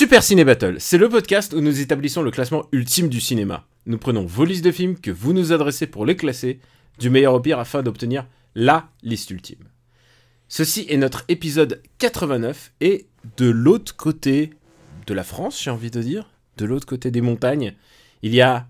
Super Ciné Battle, c'est le podcast où nous établissons le classement ultime du cinéma. Nous prenons vos listes de films que vous nous adressez pour les classer, du meilleur au pire afin d'obtenir LA liste ultime. Ceci est notre épisode 89 et de l'autre côté de la France, j'ai envie de dire, de l'autre côté des montagnes, il y a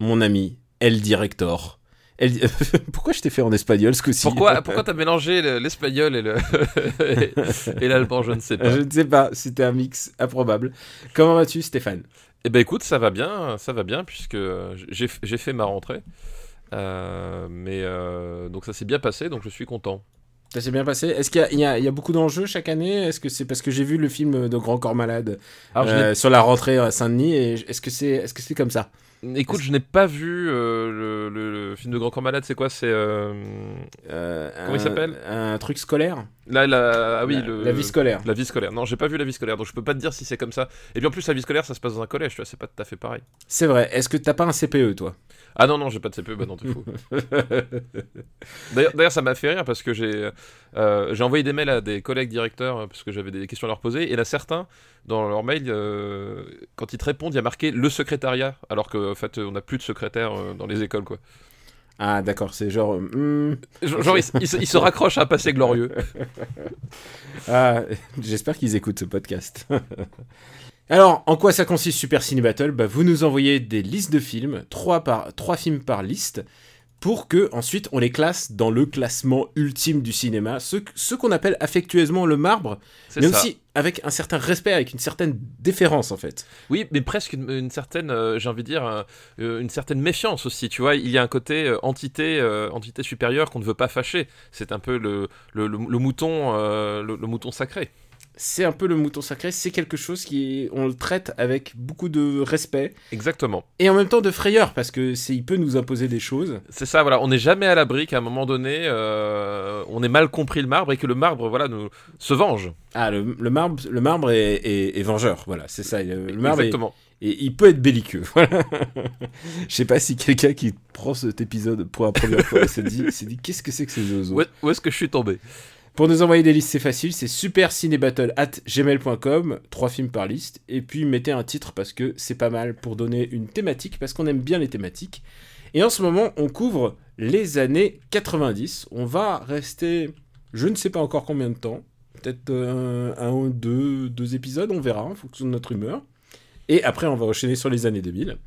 mon ami El Director. Pourquoi je t'ai fait en espagnol ce coup-ci? Pourquoi, pourquoi t'as mélangé le- l'espagnol et le et l'allemand Je ne sais pas. Je ne sais pas, c'était un mix improbable. Comment vas-tu Stéphane? Eh ben écoute, ça va bien, ça va bien puisque j'ai j'ai fait ma rentrée. Euh, mais euh, donc ça s'est bien passé, donc je suis content. Ça s'est bien passé Est-ce qu'il y a- il y, a, il y a beaucoup d'enjeux chaque année? Est-ce que c'est parce que j'ai vu le film de Grand Corps Malade Alors, euh, sur la rentrée à Saint-Denis et est-ce que c'est est-ce que c'est comme ça? Écoute, je n'ai pas vu euh, le, le- le film de Grand Corps Malade. C'est quoi C'est euh, Euh, Comment il s'appelle? Un truc scolaire là, la, ah oui, la, le, la vie scolaire. La vie scolaire. Non, j'ai pas vu la vie scolaire, donc je peux pas te dire si c'est comme ça. Et puis en plus, la vie scolaire, ça se passe dans un collège, tu vois, c'est pas tout à fait pareil. C'est vrai. Est-ce que t'as pas un CPE toi? Ah non, non, j'ai pas de CPE, bah non, t'es fou. D'ailleurs, ça m'a fait rire parce que j'ai euh, envoyé des mails à des collègues directeurs euh, parce que j'avais des questions à leur poser. Et en a certains, dans leur mail, euh, quand ils te répondent, il y a marqué le secrétariat, alors qu'en fait, on n'a plus de secrétaire euh, dans les écoles, quoi. Ah d'accord, c'est genre... hmm, Genre, ils, se- raccrochent à un passé glorieux. Ah, j'espère qu'ils écoutent ce podcast. Alors, en quoi ça consiste Super Ciné Battle? Bah, Vous nous envoyez des listes de films, 3, par, trois films par liste, pour que ensuite on les classe dans le classement ultime du cinéma, ce, ce qu'on appelle affectueusement le marbre, mais ça. aussi avec un certain respect, avec une certaine déférence en fait. Oui, mais presque une, une certaine, euh, j'ai envie de dire, euh, euh, une certaine méfiance aussi. Tu vois, il y a un côté euh, entité, entité supérieure qu'on ne veut pas fâcher. C'est un peu le, le, le- le mouton, le mouton sacré. C'est un peu le mouton sacré, c'est quelque chose qui on le traite avec beaucoup de respect Exactement. et en même temps de frayeur parce que c'est il peut nous imposer des choses. C'est ça, voilà. On n'est jamais à l'abri qu'à un moment donné, euh, on ait mal compris le marbre et que le marbre, voilà, nous se venge. Ah, le, le marbre, le marbre est, est- est vengeur, voilà, c'est ça. Le, le marbre est- Exactement. et il peut être belliqueux. Voilà. Je sais pas si quelqu'un qui prend cet épisode pour la première fois s'est dit, qu'est-ce que c'est que ces oiseaux? Où est-ce que je suis tombé? Pour nous envoyer des listes, c'est facile, c'est supercinébattle at gmail.com, trois films par liste, et puis mettez un titre parce que c'est pas mal pour donner une thématique, parce qu'on aime bien les thématiques. Et en ce moment, on couvre les années 90. On va rester, je ne sais pas encore combien de temps, peut-être euh, un deux, deux épisodes, on verra en fonction de notre humeur. Et après, on va enchaîner sur les années 2000.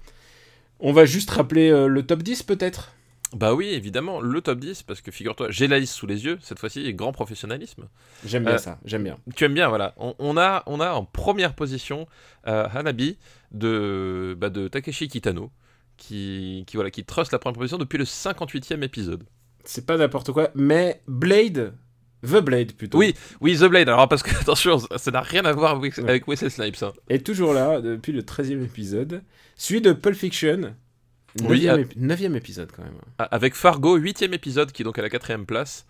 On va juste rappeler euh, le top 10 peut-être? Bah oui, évidemment, le top 10, parce que figure-toi, j'ai la liste sous les yeux, cette fois-ci, grand professionnalisme. J'aime bien Euh, ça, j'aime bien. Tu aimes bien, voilà. On, on a, on a en première position euh, Hanabi de, bah, de Takeshi Kitano, qui, qui, voilà, qui truste la première position depuis le 58e épisode. C'est pas n'importe quoi, mais Blade, The Blade plutôt, Oui, oui, The Blade. Alors, parce que, attention, ça n'a rien à voir avec, avec Wesley Snipes. hein. est toujours là depuis le 13e épisode. Celui de Pulp Fiction, 9e, Oui, épi- 9e épisode quand même. Avec Fargo, 8e épisode, qui est donc à la quatrième place.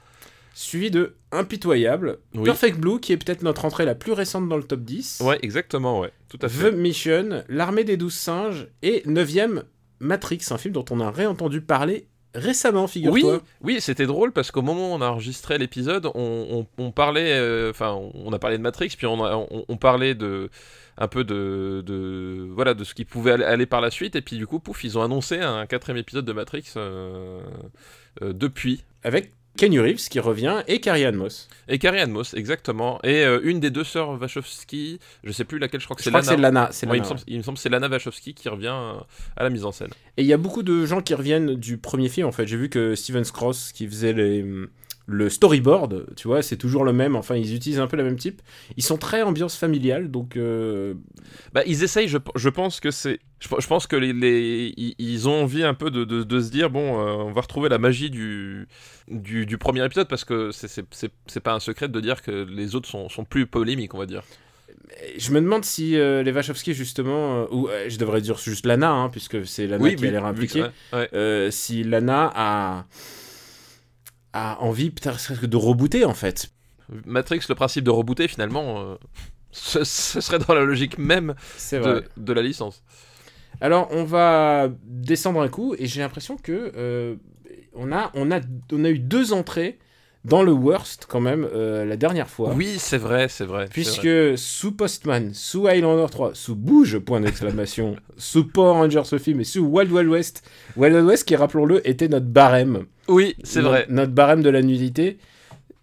Suivi de Impitoyable, Oui. Perfect Blue, qui est peut-être notre entrée la plus récente dans le top 10. Ouais, exactement, ouais. Tout à fait. The Mission, L'armée des douze singes, et 9e Matrix, un film dont on a réentendu parler récemment, Oui, figure-toi. oui, c'était drôle parce qu'au moment où on a enregistré l'épisode, on, on- on parlait, euh, enfin, on a parlé de Matrix, puis on, a- on, on parlait de un peu de, de voilà de ce qui pouvait aller, aller par la suite, et puis du coup, pouf, ils ont annoncé un quatrième épisode de Matrix euh, euh, depuis. Avec Kenny Reeves qui revient et Carrie Ann Moss. Et Carrie Ann Moss, exactement. Et euh, une des deux sœurs Wachowski, je sais plus laquelle, je crois que Je c'est Lana. c'est Lana. c'est Ouais, il, me Lana, semble, il me semble que c'est Lana Wachowski qui revient à la mise en scène. Et il y a beaucoup de gens qui reviennent du premier film en fait. J'ai vu que Steven Cross qui faisait les, le storyboard, tu vois, c'est toujours le même. Enfin, ils utilisent un peu le même type. Ils sont très ambiance familiale, donc euh, Bah, ils essayent, je, je pense que c'est. Je, je pense que les, les- ils, ont envie un peu de, de- de se dire bon, euh, on va retrouver la magie du, du, du premier épisode parce que c'est- pas un secret de dire que les autres sont, sont plus polémiques, on va dire. je me demande si euh, les Wachowski, justement, euh, ou euh, je devrais dire juste Lana, hein, puisque c'est Lana qui a l'air impliquée, ouais. si Lana a, a envie peut-être de rebooter, en fait. Matrix, le principe de rebooter, finalement, euh, ce, ce serait dans la logique même de la licence. Alors, on va descendre un coup, et j'ai l'impression que euh, on, a, on, a, on a eu deux entrées dans le worst, quand même, euh, la dernière fois. Oui, c'est vrai, c'est vrai. Puisque vrai. sous Postman, sous Highlander 3, sous Bouge, point d'exclamation, sous Power Rangers ce film et sous Wild Wild West, Wild Wild West qui, rappelons-le, était notre barème. Oui, c'est vrai. Notre barème de la nudité.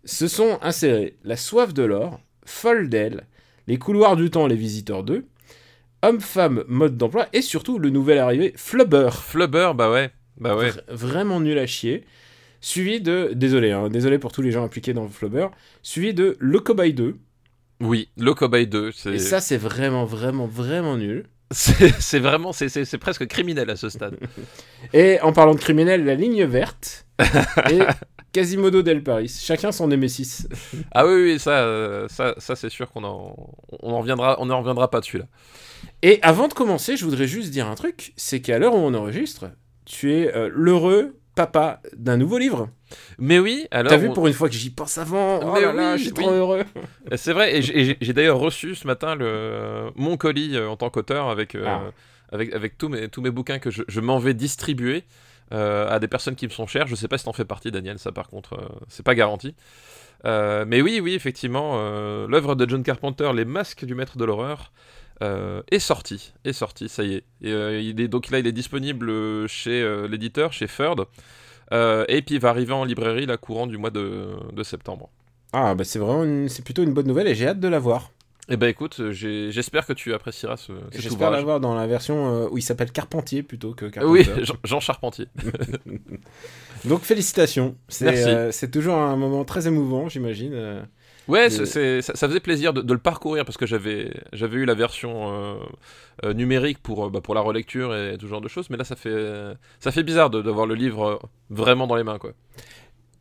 Se sont insérés La soif de l'or, Folle d'elle, Les couloirs du temps, Les visiteurs 2, Homme-femme, mode d'emploi, et surtout le nouvel arrivé, Flubber. Flubber, bah ouais. Bah ouais. Vra- Vraiment nul à chier. Suivi de. Désolé, hein, désolé pour tous les gens impliqués dans Flubber. Suivi de Le Cobaye 2. Oui, le Cobaye 2, c'est Et ça, c'est vraiment, vraiment, vraiment nul. c'est vraiment, c'est- c'est c'est presque criminel à ce stade. Et en parlant de criminel, la ligne verte et Quasimodo del Paris. Chacun son Nemesis. ah oui, oui, ça, euh, ça, ça c'est sûr qu'on en, on en reviendra, on en reviendra pas dessus là. Et avant de commencer, je voudrais juste dire un truc c'est qu'à l'heure où on enregistre, tu es euh, l'heureux papa d'un nouveau livre. Mais oui, alors. T'as vu on- pour une fois que j'y pense avant Oh Mais là là, oui, je suis oui. trop heureux. C'est vrai, et j'ai- d'ailleurs reçu ce matin le, mon colis euh, en tant qu'auteur avec, euh, Ah. avec, avec tous, mes, tous mes bouquins que je, je m'en vais distribuer euh, à des personnes qui me sont chères. Je sais pas si t'en fais partie, Daniel, ça par contre, euh, c'est pas garanti. Euh, mais oui, oui, effectivement, euh, l'œuvre de John Carpenter, Les Masques du Maître de l'Horreur, euh, est sortie, est sortie, ça y est. Et, euh, il est donc là, il est disponible chez euh, l'éditeur, chez Third, et puis il va arriver en librairie là courant du mois de, de septembre. Ah bah c'est vraiment une- c'est plutôt une bonne nouvelle et j'ai hâte de la voir. Eh ben écoute, j'espère que tu apprécieras ce, cet J'espère ouvrage. la voir dans la version où il s'appelle Carpentier plutôt que Oui, Carpenter. Jean, Jean Charpentier. Donc félicitations. C'est toujours un moment très émouvant, j'imagine. Ouais, Mais- c'est- c'est- ça, ça faisait plaisir de, de le parcourir parce que j'avais j'avais eu la version euh, euh, numérique pour, euh, bah, pour la relecture et tout genre de choses, mais là ça fait, ça fait bizarre de- d'avoir le livre vraiment dans les mains. quoi.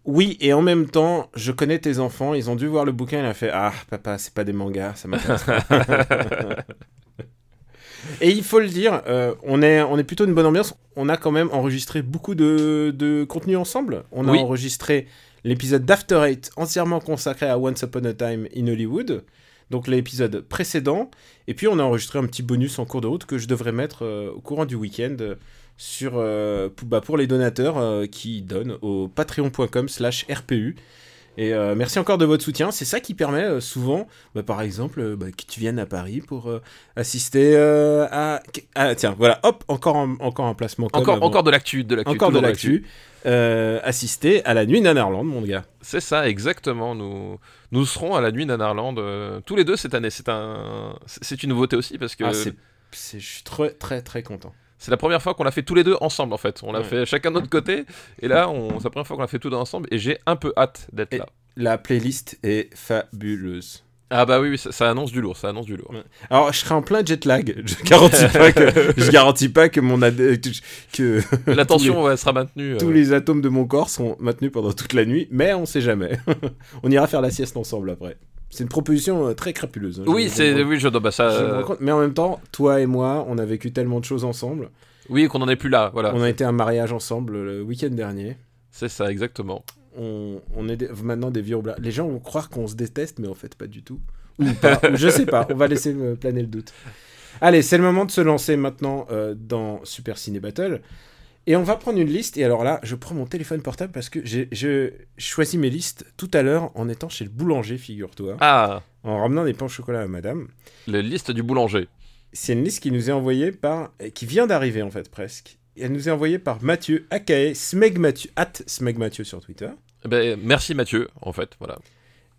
Oui, et en même temps, je connais tes enfants, ils ont dû voir le bouquin, il a fait Ah, papa, c'est pas des mangas, ça m'intéresse. Et il faut le dire, euh, on, est, on est plutôt une bonne ambiance. On a quand même enregistré beaucoup de, de contenu ensemble. On a Oui. enregistré l'épisode d'After Eight entièrement consacré à Once Upon a Time in Hollywood, donc l'épisode précédent. Et puis on a enregistré un petit bonus en cours de route que je devrais mettre euh, au courant du week-end euh, sur, euh, pour, bah, pour les donateurs qui donnent au patreon.com slash RPU. Et euh, merci encore de votre soutien. C'est ça qui permet euh, souvent, bah, par exemple, euh, bah, que tu viennes à Paris pour euh, assister à... Ah, tiens, voilà, hop, encore un, encore un placement. Encore, encore de l'actu, de l'actu. Encore de l'actu. Assister à la nuit Nanarland, mon gars. C'est ça, exactement. Nous, nous serons à la nuit d'Anarland euh, tous les deux cette année. C'est un, c'est une nouveauté aussi parce que Ah, c'est- je suis très, très, très content. C'est la première fois qu'on l'a fait tous les deux ensemble en fait. On l'a Ouais. fait chacun de notre côté et là, on- c'est la première fois qu'on l'a fait tous deux ensemble et j'ai un peu hâte d'être là. La playlist est fabuleuse. Ah bah oui, oui ça, ça annonce du lourd, ça annonce du lourd. Ouais. Alors, je serai en plein jet lag. Je garantis pas que, je garantis pas que mon ad- que La tension sera maintenue. euh, tous les atomes de mon corps sont maintenus pendant toute la nuit, mais on sait jamais. on ira faire la sieste ensemble après. C'est une proposition euh, très crapuleuse. hein, Oui, c'est oui, je dois bah ça. je. Mais en même temps, toi et moi, on a vécu tellement de choses ensemble. Oui, qu'on en est plus là, voilà. On a été à un mariage ensemble le week-end dernier. C'est ça, exactement. On, on est des- maintenant des vieux. Les gens vont croire qu'on se déteste, mais en fait, pas du tout. Ou pas. je sais pas. On va laisser planer le doute. Allez, c'est le moment de se lancer maintenant euh, dans Super Ciné Battle. Et on va prendre une liste. Et alors là, je prends mon téléphone portable parce que j'ai je choisis mes listes tout à l'heure en étant chez le boulanger, figure-toi. Ah, En ramenant des pains au chocolat à madame. la liste du boulanger. C'est une liste qui nous est envoyée par. qui vient d'arriver en fait, presque. Et Elle nous est envoyée par Mathieu, aka Smeg Mathieu, at Smeg Mathieu sur Twitter. Eh Ben, merci Mathieu, en fait, voilà.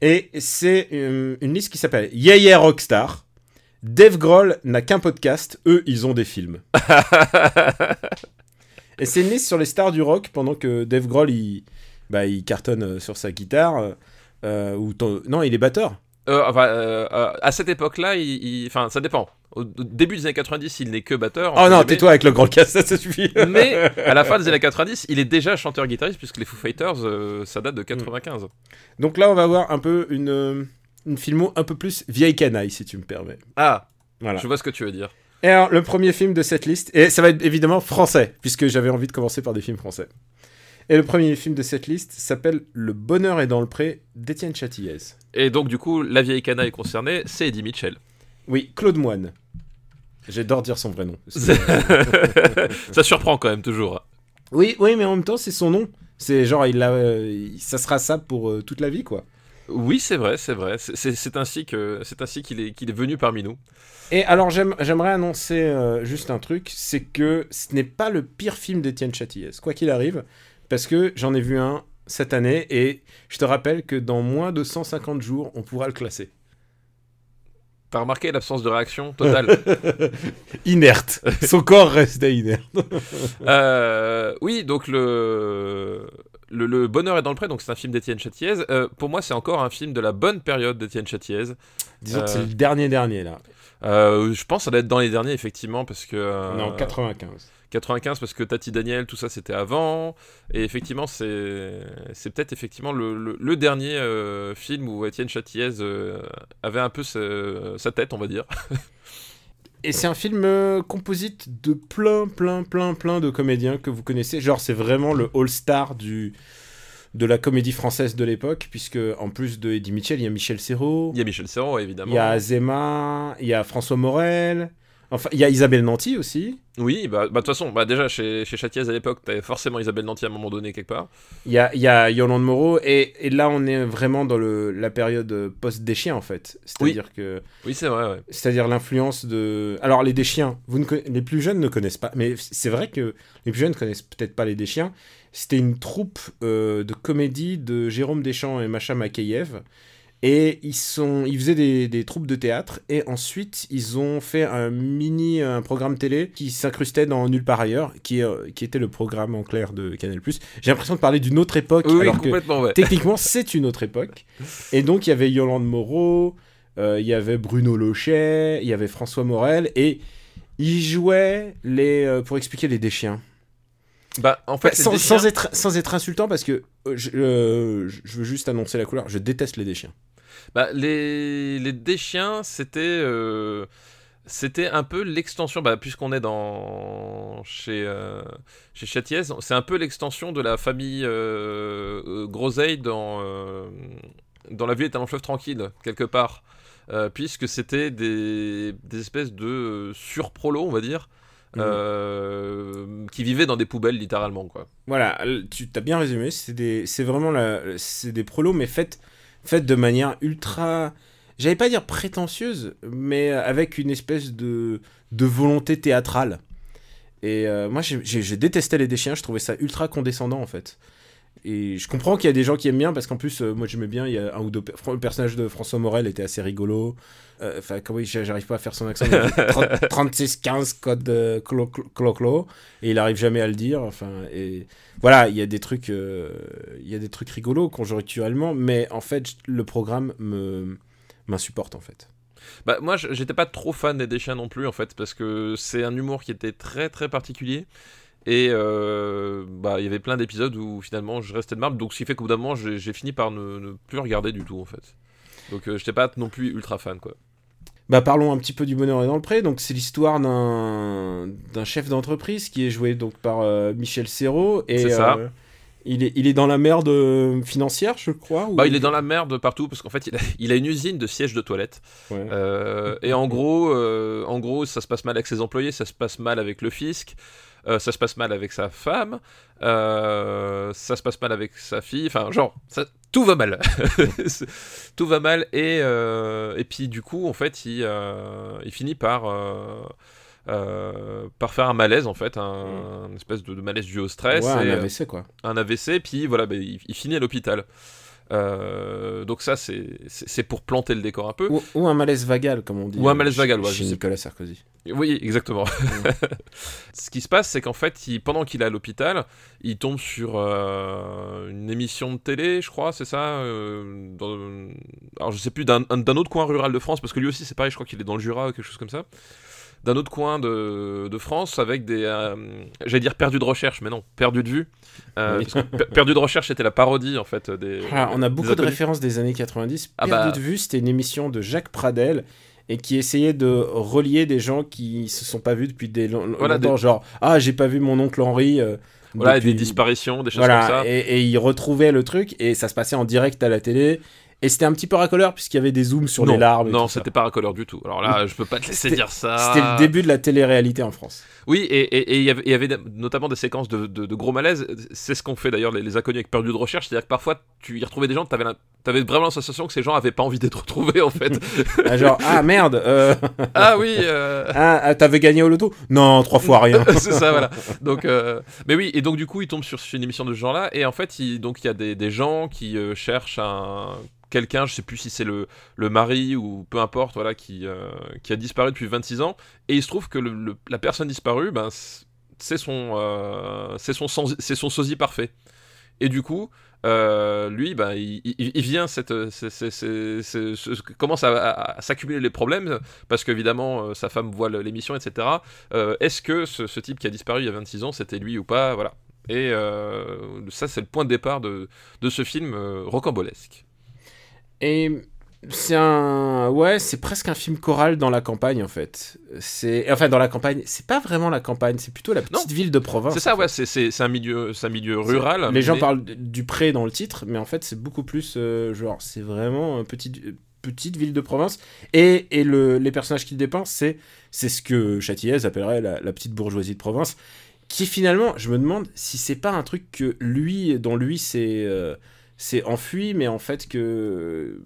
Et c'est euh, une liste qui s'appelle Yeah Yeah Rockstar. Dave Grohl n'a qu'un podcast, eux ils ont des films. Et c'est liste sur les stars du rock pendant que Dave Grohl il, bah, il cartonne euh, sur sa guitare. euh, euh, ou Non, il est batteur. Euh, enfin, euh, à cette époque-là, il, il- enfin, ça dépend. Au, début des années 90, il n'est que batteur. Oh non, tais-toi avec le grand cast, ça, ça suffit. Mais à la fin des années 90, il est déjà chanteur-guitariste puisque les Foo Fighters, ça date de 95. Donc là, on va voir un peu une, une filmo un peu plus vieille canaille, si tu me permets. Ah, Voilà. je vois ce que tu veux dire. Et alors, le premier film de cette liste, et ça va être évidemment français, puisque j'avais envie de commencer par des films français. Et le premier film de cette liste s'appelle Le bonheur est dans le pré d'Étienne Châtillez. Et donc, du coup, la vieille canaille concernée, c'est Eddie Mitchell. Oui, Claude Moine. J'adore dire son vrai nom. ça surprend quand même, toujours. oui, oui, mais en même temps, c'est son nom. C'est genre, il a, euh, ça sera ça pour euh, toute la vie, quoi. Oui, c'est vrai, c'est vrai. C'est- ainsi que c'est ainsi qu'il est, qu'il est venu parmi nous. Et alors, j'aime- j'aimerais annoncer euh, juste un truc, c'est que ce n'est pas le pire film d'Étienne Châtillez, quoi qu'il arrive, parce que j'en ai vu un cette année, et je te rappelle que dans moins de 150 jours, on pourra le classer. T'as remarqué l'absence de réaction totale? Inerte. Son corps restait inerte. Euh, Oui, donc le... le le bonheur est dans le pré, donc c'est un film d'Étienne Châtillez. Euh, pour moi, c'est encore un film de la bonne période d'Étienne Châtillez. Disons que Euh. c'est le dernier dernier, là. Euh, je pense que ça doit être dans les derniers, effectivement, parce que. euh, Non, 95. 95 parce que Tati Daniel, tout ça c'était avant. Et effectivement, c'est c'est peut-être effectivement le, le- le dernier euh, film où Étienne Châtillez euh, avait un peu sa, sa tête, on va dire. Et c'est un film euh, composite de plein, plein, plein, plein de comédiens que vous connaissez. Genre, c'est vraiment le all-star du de la comédie française de l'époque, puisque en plus de Eddie Mitchell, il y a Michel Serrault, Il y a Michel Serrault, évidemment. il y a Azema, il y a François Morel, enfin, il y a Isabelle Nanty aussi, Oui, bah bah, de toute façon, bah, déjà chez, chez à l'époque, t'avais forcément Isabelle Nanty à un moment donné quelque part. il y a, il y a Yolande Moreau, et, et là, on est vraiment dans le, la période post-Deschiens, en fait. C'est-à-dire que Oui, c'est vrai, ouais. c'est-à-dire l'influence de. Alors les Deschiens, vous ne conna- les plus jeunes ne connaissent pas, mais c'est vrai que les plus jeunes connaissent peut-être pas les Deschiens. C'était une troupe euh, de comédie de Jérôme Deschamps et Macha Makeyev. Et ils, sont, ils faisaient des, des troupes de théâtre et ensuite ils ont fait un mini un programme télé qui s'incrustait dans Nulle part ailleurs, qui, euh, qui était le programme en clair de Canal+. J'ai l'impression de parler d'une autre époque Oui, alors que ouais. techniquement, c'est une autre époque. Et donc, il y avait Yolande Moreau, euh, il y avait Bruno Lochet, il y avait François Morel, et ils jouaient les, euh, pour expliquer les déchiens. Bah, en fait, sans, être, sans être insultant, parce que euh, je, euh, je veux juste annoncer la couleur, je déteste les déchiens. Bah, les, les Deschiens, c'était euh, c'était un peu l'extension, bah, puisqu'on est dans chez euh, chez Châtillez, c'est un peu l'extension de la famille euh, euh, Groseille dans dans la ville est un long fleuve tranquille quelque part, puisque c'était des, des espèces de surprolos, on va dire. Mhm. euh, qui vivaient dans des poubelles littéralement quoi. Voilà, tu t'as bien résumé, c'est des- c'est vraiment la, c'est des prolos, mais faites, faites de manière ultra, j'allais pas dire prétentieuse, mais avec une espèce de, de volonté théâtrale. Et euh, moi, j'ai détesté les déchiens, je trouvais ça ultra condescendant en fait. Et je comprends qu'il y a des gens qui aiment bien, parce qu'en plus, euh, moi j'aimais bien, il y a un ou deux. per- Le personnage de François Morel était assez rigolo. Euh, Enfin, comment il- j'arrive pas à faire son accent. mais 30 36-15 code de clo, clo, clo, clo, et il arrive jamais à le dire. Enfin, et voilà, il y a des trucs, euh, il y a des trucs rigolos conjoncturellement, mais en fait, le programme me m'insupporte en fait. Bah moi j'étais pas trop fan des Deschiens non plus en fait parce que c'est un humour qui était très très particulier et euh, bah il y avait plein d'épisodes où finalement je restais de marbre donc ce qui fait qu'au bout d'un moment j'ai fini par ne, ne plus regarder du tout en fait. Donc euh, j'étais pas non plus ultra fan quoi. Bah parlons un petit peu du bonheur et dans le pré. Donc c'est l'histoire d'un d'un chef d'entreprise qui est joué donc par euh, Michel Serrault et C'est ça. euh, il est il est dans la merde financière, je crois. ou- Bah il est dans la merde partout parce qu'en fait il a, il a une usine de sièges de toilettes Ouais. Et en gros en gros ça se passe mal avec ses employés, ça se passe mal avec le fisc. Euh, ça se passe mal avec sa femme, euh, ça se passe mal avec sa fille, enfin genre ça- tout va mal, tout va mal et euh, et puis du coup en fait il il finit par euh, par faire un malaise en fait, un, une espèce de, de malaise dû au stress, Ouais, un et, AVC quoi. un AVC, puis voilà, bah, il, il finit à l'hôpital. Euh, donc ça c'est pour planter le décor un peu. Ou, ou un malaise vagal comme on dit. Ou un euh, malaise chez- vagal, ouais, Chez Nicolas Sarkozy. Oui, exactement. Ce qui se passe, c'est qu'en fait, il- pendant qu'il est à l'hôpital, il tombe sur euh, une émission de télé, je crois, c'est ça euh, dans- Alors, je sais plus, d'un un- d'un autre coin rural de France, parce que lui aussi, c'est pareil, je crois qu'il est dans le Jura, ou quelque chose comme ça. D'un autre coin de, de France avec des, euh, j'allais dire perdu de recherche, mais non, perdu de vue. Euh, Oui. parce que Per- perdu de recherche, c'était la parodie en fait des. Ah, on a beaucoup de références des années 90. Ah Perdu bah. de vue, c'était une émission de Jacques Pradel et qui essayait de relier des gens qui se sont pas vus depuis des long- Voilà, longtemps. des- Genre, ah, j'ai pas vu mon oncle Henri. euh, Voilà, depuis- des disparitions, des choses Voilà, comme ça. et, et il retrouvait le truc et ça se passait en direct à la télé. Et c'était un petit peu racoleur puisqu'il y avait des zooms sur non, les larmes. et non, c'était pas racoleur du tout. Alors là, je peux pas te laisser dire ça. C'était le début de la télé-réalité en France. Oui, et il y avait- il y avait notamment des séquences de, de- de gros malaise. C'est ce qu'ont fait d'ailleurs les, les inconnus avec perdu de recherche. C'est-à-dire que parfois, tu y retrouvais des gens, t'avais t'avais vraiment l'impression que ces gens avaient pas envie d'être retrouvés en fait. Ah, genre, ah merde, euh, ah oui, euh, ah, ah, t'avais gagné au loto? Non, trois fois rien. c'est ça, voilà. Donc, euh, mais oui, et donc du coup, il tombe sur, une émission de ce genre-là, et en fait, il, donc il y a des, des gens qui cherchent un quelqu'un, je sais plus si c'est le, le mari ou peu importe, voilà, qui, euh, qui a disparu depuis 26 ans, et il se trouve que la personne disparue, ben, c'est son, euh, c'est son, sosie parfait. Et du coup, euh, lui, ben, il, vient commence à, s'accumuler les problèmes parce qu'évidemment euh, sa femme voit l'émission, etc. Est-ce que ce, type qui a disparu il y a 26 ans, c'était lui ou pas? Voilà. Et ça, c'est le point de départ de, de ce film rocambolesque. Et c'est un. Ouais, c'est presque un film choral dans la campagne en fait. C'est. Enfin, dans la campagne, c'est pas vraiment la campagne, c'est plutôt la petite Non. ville de province. C'est ça, ouais, c'est- un milieu, c'est un milieu rural. Les gens mais- parlent du pré dans le titre, mais en fait, c'est beaucoup plus. euh, genre, c'est vraiment une petite, petite ville de province. Et, et le, les personnages qu'il dépeint, c'est c'est ce que Châtillès appellerait la, la petite bourgeoisie de province. Qui finalement, je me demande si c'est pas un truc que lui, dont lui, c'est. euh, c'est enfui, mais en fait que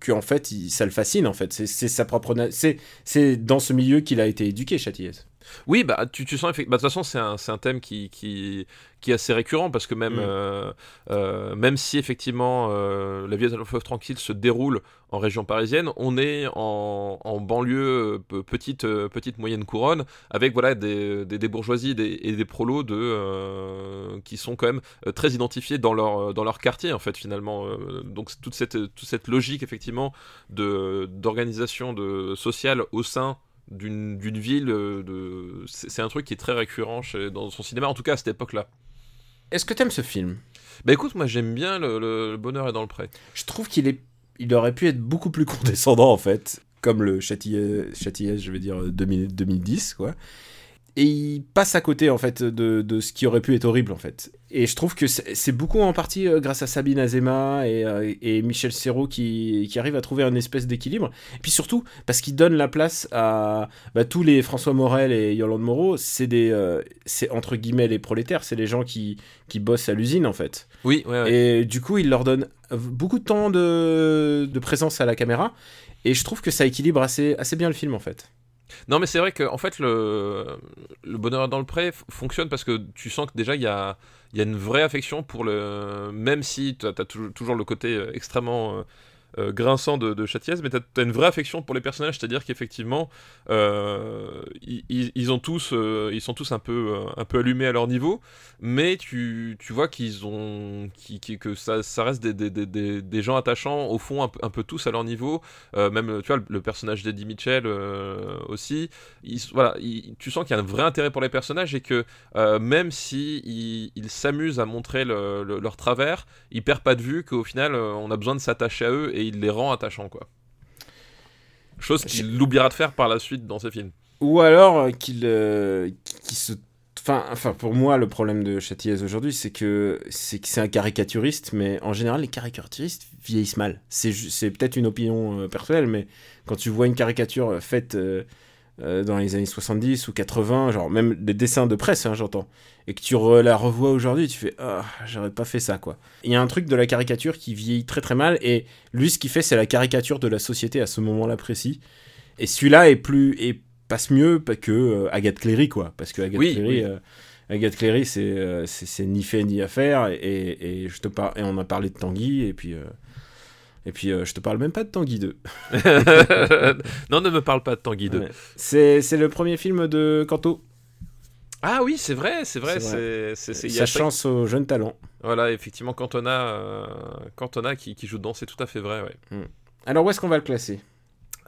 que, en fait il- ça le fascine en fait. C'est sa propre c'est dans ce milieu qu'il a été éduqué Châtillès Oui, bah tu, tu sens effectivement. Bah, de toute façon, c'est un, un thème qui, qui, qui est assez récurrent parce que même, Mm. euh, euh, même si effectivement euh, La vie à fleuve tranquille se déroule en région parisienne, on est en, en banlieue pe- petite, petite moyenne couronne avec voilà des, des, des bourgeoisies des- et des prolos de, qui sont quand même très identifiés dans leur, dans leur quartier en fait finalement. Donc toute cette, toute cette logique effectivement de d'organisation de sociale au sein d'une ville euh, de c'est un truc qui est très récurrent chez- dans son cinéma en tout cas à cette époque là est-ce que t'aimes ce film? Bah écoute moi j'aime bien le, le- le bonheur est dans le pré je trouve qu'il est il aurait pu être beaucoup plus condescendant en fait comme le Châtillès je vais dire 2000 2010 quoi et il passe à côté en fait de, de ce qui aurait pu être horrible en fait et je trouve que c'est beaucoup en partie euh, grâce à Sabine Azema et, euh, et Michel Serrault qui, qui arrivent à trouver une espèce d'équilibre et puis surtout parce qu'il donne la place à bah, tous les François Morel et Yolande Moreau c'est des euh, c'est entre guillemets les prolétaires c'est les gens qui, qui bossent à l'usine en fait oui ouais, ouais. et du coup, il leur donne beaucoup de temps de, de présence à la caméra. Et je trouve que ça équilibre assez, assez bien le film en fait. Non mais c'est vrai que en fait le bonheur dans le pré fonctionne parce que tu sens que déjà il y a une vraie affection pour le même si tu as, toujours le côté euh, extrêmement euh, grinçant de, de mais tu as, une vraie affection pour les personnages, c'est-à-dire qu'effectivement, euh, ils, ils- euh, ils sont tous un peu, euh, un peu allumés à leur niveau, mais tu, tu vois qu'ils ont, qui, qui- que ça, ça reste des, des, des- des, gens attachants, au fond, un, peu- tous à leur niveau, même, tu vois, le, le personnage d'Eddie Mitchell aussi, voilà, tu sens qu'il y a un vrai intérêt pour les personnages et que même si ils s'amusent à montrer le- le- leur travers, ils perdent pas de vue qu'au final, on a besoin de s'attacher à eux et il les rend attachants, quoi. Chose qu'il oubliera de faire par la suite dans ses films. Ou alors euh, qu'il euh, se. Enfin, enfin, pour moi, le problème de Châtillès aujourd'hui, c'est que c'est que c'est un caricaturiste, mais en général, les caricaturistes vieillissent mal. C'est peut-être une opinion euh, personnelle, mais quand tu vois une caricature euh, faite euh, euh, dans les années 70 ou 80, genre même des dessins de presse, hein, j'entends, et que tu re- la revois aujourd'hui, tu fais ah, j'aurais pas fait ça, quoi. Il y a un truc de la caricature qui vieillit très très mal, et lui, ce qu'il fait, c'est la caricature de la société à ce moment-là précis. Et celui-là est plus est passe mieux que euh, Agathe Cléry quoi parce que Agathe Oui, Cléry oui. euh, Agathe Cléry c'est euh, ni fait ni à faire et, et je te par... et on a parlé de Tanguy et puis euh, et puis euh, je te parle même pas de Tanguy 2 non, ne me parle pas de Tanguy 2. Ouais. c'est c'est le premier film de Canto Ah oui, c'est vrai, c'est vrai. C'est sa chance aux jeunes talents Voilà, effectivement, Cantona, euh, Cantona qui, qui joue dedans, c'est tout à fait vrai. Ouais. alors où est-ce qu'on va le classer?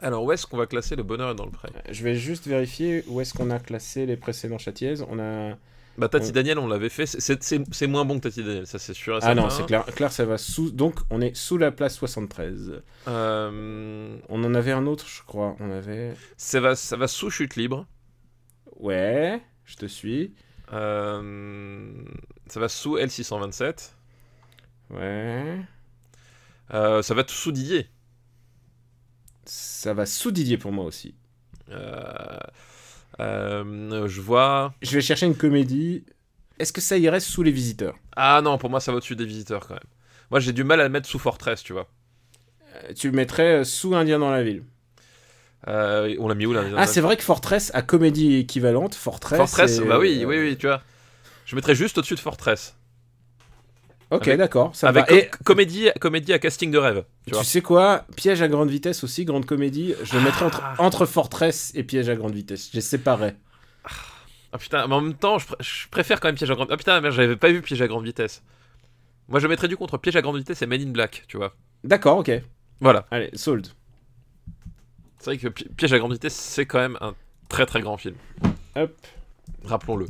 Alors, où est-ce qu'on va classer le bonheur est dans le pré Je vais juste vérifier où est-ce qu'on a classé les précédents châtiez. On a. Bah, Tati On- Daniel, on l'avait fait. C'est- moins bon que Tati Daniel, ça c'est sûr. Ah non, c'est clair. Claire, ça va sous. Donc, on est sous la place 73. Euh, On en avait un autre, je crois. On avait. ça, va, ça va sous chute libre. Ouais, je te suis. Euh, ça va sous L627. Ouais. Euh, ça va tout sous Didier. Ça va sous Didier pour moi aussi. Euh, je vois. Je vais chercher une comédie. Est-ce que ça irait sous les visiteurs? Ah non, pour moi ça va au-dessus des visiteurs quand même. Moi j'ai du mal à le mettre sous Fortress, tu vois. Euh, Tu le mettrais euh, sous Indien dans la ville. Euh, on l'a mis où là Ah, c'est vrai que Fortress a comédie équivalente. Fortress. Fortress, et- bah oui, euh, oui, oui, tu vois. Je mettrais juste au-dessus de Fortress. Ok, d'accord. Avec. Et co- comédie, comédie à casting de rêve. Tu sais quoi? Piège à grande vitesse aussi, grande comédie. Je le mettrais entre, entre Fortress et Piège à grande vitesse. Je les séparais. Ah putain, mais en même temps, je, pr- je préfère quand même Piège à grande... Ah putain, merde, j'avais pas vu Piège à grande vitesse. Moi je mettrais du contre Piège à grande vitesse et Men in Black, tu vois. D'accord, ok. Voilà. Allez, sold. C'est vrai que Pi- Piège à grande vitesse, c'est quand même un très très grand film. Hop. Rappelons-le.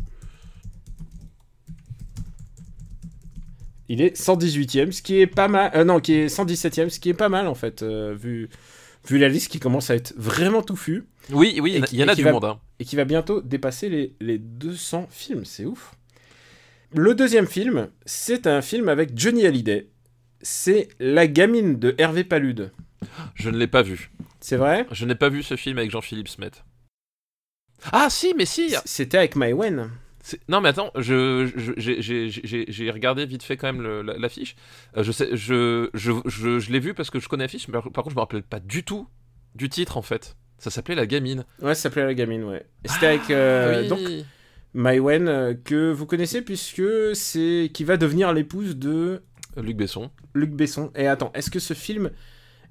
Il est 118ème, ce qui est pas mal. euh, non, qui est 117ème, ce qui est pas mal en fait, euh, vu, vu la liste qui commence à être vraiment touffue Oui, oui, il y en a- du va- monde. Hein. et qui va bientôt dépasser les, les 200 films. C'est ouf. Le deuxième film, c'est un film avec Johnny Hallyday. C'est La gamine de Hervé Palude. Je ne l'ai pas vu. C'est vrai? Je n'ai pas vu ce film avec Jean-Philippe Smet. Ah si, mais si C'était avec My Wen. C'est- Non mais attends, je, j'ai- regardé vite fait quand même le- la- l'affiche. Euh, je sais, je, je, je, je l'ai vu parce que je connais l'affiche, mais par, contre je me rappelais pas du tout du titre en fait. Ça s'appelait La Gamine. Ouais, ça s'appelait La gamine, ouais. C'était avec euh, Ah oui. donc My Wen, euh, que vous connaissez puisque c'est qui va devenir l'épouse de Luc Besson. Luc Besson. Et attends, est-ce que ce film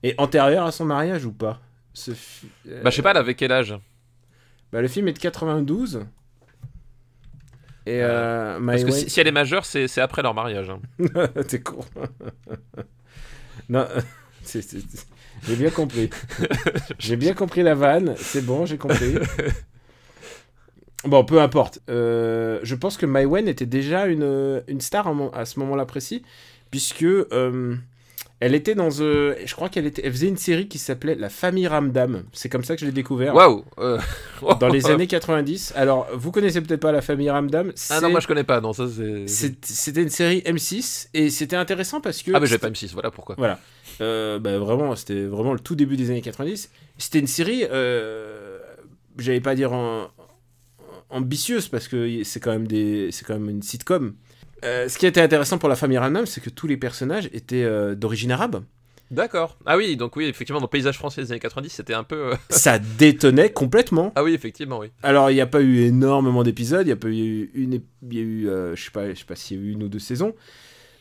est antérieur à son mariage ou pas? Ce fi- euh, Bah je sais pas, elle avait quel âge? Bah, le film est de 92. Et euh, Parce que si, si elle est majeure, c'est après leur mariage. hein. T'es con. non, j'ai bien compris. j'ai bien compris la vanne. C'est bon, j'ai compris. Bon, peu importe. Euh, je pense que My Wen était déjà une, une star à ce moment-là précis, puisque euh, elle était dans. euh, je crois qu'elle était, elle faisait une série qui s'appelait La Famille Ramdam. C'est comme ça que je l'ai découvert. Waouh euh, Dans les années 90. Alors, vous connaissez peut-être pas La Famille Ramdam. Ah non, moi je connais pas, non, ça c'est. C'était une série M6 et c'était intéressant parce que. Ah, mais j'ai pas M6, voilà pourquoi. Voilà. Euh, bah, vraiment, c'était vraiment le tout début des années 90. C'était une série, euh, j'allais pas dire en- ambitieuse parce que c'est quand même des, c'est quand même une sitcom. Euh, ce qui était intéressant pour la famille Ramdam, c'est que tous les personnages étaient euh, d'origine arabe. D'accord. Ah oui, donc oui, effectivement, dans le paysage français des années 90, c'était un peu. euh, Ça détonnait complètement. Ah oui, effectivement, oui. Alors, il n'y a pas eu énormément d'épisodes, il y a pas eu une, il y a eu, euh, je sais pas, je sais pas s'il y a eu une ou deux saisons.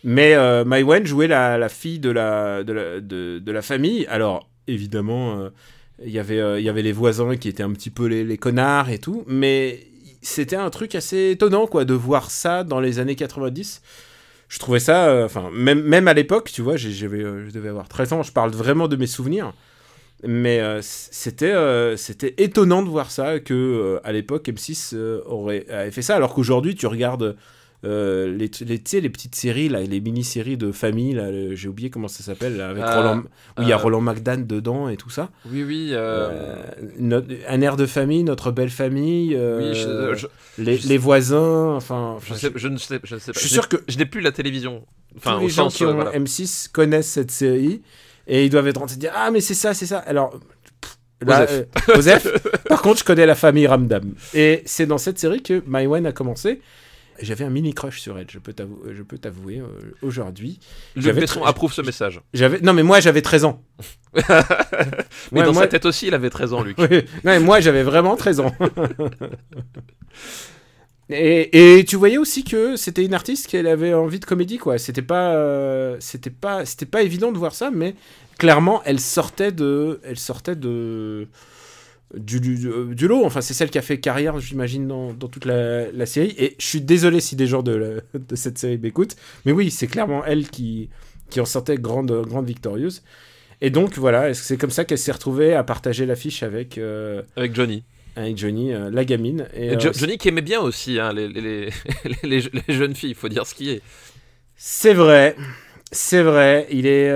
Mais euh, Mai Wen jouait la, la fille de la, de la, de, de la famille. Alors, évidemment, euh, il y avait, il y avait les voisins qui étaient un petit peu les, les connards et tout. Mais c'était un truc assez étonnant, quoi, de voir ça dans les années 90. Je trouvais ça, euh, enfin, même, même à l'époque, tu vois, euh, je devais avoir 13 ans, je parle vraiment de mes souvenirs. Mais euh, c'était c'était étonnant de voir ça que à l'époque M6 euh, aurait avait fait ça alors qu'aujourd'hui tu regardes euh, les les, petites séries là les mini-séries de famille j'ai oublié comment ça s'appelle avec Euh, Roland où il y a euh, Roland McDan dedans et tout ça Oui, oui. notre- un air de famille notre belle famille oui, je, je- les, je- les voisins enfin, je enfin, sais, je ne sais, je ne sais pas. je suis n'ai- sûr que je n'ai plus la télévision. Enfin, tous les gens qui ont voilà. M6 connaissent cette série et ils doivent être en train de dire ah mais c'est ça c'est ça alors là, Osef. euh, Osef. par contre je connais la famille Ramdam et c'est dans cette série que Maïwen a commencé j'avais un mini crush sur elle je peux t'avou- je peux t'avouer euh, aujourd'hui Luc Besson approuve ce message. j'avais non mais moi j'avais 13 ans Mais Ouais, dans moi- sa tête aussi, il avait 13 ans, Luc. Oui, non, mais moi j'avais vraiment 13 ans. et, et tu voyais aussi que c'était une artiste qui avait envie de comédie quoi. C'était pas, euh, c'était pas, c'était pas évident de voir ça, mais clairement elle sortait de, elle sortait de du, du, du lot. Enfin c'est celle qui a fait carrière, j'imagine dans, dans toute la, la série. Et je suis désolé si des gens de, la- de cette série m'écoutent, mais oui c'est clairement elle qui qui en sortait grande grande victorieuse. Et donc voilà, c'est comme ça qu'elle s'est retrouvée à partager l'affiche avec, euh, Avec Johnny. avec Johnny, euh, la gamine. Et, Et euh, Jo- Johnny qui aimait bien aussi hein, les, les, les, les- les jeunes filles, il faut dire ce qui est. C'est vrai, c'est vrai, il est.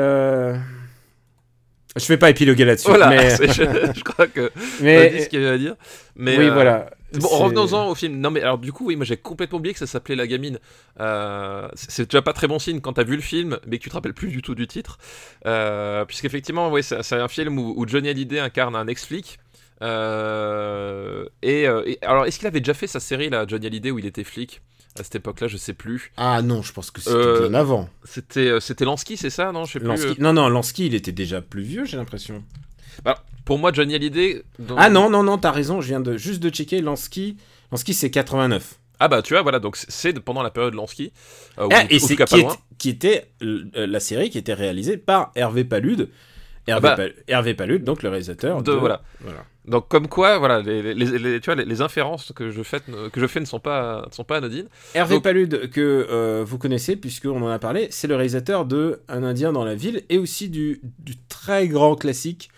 Je vais pas épiloguer là-dessus, Voilà, mais, je, je crois que a dit ce mais qu'il y avait à dire. Mais, oui, euh, voilà. Bon, revenons-en au film. Non, mais alors, du coup, oui, moi j'ai complètement oublié que ça s'appelait La Gamine. Euh, c'est déjà pas très bon signe quand t'as vu le film, mais que tu te rappelles plus du tout du titre. Euh, Puisqu'effectivement, ouais, c'est un film où, où Johnny Hallyday incarne un ex-flic. Euh, et, et- alors, est-ce qu'il avait déjà fait sa série, là, Johnny Hallyday, où il était flic? À cette époque-là Je sais plus. Ah non, je pense que c'était Euh, bien avant. C'était euh, c'était Lansky, c'est ça Non, je sais plus. Lansky- Non, non, Lansky, il était déjà plus vieux, j'ai l'impression. Bah, pour moi, Johnny Hallyday. dans- Ah non, non, non, t'as raison, je viens de juste de checker. Lansky, Lansky c'est 89. Ah bah, tu vois, voilà, donc c'est- pendant la période Lansky. euh, Ah, et ou c'est qui, qui était euh, la série qui était réalisée par Hervé Palude. Hervé, bah. Pal- Hervé Palude, donc le réalisateur De- de, voilà. voilà. Donc comme quoi, voilà, les, les- les- les- tu vois, les, les inférences que je fais, que je fais ne sont pas, ne sont pas anodines. Hervé Donc- Palude, que euh, vous connaissez, puisqu'on en a parlé, c'est le réalisateur de Un Indien dans la ville et aussi du, du très grand classique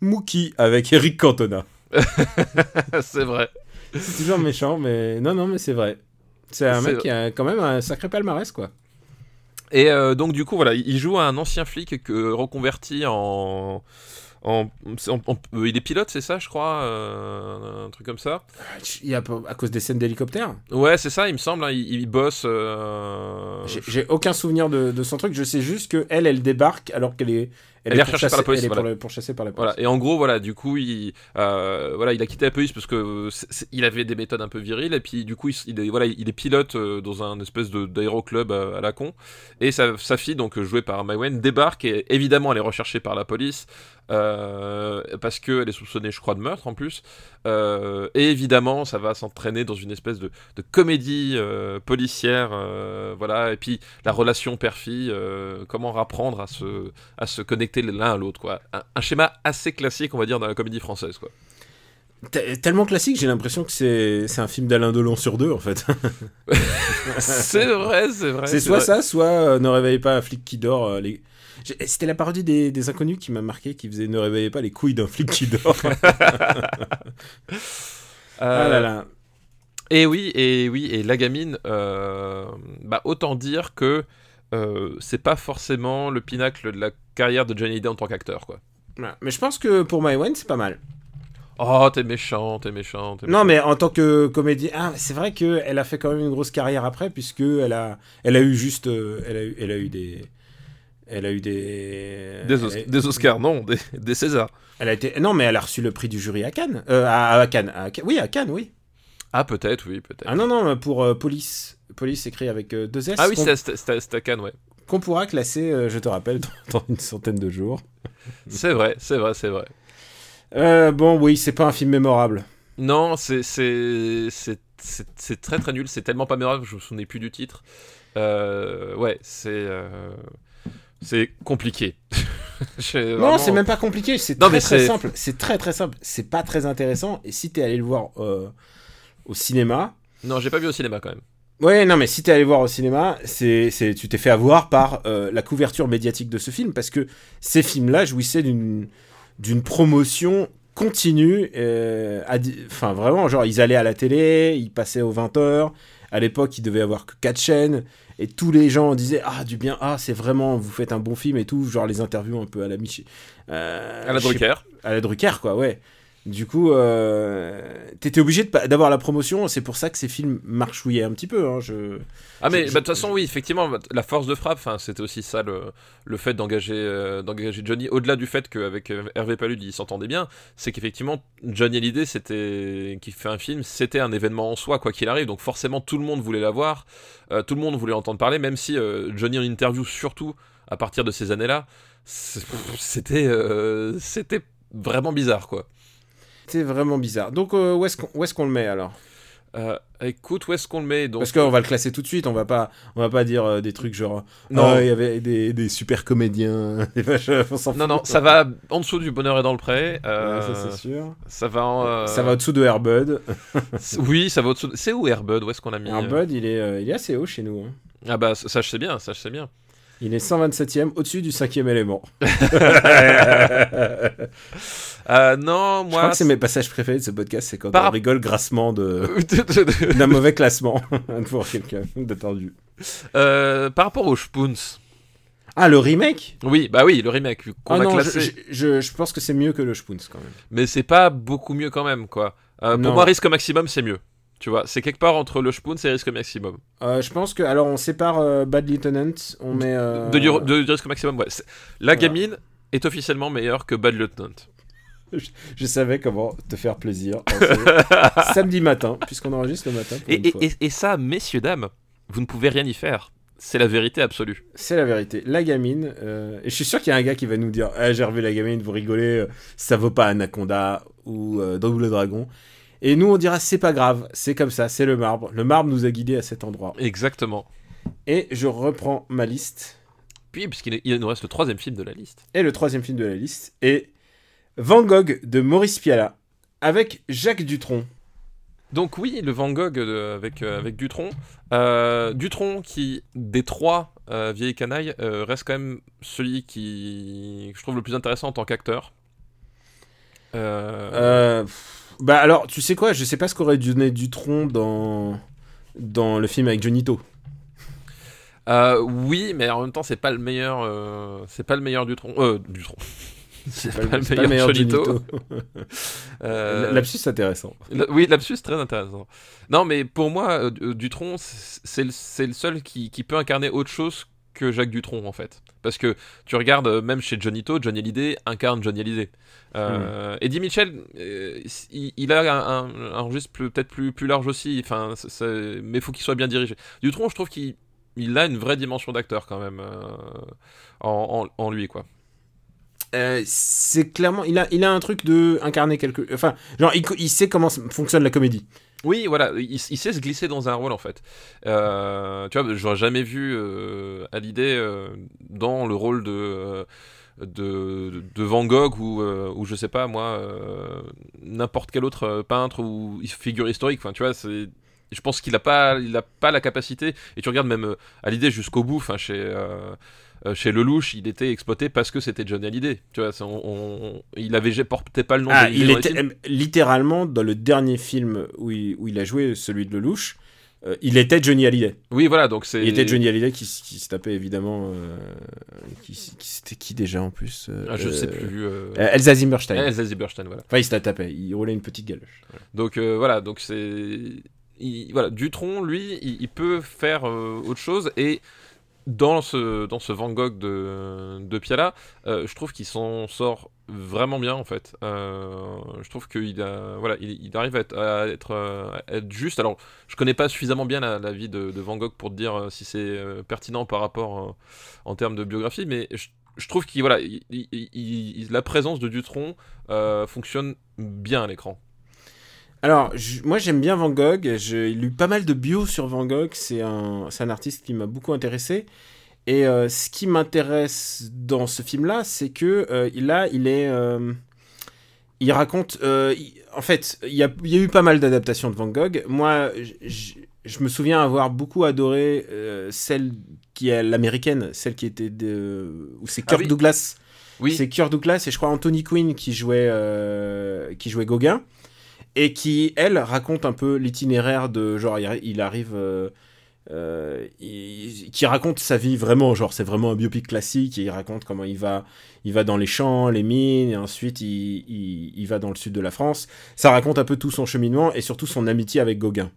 Mookie avec Eric Cantona. c'est vrai. C'est toujours méchant, mais non, non, mais c'est vrai. C'est un mec qui a quand même un sacré palmarès, quoi. Et euh, donc du coup, voilà, il joue un ancien flic que reconverti en, en, en- en- euh, il est pilote, c'est ça, je crois, euh, un truc comme ça. Il a, à cause des scènes d'hélicoptère? Ouais, c'est ça, il me semble. hein, il, il bosse. euh, J'ai- J'ai aucun souvenir de, de son truc. Je sais juste que elle, elle débarque alors qu'elle est, Elle est recherchée par la police, Elle est voilà. pour pourchassée par la police. Voilà. Et en gros, voilà, du coup, il, euh, voilà, il a quitté la police parce que c'est- il avait des méthodes un peu viriles et puis du coup, il, est, voilà, il est pilote euh, dans un espèce d'aéroclub à, à la con. Et sa, sa fille, donc jouée par Maïwen, débarque et évidemment, elle est recherchée par la police euh, parce qu'elle est soupçonnée, je crois, de meurtre en plus. Euh, et évidemment, ça va s'entraîner dans une espèce de, de comédie euh, policière, euh, voilà. Et puis la relation père-fille, euh, comment apprendre à se à se connecter l'un à l'autre, quoi. Un, un schéma assez classique, on va dire, dans la comédie française, quoi. Te- Tellement classique, j'ai l'impression que c'est c'est un film d'Alain Delon sur deux, en fait. c'est vrai, c'est vrai. c'est soit vrai. ça, soit euh, Ne réveillez pas un flic qui dort. euh, les... C'était la parodie des, des inconnus qui m'a marqué, qui faisait Ne réveillez pas les couilles d'un flic qui dort. Euh, ah là là. Et oui, et oui, et la gamine, euh, bah, autant dire que euh, c'est pas forcément le pinacle de la carrière de Johnny Hallyday en tant qu'acteur, quoi. Voilà. Mais je pense que pour Maïwen, c'est pas mal. Oh, t'es méchant, t'es méchant, Non, mais en tant que comédien, ah, c'est vrai qu'elle a fait quand même une grosse carrière après, puisque elle a, elle a eu juste, euh, elle a eu, elle a eu des, elle a eu des, Des, Os- elle a- des Oscars, non, des, des Césars. Elle a été, non, mais elle a reçu le prix du jury à Cannes, Euh, à, à Cannes, à oui, à Cannes, oui. Ah, peut-être, oui, peut-être. Ah non, non, pour euh, Police, Police écrit avec deux S. Ah oui, c'est à Cannes, ouais. Qu'on pourra classer, euh, je te rappelle, dans, une centaine de jours. C'est vrai, c'est vrai, c'est vrai. Euh, bon, oui, c'est pas un film mémorable. Non, c'est c'est c'est c'est- c'est très très nul. C'est tellement pas mémorable, je me souvenais plus du titre. Euh, ouais, c'est euh, c'est compliqué. Non, c'est même pas compliqué, c'est très très simple. C'est très très simple. C'est pas très intéressant. Et si t'es allé le voir au cinéma, Non, j'ai pas vu au cinéma quand même. Ouais, non, mais si t'es allé voir au cinéma, c'est, c'est, tu t'es fait avoir par euh, la couverture médiatique de ce film, parce que ces films-là jouissaient d'une, d'une promotion continue. euh, Enfin, vraiment, genre, ils allaient à la télé, ils passaient aux 20h. À l'époque, il devait y avoir que 4 chaînes. Et tous les gens disaient Ah, du bien, ah, c'est vraiment, vous faites un bon film et tout. Genre, les interviews un peu à la Michi. euh, À la sais Drucker. à la Drucker, quoi, ouais. Du coup, euh, t'étais obligé d'avoir la promotion. C'est pour ça que ces films marchouillaient un petit peu. Hein, je... Ah mais bah, de toute façon oui effectivement bah, la force de frappe c'était aussi ça le, le fait d'engager euh, d'engager Johnny au-delà du fait qu'avec euh, Hervé Palude il s'entendait bien c'est qu'effectivement Johnny Hallyday c'était qui fait un film c'était un événement en soi quoi qu'il arrive donc forcément tout le monde voulait l'avoir euh, tout le monde voulait entendre parler même si Johnny en interview surtout à partir de ces années là c'était c'était vraiment bizarre quoi C'est vraiment bizarre. Donc, euh, où est-ce qu'on le met alors? Euh, écoute où est-ce qu'on le met donc Parce qu'on va le classer tout de suite. On va pas, on va pas dire euh, des trucs genre. Non. Il y avait des, des super comédiens. on non non ça va en dessous du bonheur est dans le pré Ouais, ça c'est sûr. Ça va. en, Ça va au-dessous de Airbud. Oui, ça va au-dessous. de- C'est où Airbud? Où est-ce qu'on a mis? Airbud, il est, il est assez haut chez nous. hein. Ah bah ça je sais bien, ça je sais bien. Il est 127ème, au-dessus du cinquième élément. Euh, non, Je moi. crois que c'est mes passages préférés de ce podcast, c'est quand Par- on rigole grassement de d'un mauvais classement pour quelqu'un d'attendu. Euh, par rapport aux Spoons. Ah, le remake? Oui, bah oui, le remake Ah non, classé. je, je- je pense que c'est mieux que le Spoons quand même. Mais c'est pas beaucoup mieux quand même, quoi. Euh, pour moi, risque maximum, c'est mieux. Tu vois, c'est quelque part entre le Spoons et risque maximum. Euh, je pense que alors on sépare euh, Bad Lieutenant, on met euh, De, risque maximum, ouais. La Voilà. gamine est officiellement meilleure que Bad Lieutenant. Je savais comment te faire plaisir. samedi matin, puisqu'on enregistre le matin. pour Et, et- et- et ça, messieurs, dames, vous ne pouvez rien y faire. C'est la vérité absolue. C'est la vérité. La gamine, euh, et je suis sûr qu'il y a un gars qui va nous dire Ah, J'ai revu la gamine, vous rigolez, ça vaut pas Anaconda ou euh, Double Dragon. Et nous, on dira C'est pas grave, c'est comme ça, c'est le marbre. Le marbre nous a guidés à cet endroit. Exactement. Et je reprends ma liste. Puis, puisqu'il il nous reste le troisième film de la liste. Et le troisième film de la liste est Van Gogh de Maurice Pialat avec Jacques Dutronc. Donc oui, le Van Gogh de- avec, euh, avec Dutronc. Euh, Dutronc qui, des trois euh, vieilles canailles, reste quand même celui qui que je trouve le plus intéressant en tant qu'acteur. Bah alors, tu sais quoi Je sais pas ce qu'aurait donné Dutronc dans, dans le film avec Jonito. euh, oui, mais en même temps, c'est pas le meilleur. euh, c'est pas le meilleur Dutronc. Euh, Dutronc. c'est pas, le C'est meilleur, Jonito. Euh, Lapsus intéressant. Oui, lapsus très intéressant. Non, mais pour moi, euh, Du- Dutronc, c- c'est le, le seul qui, qui peut incarner autre chose que Jacques Dutronc, en fait. Parce que tu regardes, euh, même chez Johnny-To, Johnny Hallyday incarne Johnny Hallyday. Euh, Eddie Mitchell, euh, il, a un, registre peut-être plus, plus large aussi, mais il faut qu'il soit bien dirigé. Dutronc, je trouve qu'il il a une vraie dimension d'acteur, quand même, euh, en, lui, quoi. C'est clairement, il a, il a un truc de incarner quelque, enfin, genre il, sait comment fonctionne la comédie. Oui, voilà, il, sait se glisser dans un rôle en fait. Euh, tu vois, j'aurais jamais vu euh, euh, dans le rôle de, euh, de, de Van Gogh ou, ou je sais pas moi, n'importe quel autre peintre ou figure historique. Enfin, tu vois, c'est. Je pense qu'il a pas, pas la capacité. Et tu regardes même euh, Hallyday jusqu'au bout. Enfin, chez euh, chez Lelouch, il était exploité parce que c'était Johnny Hallyday. Tu vois, c'est- on, on- il avait portait pas le nom. Ah, d'Hallyday il était euh, littéralement dans le dernier film où il, où il a joué, celui de Lelouch, euh, il était Johnny Hallyday. Oui, voilà, donc c'est. Il était Johnny Hallyday qui, se tapait évidemment, euh, qui, c'était qui déjà en plus euh, Ah, je sais plus. Elsa Zimmerstein. Elsa Zimmerstein, voilà. Enfin, il se la tapait, il roulait une petite galoche. Donc voilà, donc c'est il- voilà, Dutron, lui, il, il peut faire autre chose et dans ce dans ce Van Gogh de de Piala, euh, je trouve qu'il s'en sort vraiment bien en fait. Euh, je trouve qu'il voilà, il, arrive à être, euh, être juste. Alors, je connais pas suffisamment bien la, vie de, Van Gogh pour te dire si c'est pertinent par rapport en termes de biographie, mais je, trouve qu'il voilà, il- il- il- il- la présence de Dutron fonctionne bien à l'écran. Alors, je- moi j'aime bien Van Gogh, j'ai lu pas mal de bio sur Van Gogh, c'est un, artiste qui m'a beaucoup intéressé. Et euh, ce qui m'intéresse dans ce film-là, c'est que euh, là, il est... euh, il raconte... il- en fait, il y a, il y a eu pas mal d'adaptations de Van Gogh. Moi, je me souviens avoir beaucoup adoré celle qui est l'américaine, celle qui était de... où c'est Ah Kirk oui. Douglas. Oui, C'est Kirk Douglas et je crois Anthony Quinn qui jouait, qui jouait Gauguin. Et qui, elle, raconte un peu l'itinéraire de. Genre, il, arrive. euh, euh, qui raconte sa vie vraiment. Genre, c'est vraiment un biopic classique. Et il raconte comment il va, il va dans les champs, les mines. Et ensuite, il, il, il va dans le sud de la France. Ça raconte un peu tout son cheminement et surtout son amitié avec Gauguin.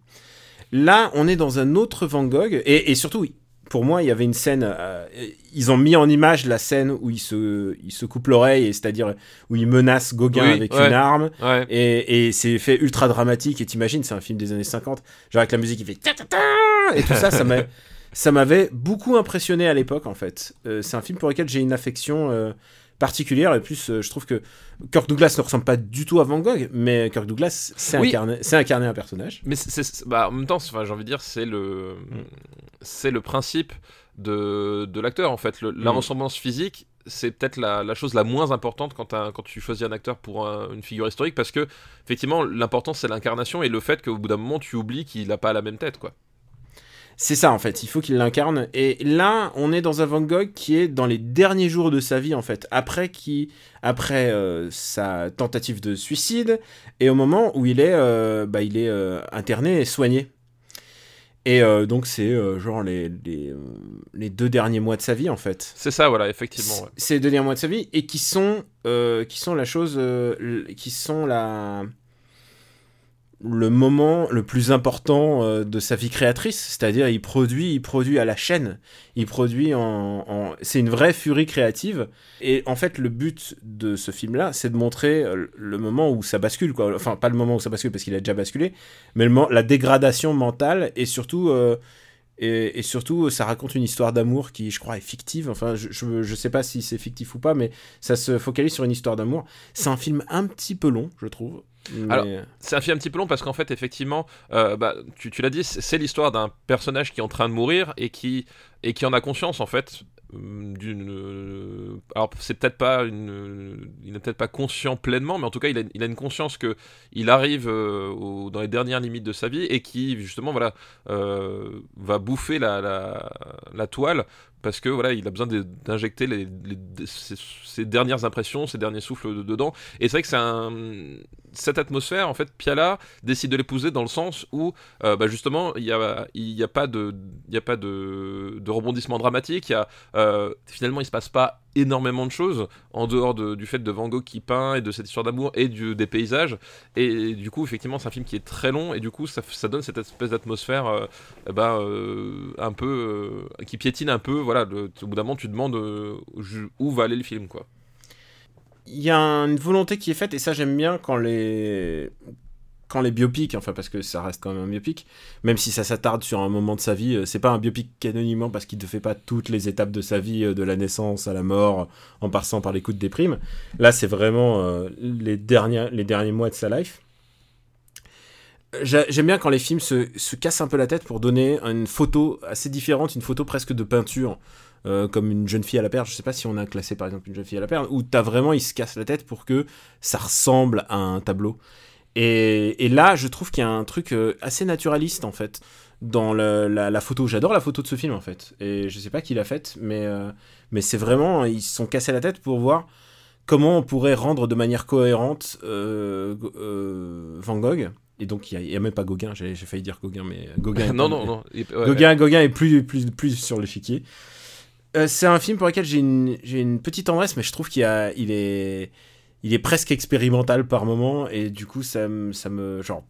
Là, on est dans un autre Van Gogh. Et, et surtout, pour moi, il y avait une scène. euh, ils ont mis en image la scène où il se, il se coupe l'oreille, c'est-à-dire où il menace Gauguin Oui, avec ouais. une arme. ouais. Et, et c'est fait ultra dramatique. Et t'imagines, c'est un film des années 50. Genre avec la musique qui fait. ta ta ta Et tout ça, ça m'a. Ça m'avait beaucoup impressionné à l'époque, en fait. Euh, c'est un film pour lequel j'ai une affection euh, particulière. Et plus, euh, je trouve que Kirk Douglas ne ressemble pas du tout à Van Gogh, mais Kirk Douglas, c'est Oui. incarner, incarner un personnage. Mais c'est, bah, en même temps, enfin, j'ai envie de dire, c'est le, c'est le principe de, de l'acteur en fait. Le- la Mm. ressemblance physique, c'est peut-être la, la chose la moins importante quand, tu choisis un acteur pour un- une figure historique, parce que effectivement, l'important c'est l'incarnation et le fait qu'au bout d'un moment, tu oublies qu'il n'a pas la même tête, quoi. C'est ça en fait, il faut qu'il l'incarne. Et là, on est dans un Van Gogh qui est dans les derniers jours de sa vie en fait, après qui, après euh, sa tentative de suicide et au moment où il est, euh, bah, il est euh, interné et soigné. Et donc c'est genre les, les, les, deux derniers mois de sa vie en fait. C'est ça, voilà, effectivement. Ouais. C'est les deux derniers mois de sa vie et qui sont, qui sont la chose, qui sont la le moment le plus important euh, de sa vie créatrice, c'est-à-dire il produit, il produit à la chaîne, il produit en, c'est une vraie furie créative. Et en fait, le but de ce film-là, c'est de montrer euh, le moment où ça bascule, quoi. Enfin, pas le moment où ça bascule parce qu'il a déjà basculé, mais le, la dégradation mentale et surtout. Euh, et, surtout, ça raconte une histoire d'amour qui, je crois, est fictive. Enfin, je, je sais pas si c'est fictif ou pas, mais ça se focalise sur une histoire d'amour. C'est un film un petit peu long, je trouve. Alors, c'est un film un petit peu long parce qu'en fait, effectivement, euh, bah, tu, tu l'as dit, c'est l'histoire d'un personnage qui est en train de mourir et qui, et qui en a conscience, en fait, d'une euh, alors c'est peut-être pas une il n'est peut-être pas conscient pleinement mais en tout cas il a, il a une conscience que il arrive euh, dans les dernières limites de sa vie et qui justement voilà va bouffer la, la, la, toile parce que voilà il a besoin d'injecter les, ses, dernières impressions ses derniers souffles dedans. Et c'est vrai que c'est cette atmosphère en fait Piala décide de l'épouser dans le sens où bah, justement il y a pas de de, de rebondissement dramatique euh, finalement, il se passe pas énormément de choses en dehors du fait de Van Gogh qui peint et de cette histoire d'amour et du, des paysages. Et, du coup, effectivement, c'est un film qui est très long et du coup, ça, ça donne cette espèce d'atmosphère euh, euh, un peu qui piétine un peu. Voilà, au bout d'un moment, tu demandes où va aller le film, quoi. Il y a une volonté qui est faite et ça j'aime bien quand les quand les biopics, enfin parce que ça reste quand même un biopic, même si ça s'attarde sur un moment de sa vie, euh, c'est pas un biopic canoniquement parce qu'il ne fait pas toutes les étapes de sa vie, euh, de la naissance à la mort, en passant par les coups de déprime. Là, c'est vraiment euh, les, derniers, les derniers mois de sa life. J'aime bien quand les films se, se, cassent un peu la tête pour donner une photo assez différente, une photo presque de peinture. comme une jeune fille à la perle, je sais pas si on a classé par exemple une jeune fille à la perle, où t'as vraiment, il se casse la tête pour que ça ressemble à un tableau. Et, là, je trouve qu'il y a un truc euh, assez naturaliste en fait dans la, photo. J'adore la photo de ce film en fait. Et je sais pas qui l'a faite, mais, euh, mais c'est vraiment. Ils se sont cassés la tête pour voir comment on pourrait rendre de manière cohérente euh, Van Gogh. Et donc, il n'y a, même pas Gauguin, j'ai failli dire Gauguin, mais Gauguin. non, non, non, Gauguin, Gauguin est plus, plus, plus sur l'échiquier. c'est un film pour lequel j'ai une, une, petite tendresse, mais je trouve qu'il il est il est presque expérimental par moment et du coup ça, me genre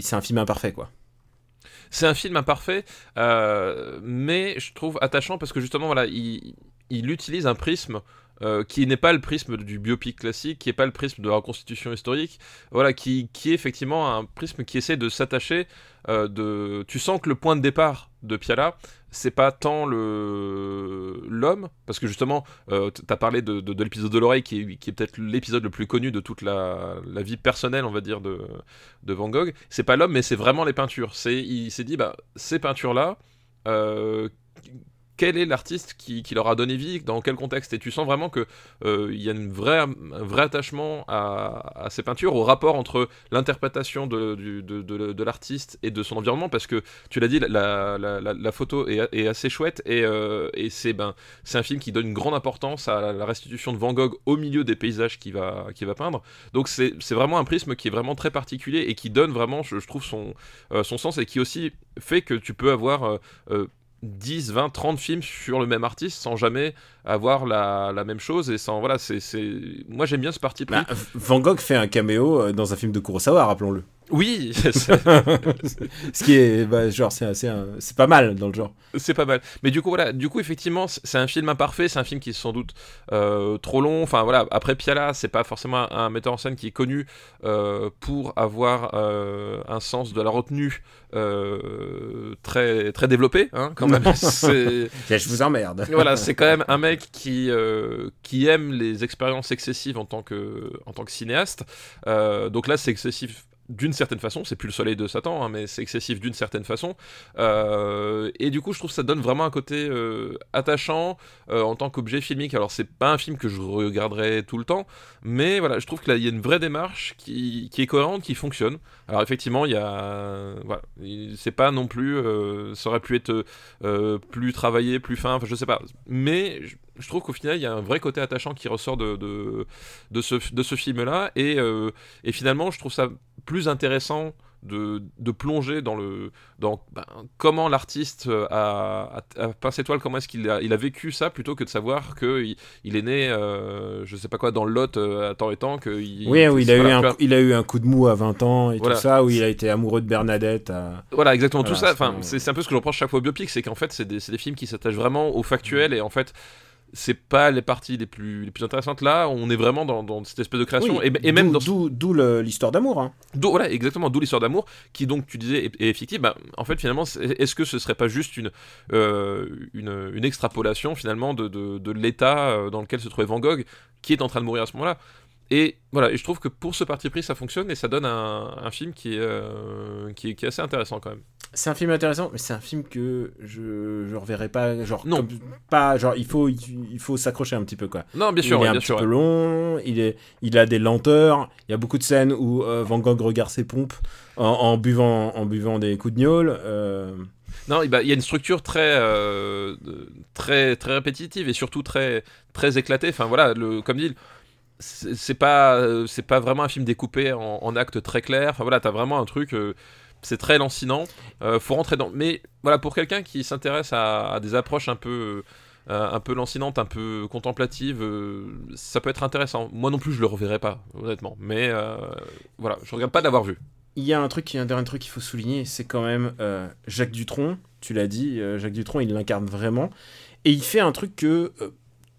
c'est un film imparfait quoi. C'est un film imparfait, euh, mais je trouve attachant parce que justement voilà il, il utilise un prisme euh, qui n'est pas le prisme du biopic classique, qui n'est pas le prisme de la reconstitution historique, voilà, qui, qui est effectivement un prisme qui essaie de s'attacher. Euh, de... Tu sens que le point de départ de Piala, c'est pas tant le l'homme, parce que justement, euh, tu as parlé de, de, l'épisode de l'oreille, qui est, qui est peut-être l'épisode le plus connu de toute la, la, vie personnelle, on va dire, de, de Van Gogh. C'est pas l'homme, mais c'est vraiment les peintures. Il s'est dit, bah, ces peintures-là, quel est l'artiste qui, leur a donné vie, dans quel contexte. Et tu sens vraiment qu'il euh, y a un vrai attachement à, ces peintures, au rapport entre l'interprétation de, l'artiste et de son environnement, parce que tu l'as dit, la, photo est, assez chouette et, euh, et c'est ben, un film qui donne une grande importance à la restitution de Van Gogh au milieu des paysages qu'il va, peindre. Donc c'est vraiment un prisme qui est vraiment très particulier et qui donne vraiment, je, trouve, euh, son sens et qui aussi fait que tu peux avoir 10, 20, 30 films sur le même artiste sans jamais avoir la, la même chose et sans voilà c'est moi j'aime bien ce parti pris. Bah, Van Gogh fait un caméo euh, dans un film de Kurosawa rappelons-le. Oui, ce qui est bah, genre c'est c'est pas mal dans le genre. C'est pas mal. Mais du coup voilà, du coup effectivement c'est un film imparfait, c'est un film qui est sans doute euh, trop long. Enfin voilà, après Piala c'est pas forcément un, metteur en scène qui est connu euh, pour avoir euh, un sens de la retenue très très développé hein, quand même. Je vous emmerde. voilà, c'est quand même un mec qui qui aime les expériences excessives en tant que en tant que cinéaste. donc là c'est excessif d'une certaine façon, c'est plus le soleil de Satan, hein, mais c'est excessif d'une certaine façon. Euh, et du coup, je trouve que ça donne vraiment un côté euh, attachant euh, en tant qu'objet filmique. Alors, c'est pas un film que je regarderai tout le temps, mais voilà, je trouve qu'il y a une vraie démarche qui, est cohérente, qui fonctionne. Alors, effectivement, il y a. Voilà, c'est pas non plus. ça aurait pu être plus travaillé, plus fin, enfin, je sais pas. Mais je trouve qu'au final, il y a un vrai côté attachant qui ressort de, ce, film-là. Et, finalement, je trouve ça plus intéressant de, de plonger dans le dans ben, comment l'artiste a, a, a étoile, comment est-ce qu'il a, il a vécu ça, plutôt que de savoir qu'il il est né, euh, je sais pas quoi, dans le lot euh, à temps et temps. Que il, oui, où il a, eu un, il a eu un coup de mou à 20 ans et tout ça, où il a été amoureux de Bernadette. Voilà, exactement, tout ça. Enfin, c'est un peu ce que je reproche chaque fois au biopic, c'est qu'en fait, c'est des, des, films qui s'attachent vraiment au factuel et en fait c'est pas les parties les plus, les plus intéressantes là on est vraiment dans, dans cette espèce de création et, et, même d'où l'histoire d'amour hein. voilà exactement d'où l'histoire d'amour qui donc tu disais est, fictive bah, en fait finalement est-ce que ce serait pas juste une euh, une, une, extrapolation finalement de, de, de l'état euh, dans lequel se trouvait Van Gogh qui est en train de mourir à ce moment là et voilà, et je trouve que pour ce parti pris, ça fonctionne et ça donne un, un film qui est, euh, qui est, qui, est, assez intéressant quand même. C'est un film intéressant, mais c'est un film que je je reverrai pas genre non pas genre il faut il, faut s'accrocher un petit peu quoi. Non bien sûr, il est un petit peu long, il est il a des lenteurs, il y a beaucoup de scènes où euh, Van Gogh regarde ses pompes en, en, buvant en buvant des coups de gnôle. Euh... Non, il y a une structure très, euh, très, très répétitive et surtout très, très éclatée. Enfin voilà, le, comme dit, c'est pas euh, c'est pas vraiment un film découpé en, actes très clairs enfin voilà t'as vraiment un truc euh, c'est très lancinant. Euh, faut rentrer dans mais voilà pour quelqu'un qui s'intéresse à, des approches un peu un peu lancinantes un peu contemplatives ça peut être intéressant. Moi non plus je le reverrai pas honnêtement. Mais voilà je regarde pas d'avoir vu. Il y a un truc un dernier truc qu'il faut souligner c'est quand même Jacques Dutronc tu l'as dit Jacques Dutronc il l'incarne vraiment. Et il fait un truc que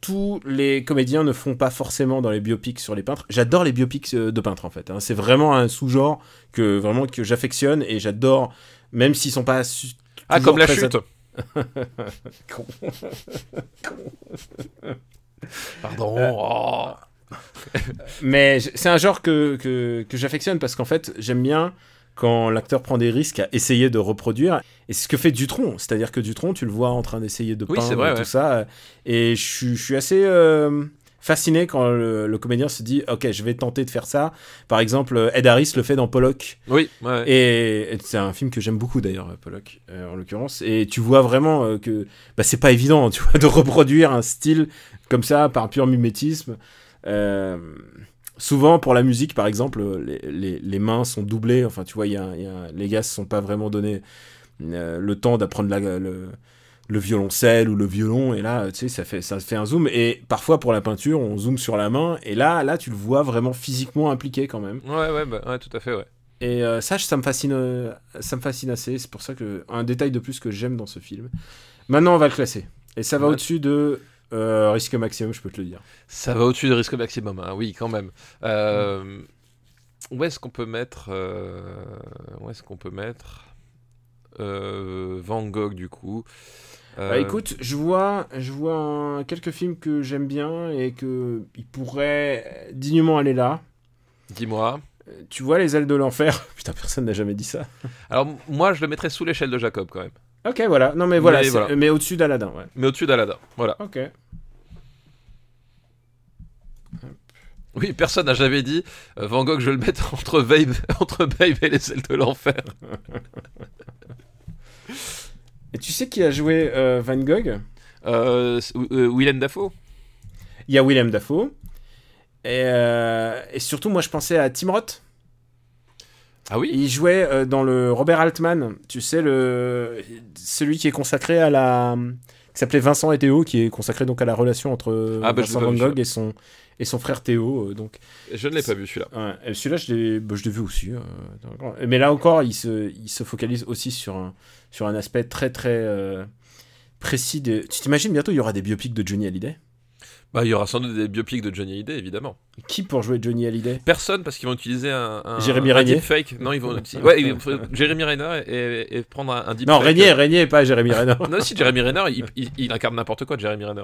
tous les comédiens ne font pas forcément dans les biopics sur les peintres. J'adore les biopics euh, de peintres en fait. Hein. C'est vraiment un sous-genre que vraiment que j'affectionne et j'adore, même s'ils sont pas. Ah comme la chute. Pardon. Euh, oh. mais c'est un genre que, que, que j'affectionne parce qu'en fait j'aime bien quand l'acteur prend des risques à essayer de reproduire. Et c'est ce que fait Dutron. C'est-à-dire que Dutron, tu le vois en train d'essayer de peindre tout ça. Et je, suis assez euh, fasciné quand le, comédien se dit Ok, je vais tenter de faire ça. Par exemple, Ed Harris le fait dans Pollock. Oui, Et, c'est un film que j'aime beaucoup d'ailleurs, Pollock, euh, en l'occurrence. Et tu vois vraiment euh, que bah, c'est pas évident tu vois, de reproduire un style comme ça par pur mimétisme. Euh, souvent pour la musique par exemple les, les, mains sont doublées. Enfin tu vois y a, y a, les gars se sont pas vraiment donné euh, le temps d'apprendre le, le, violoncelle ou le violon. Et là tu sais ça fait ça fait un zoom. Et parfois pour la peinture on zoome sur la main. Et là là tu le vois vraiment physiquement impliqué quand même. Ouais ouais, bah, ouais tout à fait ouais. Et euh, ça ça me fascine euh, ça me fascine assez. C'est pour ça que un détail de plus que j'aime dans ce film. Maintenant on va le classer. Et ça va au-dessus de euh, risque maximum, je peux te le dire. Ça va au-dessus de risque maximum, hein. oui, quand même. Euh, où est-ce qu'on peut mettre euh, Où est-ce qu'on peut mettre Van Gogh du coup bah, écoute, je vois, je vois quelques films que j'aime bien et que il pourrait dignement aller là. Dis-moi. Tu vois les ailes de l'enfer? Putain, personne n'a jamais dit ça. Alors moi, je le mettrais sous l'échelle de Jacob quand même. Ok, voilà. Non, mais voilà, mais, mais au-dessus d'Aladin, ouais. Mais au-dessus d'Aladin, voilà. Ok. Oui, personne n'a jamais dit euh, Van Gogh, je vais le mettre entre Babe, entre Babe et les ailes de l'enfer. et tu sais qui a joué euh, Van Gogh? Euh, Willem Dafoe. Il y a Willem Dafoe. Et, et, surtout, moi, je pensais à Tim Roth. Ah oui Il jouait dans le Robert Altman, tu sais, le, celui qui est consacré à la. qui s'appelait Vincent et Théo, qui est consacré donc à la relation entre ah, bah, Vincent Van Gogh et son, et son frère Théo. Euh, donc, je ne l'ai pas vu celui-là. Ouais, celui-là, je l'ai bah, vu aussi. Euh, mais là encore, il se, il se focalise aussi sur un, sur un aspect très très euh, précis. De... Tu t'imagines bientôt, il y aura des biopics de Johnny Hallyday? Bah, il y aura sans doute des biopics de Johnny Hallyday, évidemment. Qui pour jouer Johnny Hallyday? Personne, parce qu'ils vont utiliser un, un Jérémy un fake. Non, ils vont utiliser... ouais, il Jérémy Renner et, et, prendre un, deepfake. Non, Régnier, Régnier, pas Jérémy Renner. non, si Jérémy Renner, il, il, incarne n'importe quoi, Jérémy Renner.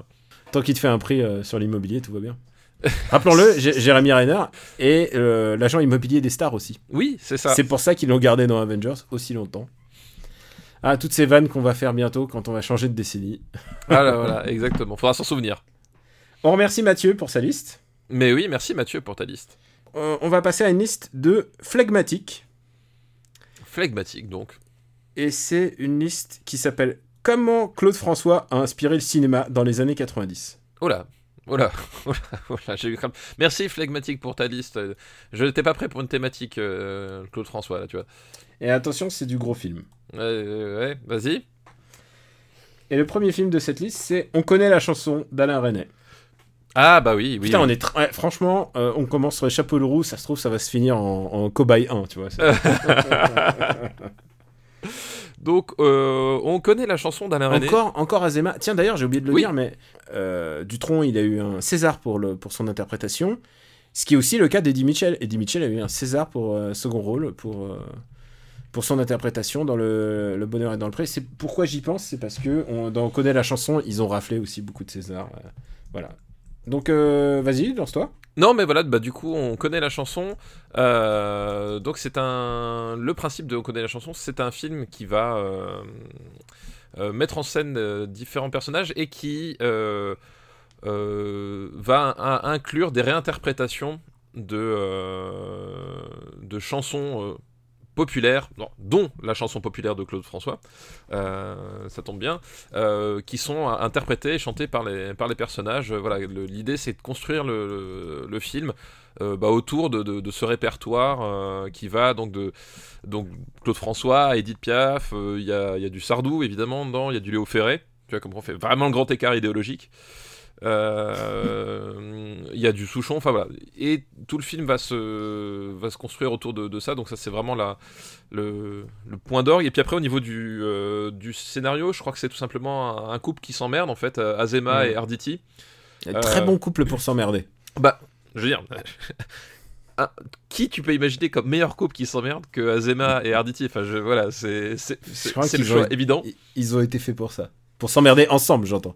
Tant qu'il te fait un prix sur l'immobilier, tout va bien. Rappelons-le, J- Jeremy Renner est euh, l'agent immobilier des stars aussi. Oui, c'est ça. C'est pour ça qu'ils l'ont gardé dans Avengers aussi longtemps. Ah, toutes ces vannes qu'on va faire bientôt quand on va changer de décennie. Voilà, voilà, exactement. Faudra s'en souvenir. On remercie Mathieu pour sa liste. Mais oui, merci Mathieu pour ta liste. Euh, on va passer à une liste de flegmatiques. Flegmatique, donc. Et c'est une liste qui s'appelle Comment Claude François a inspiré le cinéma dans les années 90. Oh là, oh là, oh là, oh là, j'ai eu. Merci Flegmatique pour ta liste. Je n'étais pas prêt pour une thématique, euh, Claude François, là, tu vois. Et attention, c'est du gros film. Ouais, ouais, ouais, vas-y. Et le premier film de cette liste, c'est On connaît la chanson d'Alain René. Ah bah oui, oui. Putain, oui. on est tr- ouais, franchement, euh, on commence sur les chapeaux de roue, ça se trouve, ça va se finir en, en cobaye 1, tu vois. ça. Donc, euh, on connaît la chanson d'Alain René. encore, encore Azema. Tiens, d'ailleurs, j'ai oublié de le Oui. dire, mais euh, Dutronc, il a eu un César pour, le, pour son interprétation. Ce qui est aussi le cas d'Eddie Mitchell. Eddie Mitchell a eu un César pour euh, second rôle, pour, euh, pour son interprétation dans le, le Bonheur est dans le pré. C'est pourquoi j'y pense, c'est parce que on, dans On connaît la chanson, ils ont raflé aussi beaucoup de Césars. euh, voilà. Donc, euh, vas-y, lance-toi. Non, mais voilà, bah, du coup, on connaît la chanson. Euh, donc, c'est un. Le principe de On connaît la chanson, c'est un film qui va euh, mettre en scène différents personnages et qui va in- inclure des réinterprétations de, chansons populaires, dont la chanson populaire de Claude François, euh, ça tombe bien, euh, qui sont interprétés et chantés par les, personnages. Euh, Voilà, l'idée c'est de construire le, film bah, autour de, de- ce répertoire qui va donc de Claude François, Edith Piaf, il y, a, y a du Sardou évidemment dedans, il y a du Léo Ferré, tu vois comme on fait vraiment le grand écart idéologique. Euh, Il y a du Souchon, enfin voilà. Et tout le film va se, va se construire autour de, de ça, donc ça c'est vraiment la, le, le point d'orgue. Et puis après, au niveau du, euh, du scénario, je crois que c'est tout simplement un, un couple qui s'emmerde en fait, euh, Azema Mhm. et Arditi. Très bon couple pour s'emmerder. Bah, je veux dire, qui tu peux imaginer comme meilleur couple qui s'emmerde que Azema et Arditi? Enfin, je, voilà, c'est le choix ont- évident. Ils ont été faits pour ça. Pour s'emmerder ensemble, j'entends.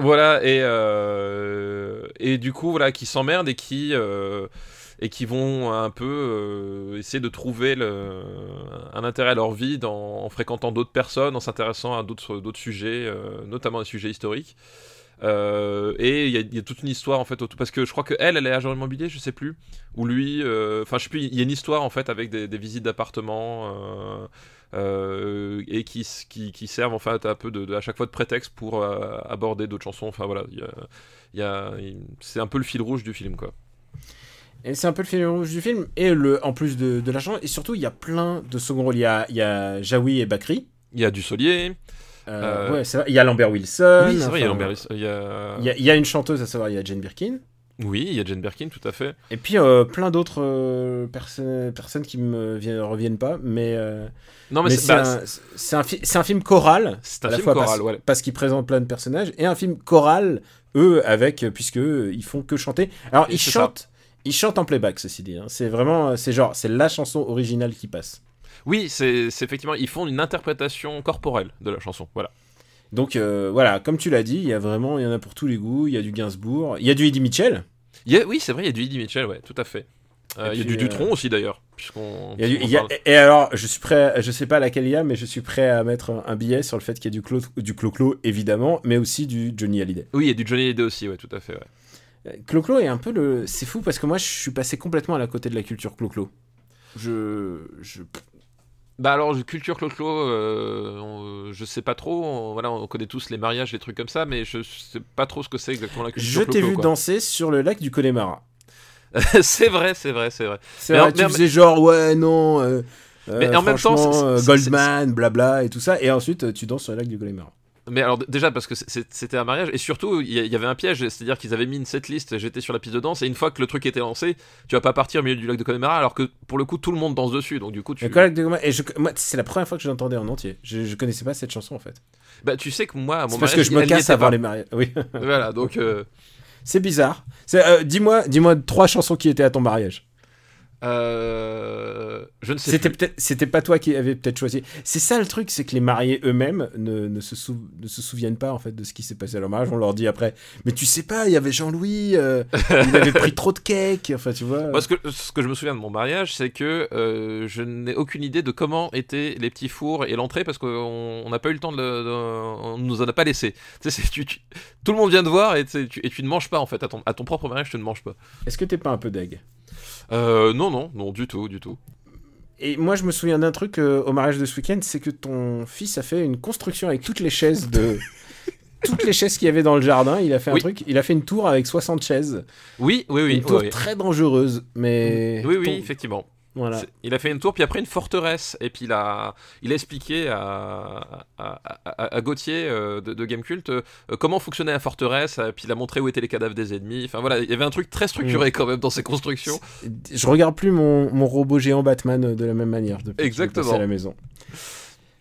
Voilà, et, euh, et du coup, voilà, qui s'emmerdent et qui, euh, et qui vont un peu euh, essayer de trouver un intérêt à leur vie en fréquentant d'autres personnes, en s'intéressant à d'autres sujets, euh, notamment des sujets historiques. Euh, et il y, a- toute une histoire en fait parce que je crois que elle elle est agent immobilier je sais plus ou lui euh, enfin je sais plus il y a une histoire en fait avec des, visites d'appartements euh, euh, et qui, qui, qui servent en fait un peu de, de- à chaque fois de prétexte pour euh, aborder d'autres chansons enfin voilà il y a, y a- c'est un peu le fil rouge du film quoi Et c'est un peu le fil rouge du film. Et le, en plus de, de l'argent, et surtout, il y a plein de second rôles. Il y a, il y a Jaoui et Bakri. il y a du Solier Euh, Euh, ouais, c'est vrai. Il y a Lambert Wilson. oui c'est vrai il y a Lambert il y a... Il y, a, il y a une chanteuse, à savoir, il y a Jane Birkin. Oui il y a Jane Birkin tout à fait Et puis euh, plein d'autres euh, perso- personnes qui me viennent, reviennent pas. Mais, euh, non mais, mais c'est c'est bah, un, c'est un, fi- un film choral. c'est un à la fois choral parce, ouais parce qu'il présente plein de personnages. Et un film choral, eux, avec, puisque eux, ils font que chanter. Alors, Et ils ça. chantent. Ils chantent en playback, ceci dit. hein. C'est vraiment, c'est genre, c'est la chanson originale qui passe. Oui, c'est effectivement, ils font une interprétation corporelle de la chanson. Voilà. Donc euh, voilà, comme tu l'as dit, il y a vraiment, il y en a pour tous les goûts. Il y a du Gainsbourg, il y a du Eddie Mitchell, Il y a- oui, c'est vrai, il y a du Eddie Mitchell, ouais, tout à fait. Euh, Et il y a du euh, Dutron aussi d'ailleurs, y a du- puisqu'on il y a- parle. et alors, je suis prêt, je sais pas laquelle il y a, mais je suis prêt à mettre un, un billet sur le fait qu'il y a du Clo, du Clo-Clo évidemment, mais aussi du Johnny Hallyday. Oui, il y a du Johnny Hallyday aussi, ouais, tout à fait. Ouais. Euh, Clo-Clo est un peu le, c'est fou parce que moi je suis passé complètement à la côté de la culture Clo-Clo. Je, je, Bah alors, culture clo-clo, euh, on- je sais pas trop. on- voilà, on connaît tous les mariages, les trucs comme ça, mais je sais pas trop ce que c'est exactement la culture je t'ai vu quoi. danser sur le lac du Connemara. c'est vrai, c'est vrai, c'est vrai. C'est vrai, en- tu mais- faisais genre ouais non. euh, Mais euh, en même temps, euh, Goldman, blabla et tout ça, et ensuite euh, tu danses sur le lac du Connemara. Mais alors déjà parce que c'était un mariage et surtout il y, avait un piège, c'est-à-dire qu'ils avaient mis une setlist, j'étais sur la piste de danse et une fois que le truc était lancé, tu vas pas partir au milieu du lac de Connemara alors que pour le coup tout le monde danse dessus donc du coup tu Le Connemara, et je, moi c'est la première fois que je l'entendais en entier. Je, je connaissais pas cette chanson en fait. bah tu sais que moi à mon C'est parce que mariage je me casse avant les mariages. Oui. Voilà donc euh, C'est bizarre. Euh, dis-moi, dis-moi trois chansons qui étaient à ton mariage. Euh, je ne sais C'était peut-être, c'était pas toi qui avais peut-être choisi. C'est ça le truc, c'est que les mariés eux-mêmes ne, ne se sou- ne se souviennent pas en fait de ce qui s'est passé à leur mariage. On leur dit après, mais tu sais pas, il y avait Jean-Louis, euh, il avait pris trop de cake. Enfin, tu vois. Moi, ce que, ce que je me souviens de mon mariage, c'est que euh, je n'ai aucune idée de comment étaient les petits fours et l'entrée parce qu'on on n'a pas eu le temps de, le- de- On nous en a pas laissé. Tu sais, c'est- tu- tu- tout le monde vient de voir et, tu sais, tu, et tu ne manges pas en fait. À ton, à ton propre mariage, tu ne manges pas. Est-ce que t'es pas un peu deg? Euh, non, non, non, du tout, du tout. Et moi, je me souviens d'un truc euh, au mariage de ce week-end, c'est que ton fils a fait une construction avec toutes les chaises de. toutes les chaises qu'il y avait dans le jardin. Il a fait un Oui. truc. Il a fait une tour avec 60 chaises. Oui, oui, oui. une tour oui, oui. très dangereuse, mais. Oui, oui, ton- effectivement. Voilà. Il a fait une tour, puis après une forteresse, et puis il a, il a expliqué à, à, à, à Gauthier euh, de, de Gamecult euh, comment fonctionnait la forteresse, et puis il a montré où étaient les cadavres des ennemis. Enfin voilà, il y avait un truc très structuré Mm. quand même dans ses constructions. Je regarde plus mon, mon robot géant Batman euh, de la même manière depuis que je Exactement. à la maison.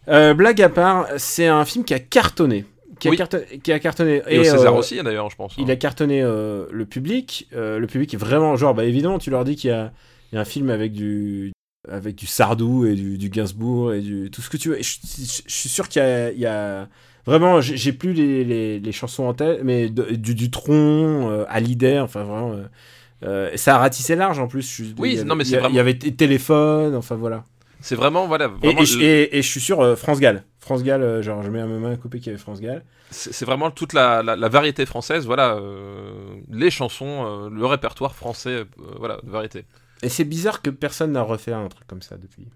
Euh, blague à part, c'est un film qui a cartonné. Qui a, Oui. cartonné, qui a cartonné. Et, au César euh, aussi, hein, d'ailleurs, je pense. Il a cartonné euh, le public. Euh, le public est vraiment genre, bah évidemment, tu leur dis qu'il y a, il y a un film avec du avec du Sardou et du, du Gainsbourg et du tout ce que tu veux. Je, je- je suis sûr qu'il y y a- vraiment, j'ai plus les, les, les chansons en tête, mais de- du Dutron, euh, Hallyday, enfin vraiment. euh, euh, ça a ratissé large en plus. Je Oui, avait- non, mais c'est vraiment- Il y avait téléphone, enfin voilà. C'est vraiment, voilà, Et, vraiment et, je- le- et- et je suis sûr, euh, France Gall. France Gall, genre, je mets à ma main coupé qu'il y avait France Gall. c'est vraiment toute la, la, la variété française, voilà, les chansons, le répertoire français, voilà, de variété. Et c'est bizarre que personne n'a refait un truc comme ça depuis.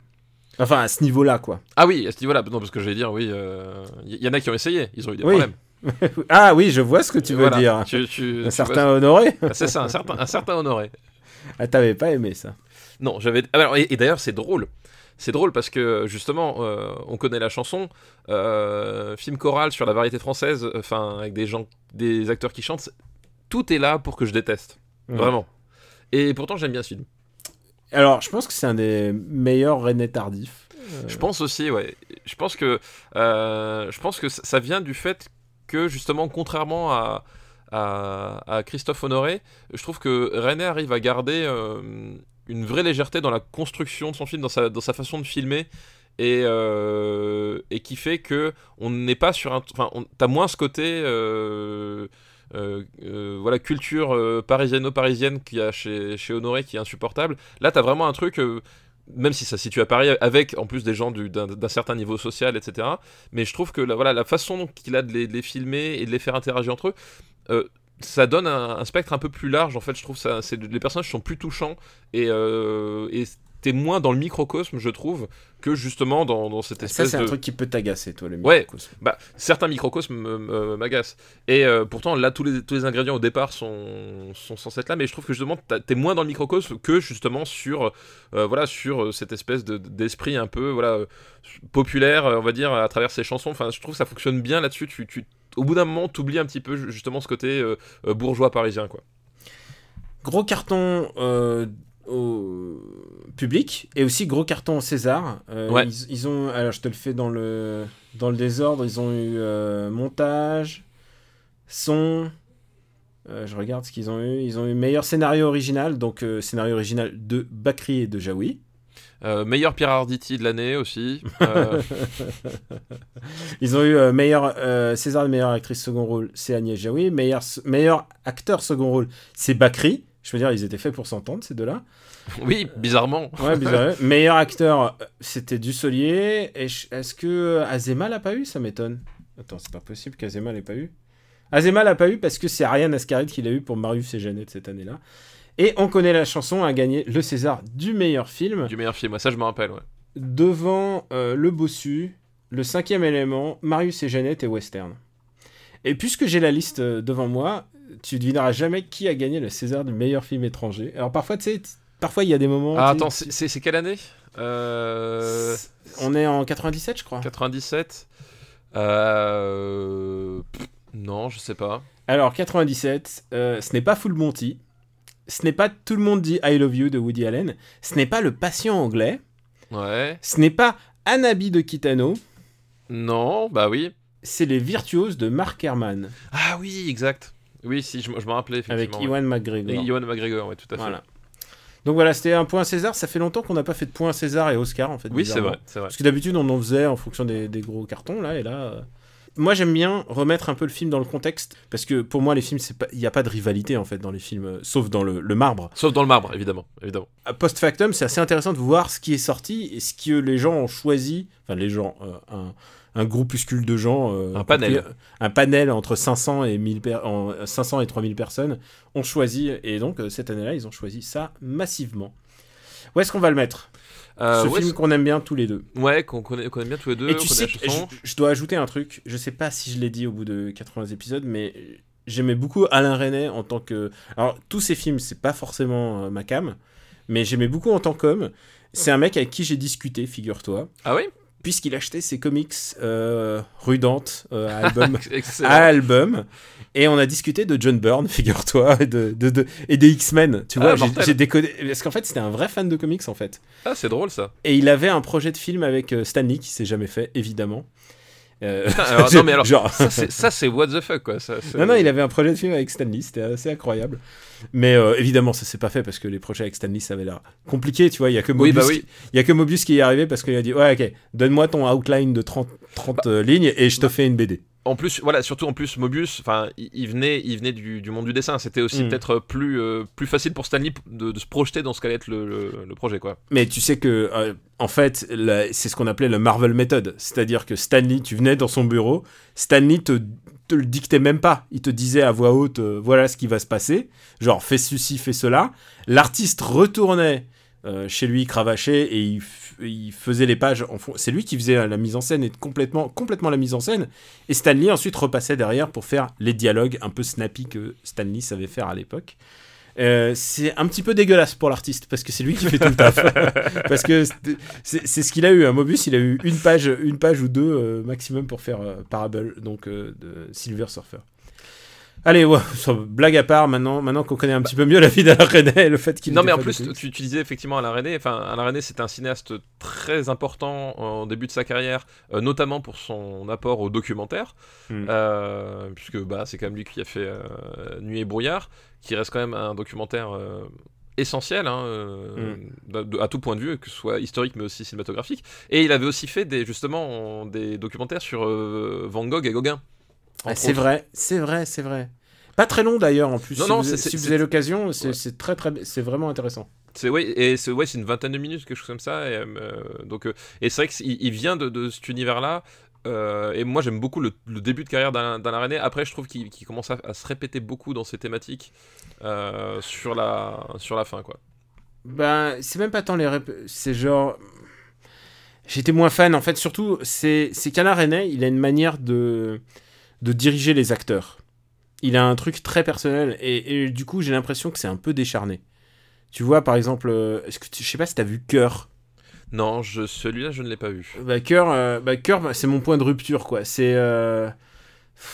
Enfin, à ce niveau-là, quoi. Ah oui, à ce niveau-là, non, parce que j'allais dire, oui, il y, y en a qui ont essayé, ils ont eu des Oui. problèmes. ah oui, je vois ce que tu veux Voilà, dire. tu- tu- Un certain vois- honoré. Ah, C'est ça, un certain, un certain honoré. Ah, t'avais pas aimé ça. Non, j'avais. ah, alors, et, et d'ailleurs, c'est drôle. C'est drôle parce que justement, euh, on connaît la chanson, euh, film choral sur la variété française, enfin avec des gens, des acteurs qui chantent. c'est- Tout est là pour que je déteste, Ouais. vraiment. Et pourtant, j'aime bien ce film. Alors, je pense que c'est un des meilleurs René Tardif. Euh, Je pense aussi, ouais. Je pense que, euh, je pense que ça vient du fait que justement, contrairement à, à, à Christophe Honoré, je trouve que René arrive à garder euh, une vraie légèreté dans la construction de son film, dans sa, dans sa façon de filmer. Et, et qui fait que on n'est pas sur un enfin t'as moins ce côté voilà culture euh, parisiano-parisienne qu'il y a chez, chez Honoré qui est insupportable là t'as vraiment un truc euh, même si ça se situe à Paris, avec en plus des gens du- d'un certain niveau social, etc. Mais je trouve que la, voilà, la façon qu'il a de les, filmer et de les faire interagir entre eux, euh, ça donne un, spectre un peu plus large. En fait, je trouve ça, les personnages sont plus touchants euh, et t'es moins dans le microcosme, je trouve, que justement dans, dans cette ça, espèce c'est un de truc qui peut t'agacer, toi, le Ouais. microcosme. bah, certains microcosmes me- me- m'agacent. Et euh, pourtant, là, tous les, tous les ingrédients au départ sont, sont censés être là, mais je trouve que justement, t'es moins dans le microcosme que justement sur, euh, voilà, sur euh, cette espèce de- d'esprit un peu voilà, populaire, euh, on va dire, à travers ces chansons. Enfin, je trouve que ça fonctionne bien là-dessus. Tu, tu- au bout d'un moment, t'oublies un petit peu ju- justement ce côté euh, euh, bourgeois parisien, quoi. Gros carton euh, au public et aussi gros carton au César. Euh, Ouais. ils, ils ont, alors je te le fais dans le, dans le désordre, ils ont eu euh, montage, son. euh, je regarde ce qu'ils ont eu. Ils ont eu meilleur scénario original, donc scénario original de Bakri et de Jaoui. Meilleur Pierre Arditi de l'année aussi. Ils ont eu meilleur César de meilleure actrice second rôle, c'est Agnès Jaoui. Meilleur, meilleur acteur second rôle, c'est Bakri. Je veux dire, ils étaient faits pour s'entendre ces deux-là. oui, bizarrement. Ouais, bizarre. meilleur acteur, c'était Dussolier. Est-ce que Azema l'a pas eu? Ça m'étonne. Attends, c'est pas possible qu'Azema l'ait pas eu. Azema l'a pas eu parce que c'est Ariane Ascaride qui l'a eu pour Marius et Jeannette cette année-là. Et on connaît la chanson, a gagné le César du meilleur film Du meilleur film, ça je me rappelle, ouais. devant euh, Le Bossu, Le Cinquième Élément, Marius et Jeannette et Western. Et puisque j'ai la liste euh, devant moi, tu devineras jamais qui a gagné le César du meilleur film étranger. Alors parfois, tu sais, parfois il y a des moments. Ah, attends, c'est- quelle année? Euh... On est en 97, je crois. 97 euh... pff, Non, je sais pas. Alors, 97, euh, ce n'est pas Full Monty. Ce n'est pas Tout le monde dit I love you de Woody Allen. Ce n'est pas Le patient anglais. Ouais. Ce n'est pas Anabi de Kitano. Non, bah oui. C'est Les Virtuoses de Mark Herman Ah oui, exact. Oui, si, je, me- je me rappelais avec ouais. McGregor. Et Ewan McGregor, ouais, tout à fait. Voilà. Donc voilà, c'était un point César. Ça fait longtemps qu'on n'a pas fait de point César et Oscar en fait. Oui, c'est vrai. Parce que d'habitude on en faisait en fonction des, des gros cartons là et là. euh, Moi j'aime bien remettre un peu le film dans le contexte parce que pour moi les films il n'y a pas de rivalité en fait dans les films euh, sauf dans le, le marbre. Sauf dans le marbre, évidemment, évidemment. À Post factum c'est assez intéressant de voir ce qui est sorti et ce que les gens ont choisi. Enfin les gens euh, un, un groupuscule de gens euh, Un panel. compris- un panel entre 500 et 1000 per- en- 500 et 3000 personnes ont choisi et donc euh, cette année-là ils ont choisi ça massivement. Où est-ce qu'on va le mettre? Euh, Ce film qu'on aime bien tous les deux. ouais, qu'on connaît, connaît bien tous les deux. Et tu sais, que je, je dois ajouter un truc. Je sais pas si je l'ai dit au bout de 80 épisodes, mais j'aimais beaucoup Alain Resnais en tant que. Alors, tous ces films, c'est pas forcément euh, ma cam, mais j'aimais beaucoup en tant qu'homme. C'est un mec avec qui j'ai discuté, figure-toi, Ah oui? Puisqu'il achetait ses comics euh, euh, à album. Excellent. à album et on a discuté de John Byrne figure-toi et de, de- de- et des X-Men tu Ah, vois j'ai décodé parce qu'en fait c'était un vrai fan de comics en fait Ah, c'est drôle ça. et il avait un projet de film avec euh, Stanley qui s'est jamais fait évidemment Euh, alors, non, mais alors, genre- ça, c'est, what the fuck, quoi. Ça, non non il avait un projet de film avec Stanley c'était assez incroyable mais euh, évidemment ça s'est pas fait parce que les projets avec Stanley ça avait l'air compliqué tu vois il y a que Oui, Mobius bah oui. qui- il y a que Mobius qui y est arrivé parce qu'il a dit ouais ok donne-moi ton outline de 30 30 euh, lignes et je te fais une BD En plus, voilà, surtout en plus, Mobius, enfin, il, venait, il venait du, du monde du dessin. C'était aussi Mm. peut-être plus, euh, plus facile pour Stanley de, de se projeter dans ce qu'allait être le, le- le projet, quoi. Mais tu sais que, euh, en fait, la- c'est ce qu'on appelait le Marvel Method. C'est-à-dire que Stanley, tu venais dans son bureau, Stanley te, te le dictait même pas. Il te disait à voix haute, euh, voilà ce qui va se passer. Genre, fais ceci, fais cela. L'artiste retournait euh, chez lui, cravaché, et il, il faisait les pages. En fond. C'est lui qui faisait la mise en scène, et complètement, complètement la mise en scène. Et Stanley ensuite repassait derrière pour faire les dialogues un peu snappy que Stanley savait faire à l'époque. Euh, c'est un petit peu dégueulasse pour l'artiste parce que c'est lui qui fait tout le taf. parce que c'est- ce qu'il a eu. Un Mobius, il a eu une page, une page ou deux euh, maximum pour faire euh, Parable, donc de Silver Surfer. Allez, ouais, blague à part, maintenant, maintenant qu'on connaît un petit peu mieux la vie d'Alain René et le fait qu'il Non, mais en plus, tu, tu disais effectivement Alain René. Enfin, Alain René, c'est un cinéaste très important en début de sa carrière, euh, notamment pour son apport au documentaire, Mm. euh, puisque bah, c'est quand même lui qui a fait euh, Nuit et brouillard, qui reste quand même un documentaire essentiel hein, euh, Mm. de- à tout point de vue, que ce soit historique mais aussi cinématographique. Et il avait aussi fait des, justement des documentaires sur euh, Van Gogh et Gauguin. Ah, c'est vrai, c'est vrai, c'est vrai. Pas très long d'ailleurs en plus. Non, si non, vous, si vous avez l'occasion, c'est Ouais. très très, c'est vraiment intéressant. C'est ouais, et c'est ouais, c'est une vingtaine de minutes, quelque chose comme ça. Et, euh, donc, euh, et c'est vrai qu'il il vient de, de cet univers-là. euh, et moi, j'aime beaucoup le, le début de carrière d'Alain René. Après, je trouve qu'il commence à, à se répéter beaucoup dans ses thématiques sur la sur la fin, quoi. Ben, c'est même pas tant les. C'est genre. J'étais moins fan, en fait. Surtout, c'est c'est qu'Alain René, il a une manière de, de diriger les acteurs. Il a un truc très personnel. Et, et du coup, j'ai l'impression que c'est un peu décharné. Tu vois, par exemple, euh, est-ce que tu- je sais pas si t'as vu Cœur. Non, je, celui-là, je ne l'ai pas vu. Bah, Cœur, euh, bah, Cœur, bah, c'est mon point de rupture, quoi. C'est. euh,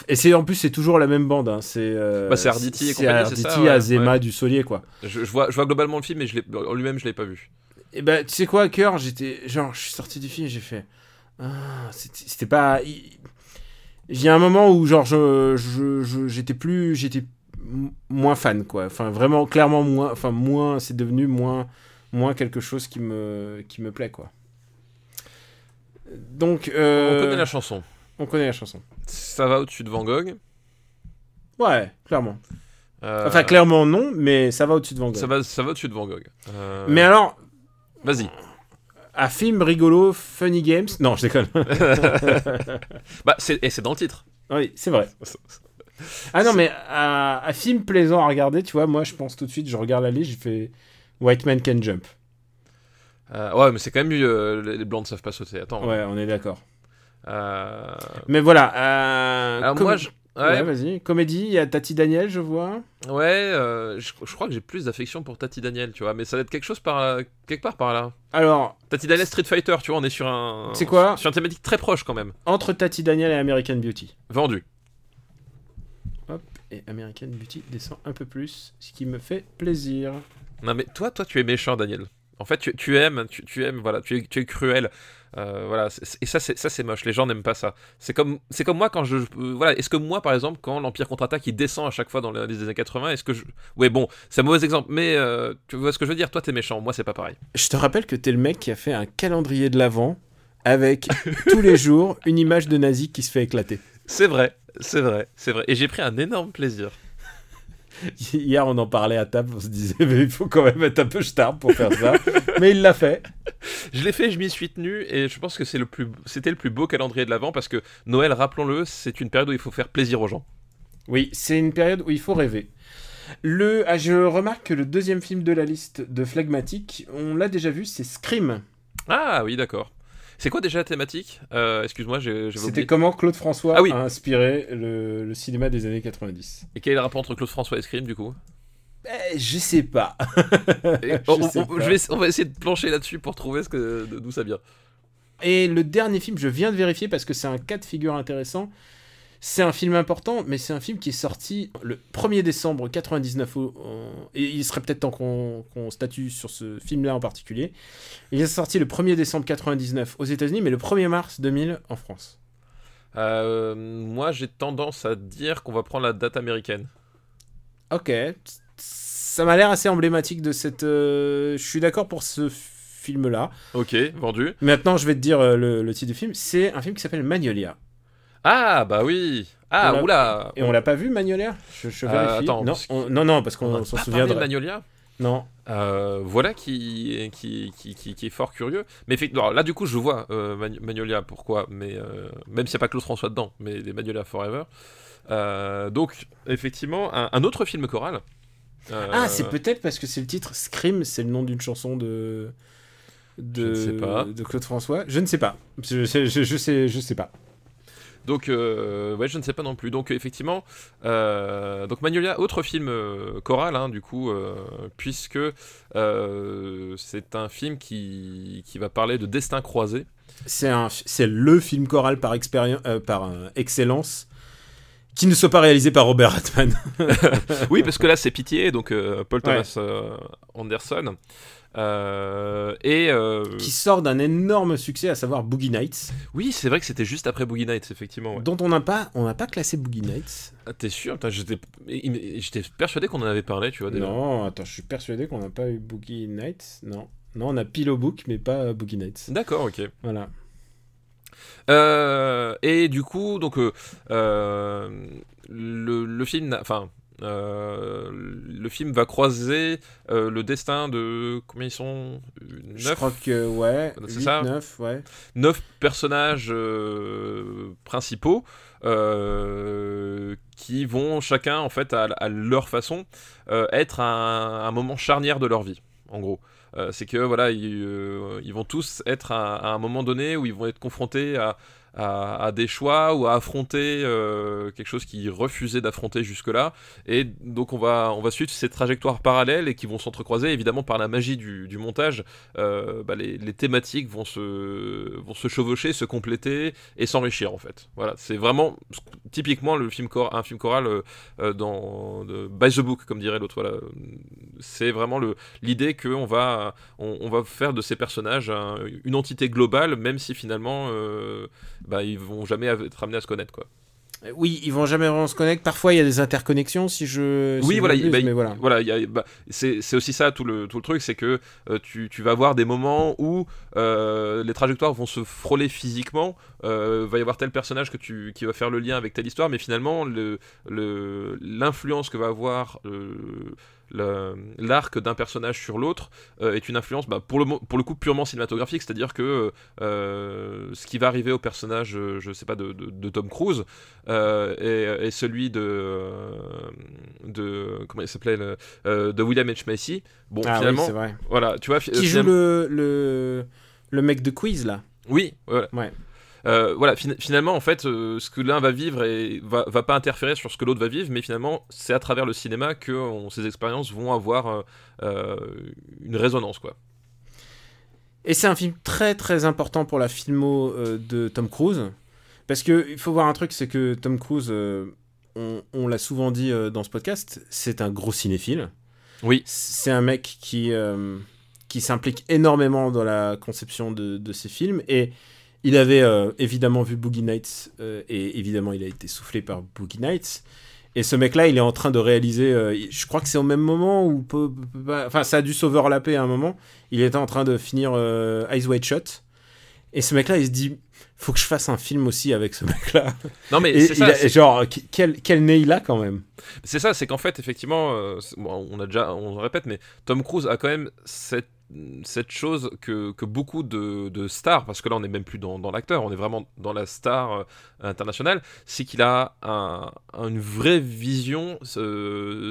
Et c'est en plus, c'est toujours la même bande. hein. C'est euh, Bah, c'est Arditi et compagnie, c'est ça, Arditi, ouais, Azema, ouais. du Solier, quoi. Je, je vois, je vois globalement le film, mais je en lui-même, je l'ai pas vu. Et bah, tu sais quoi, cœur, j'étais. Genre, je suis sorti du film et j'ai fait. Ah, c'était c'était pas. Il il y a un moment où, genre, je, j'étais plus. J'étais moins fan, quoi. Enfin, vraiment, clairement, moins. Enfin, moins. C'est devenu moins. Moins quelque chose qui me, qui me plaît, quoi. Donc. euh, On connaît la chanson. on connaît la chanson. Ça va au-dessus de Van Gogh? Ouais, clairement. Euh, Enfin, clairement, non, mais ça va au-dessus de Van Gogh. Ça va, ça va au-dessus de Van Gogh. Euh, Mais alors, Vas-y. Un film rigolo, funny games. Non, je déconne. Bah, et c'est dans le titre. Oui, c'est vrai. Ah non, mais à, à film plaisant à regarder, tu vois, moi je pense tout de suite, je regarde la liste, j'ai fait White Man Can Jump. Euh, ouais, mais c'est quand même mieux. euh, les blancs ne savent pas sauter. Attends. Ouais, on est d'accord. Euh, Mais voilà. euh, Alors moi, je... Ouais, ouais, vas-y. Comédie, il y a Tati Daniel, je vois. ouais, euh, je, je crois que j'ai plus d'affection pour Tati Daniel, tu vois, mais ça va être quelque chose par quelque part par là. Alors, Tati Daniel Street Fighter, tu vois, on est sur un. C'est quoi Sur une thématique très proche quand même. entre Tati Daniel et American Beauty. Vendu. Et American Beauty descend un peu plus, ce qui me fait plaisir. Non mais toi, toi, tu es méchant, Daniel. En fait, tu, tu aimes, tu, tu aimes, voilà, tu es, tu es cruel. Euh, voilà, et ça, c'est ça, c'est moche. Les gens n'aiment pas ça. C'est comme, c'est comme moi quand je, euh, voilà. Est-ce que moi, par exemple, quand l'Empire contre-attaque, il descend à chaque fois dans les, les années 80, est-ce que je, ouais, bon, c'est un mauvais exemple, mais euh, tu vois ce que je veux dire? Toi, t'es méchant. Moi, c'est pas pareil. Je te rappelle que t'es le mec qui a fait un calendrier de l'avant avec tous les jours une image de nazi qui se fait éclater. C'est vrai, c'est vrai, c'est vrai. Et j'ai pris un énorme plaisir. Hier, on en parlait à table, on se disait, mais il faut quand même être un peu star pour faire ça. mais il l'a fait. Je l'ai fait, je m'y suis tenu, et je pense que c'est le plus, c'était le plus beau calendrier de l'avant parce que Noël, rappelons-le, c'est une période où il faut faire plaisir aux gens. Oui, c'est une période où il faut rêver. Le, ah, je remarque que le deuxième film de la liste de Phlegmatic, on l'a déjà vu, c'est Scream. Ah oui, d'accord. C'est quoi déjà la thématique Euh, Excuse-moi, j'ai C'était comment Claude François Ah oui. a inspiré le, le cinéma des années 90. Et quel est le rapport entre Claude François et Scream du coup Eh, je sais pas. Et Je on, sais on- pas. je vais, on va essayer de plancher là-dessus pour trouver d'où ça vient. Et le dernier film, je viens de vérifier parce que c'est un cas de figure intéressant. C'est un film important, mais c'est un film qui est sorti le 1er décembre 99. au- au- et il serait peut-être temps qu'on qu'on statue sur ce film-là en particulier. Il est sorti le 1er décembre 99 aux États-Unis, mais le 1er mars 2000 en France. Euh, moi, j'ai tendance à dire qu'on va prendre la date américaine. Ok. Ça m'a l'air assez emblématique de cette. euh, Je suis d'accord pour ce film-là. Ok, vendu. Maintenant, je vais te dire euh, le, le titre du film. C'est un film qui s'appelle Magnolia. Ah, bah oui. Ah, On oula. Et on l'a pas vu, Magnolia? Je, je Euh, vérifie. attends, non, on- non, non, parce On qu'on s'en parlé de souviendra. Magnolia? Non. Euh, voilà qui, qui, qui, qui, qui est fort curieux. Mais là, du coup, je vois euh, Mag- Magnolia, pourquoi, mais même s'il n'y a pas Claude François dedans, mais des Magnolia Forever. Donc, effectivement, un, un autre film choral. Ah, c'est peut-être parce que c'est le titre Scream, c'est le nom d'une chanson de. De, Je ne sais pas. de Claude François. Je ne sais pas. Je, je, je, je sais, je sais pas. Donc, euh, ouais, je ne sais pas non plus. Donc, effectivement, euh, donc Magnolia, autre film euh, choral, hein, du coup, euh, puisque euh, c'est un film qui, qui va parler de destin croisé. C'est un, c'est le film choral par expérience, euh, par euh, excellence, qui ne soit pas réalisé par Robert Altman. oui, parce que là, c'est Pitié, donc euh, Paul Ouais. Thomas euh, Anderson. Euh, et euh, qui sort d'un énorme succès, à savoir Boogie Nights, oui, c'est vrai que c'était juste après Boogie Nights, effectivement. ouais. dont on n'a pas, on n'a pas classé Boogie Nights. Ah, T'es sûr? J'étais persuadé qu'on en avait parlé, tu vois. déjà. Non, attends, je suis persuadé qu'on n'a pas eu Boogie Nights. Non, non, on a Pillow Book, mais pas euh, Boogie Nights. D'accord, ok. Voilà. Euh, et du coup, donc, le, le film, enfin, le film va croiser euh, le destin de combien ils sont? Je Neuf, crois que, ouais, C'est 8, ça 9, ouais. neuf personnages euh, principaux euh, qui vont chacun, en fait, à, à leur façon, euh, être un, un moment charnière de leur vie, en gros. Euh, c'est que voilà, ils, euh, ils vont tous être à, à un moment donné où ils vont être confrontés à, à, des choix ou à affronter euh, quelque chose qu'ils refusaient d'affronter jusque-là. Et donc on va, on va suivre ces trajectoires parallèles et qui vont s'entrecroiser évidemment par la magie du, du montage. euh, bah, les, les thématiques vont se, vont se chevaucher, se compléter et s'enrichir en fait. Voilà, c'est vraiment typiquement le film chor- un film choral euh, dans de, by the book comme dirait l'autre. Voilà, c'est vraiment l'idée qu'on va on, va faire de ces personnages un- une entité globale, même si finalement bah, ils vont jamais être amenés à se connaître quoi. Euh, Oui, ils vont jamais vraiment se connecter. Parfois, il y a des interconnexions, si je. si oui, je voilà, bah, mais voilà. voilà, bah, c'est aussi ça tout le, tout le truc, c'est que euh, tu, tu vas avoir des moments où euh, les trajectoires vont se frôler physiquement, euh, va y avoir tel personnage que tu, qui va faire le lien avec telle histoire, mais finalement le- le- l'influence que va avoir le- l'arc d'un personnage sur l'autre euh, est une influence bah, pour, le, mo- pour le coup purement cinématographique, c'est-à-dire que euh, ce qui va arriver au personnage, euh, je sais pas, de, de- de Tom Cruise euh, et, et celui de, de comment il s'appelait de William H Macy. Bon, Ah oui, finalement, c'est vrai. voilà, tu vois, Qui joue finalement- le, le, le mec de quiz, là oui, voilà. Ouais. Euh, voilà, fin- finalement, en fait, euh, ce que l'un va vivre et va, va pas interférer sur ce que l'autre va vivre, mais finalement, c'est à travers le cinéma que on- ces expériences vont avoir euh, une résonance, quoi. Et c'est un film très très important pour la filmo de Tom Cruise. Parce que il faut voir un truc, c'est que Tom Cruise, on, on l'a souvent dit dans ce podcast, c'est un gros cinéphile. Oui. C'est un mec qui, qui s'implique énormément dans la conception de, de ces films. Et il avait euh, évidemment vu Boogie Nights, euh, et évidemment, il a été soufflé par Boogie Nights. Et ce mec-là, il est en train de réaliser. euh, je crois que c'est au même moment où. Enfin, ça a dû s'overlapper à un moment. Il était en train de finir Eyes Wide Shut. Et ce mec-là, il se dit faut que je fasse un film aussi avec ce mec-là. Non, mais Et c'est ça. a- genre, quel, quel nez il a quand même. C'est ça, c'est qu'en fait, effectivement, bon, on a déjà, on le répète, mais Tom Cruise a quand même cette, cette chose que, que beaucoup de, de stars, parce que là on n'est même plus dans, dans l'acteur, on est vraiment dans la star euh, internationale, c'est qu'il a un- une vraie vision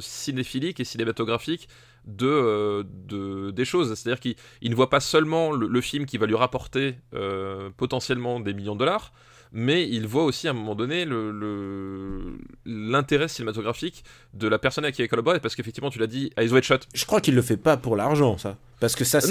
cinéphilique et cinématographique de, euh, de- des choses. C'est-à-dire qu'il il ne voit pas seulement le, le film qui va lui rapporter euh, potentiellement des millions de dollars, mais il voit aussi à un moment donné le- le- l'intérêt cinématographique de la personne avec qui il collabore, parce qu'effectivement, tu l'as dit, Eyes Wide Shut, Je crois qu'il le fait pas pour l'argent, ça. Parce que ça, c'est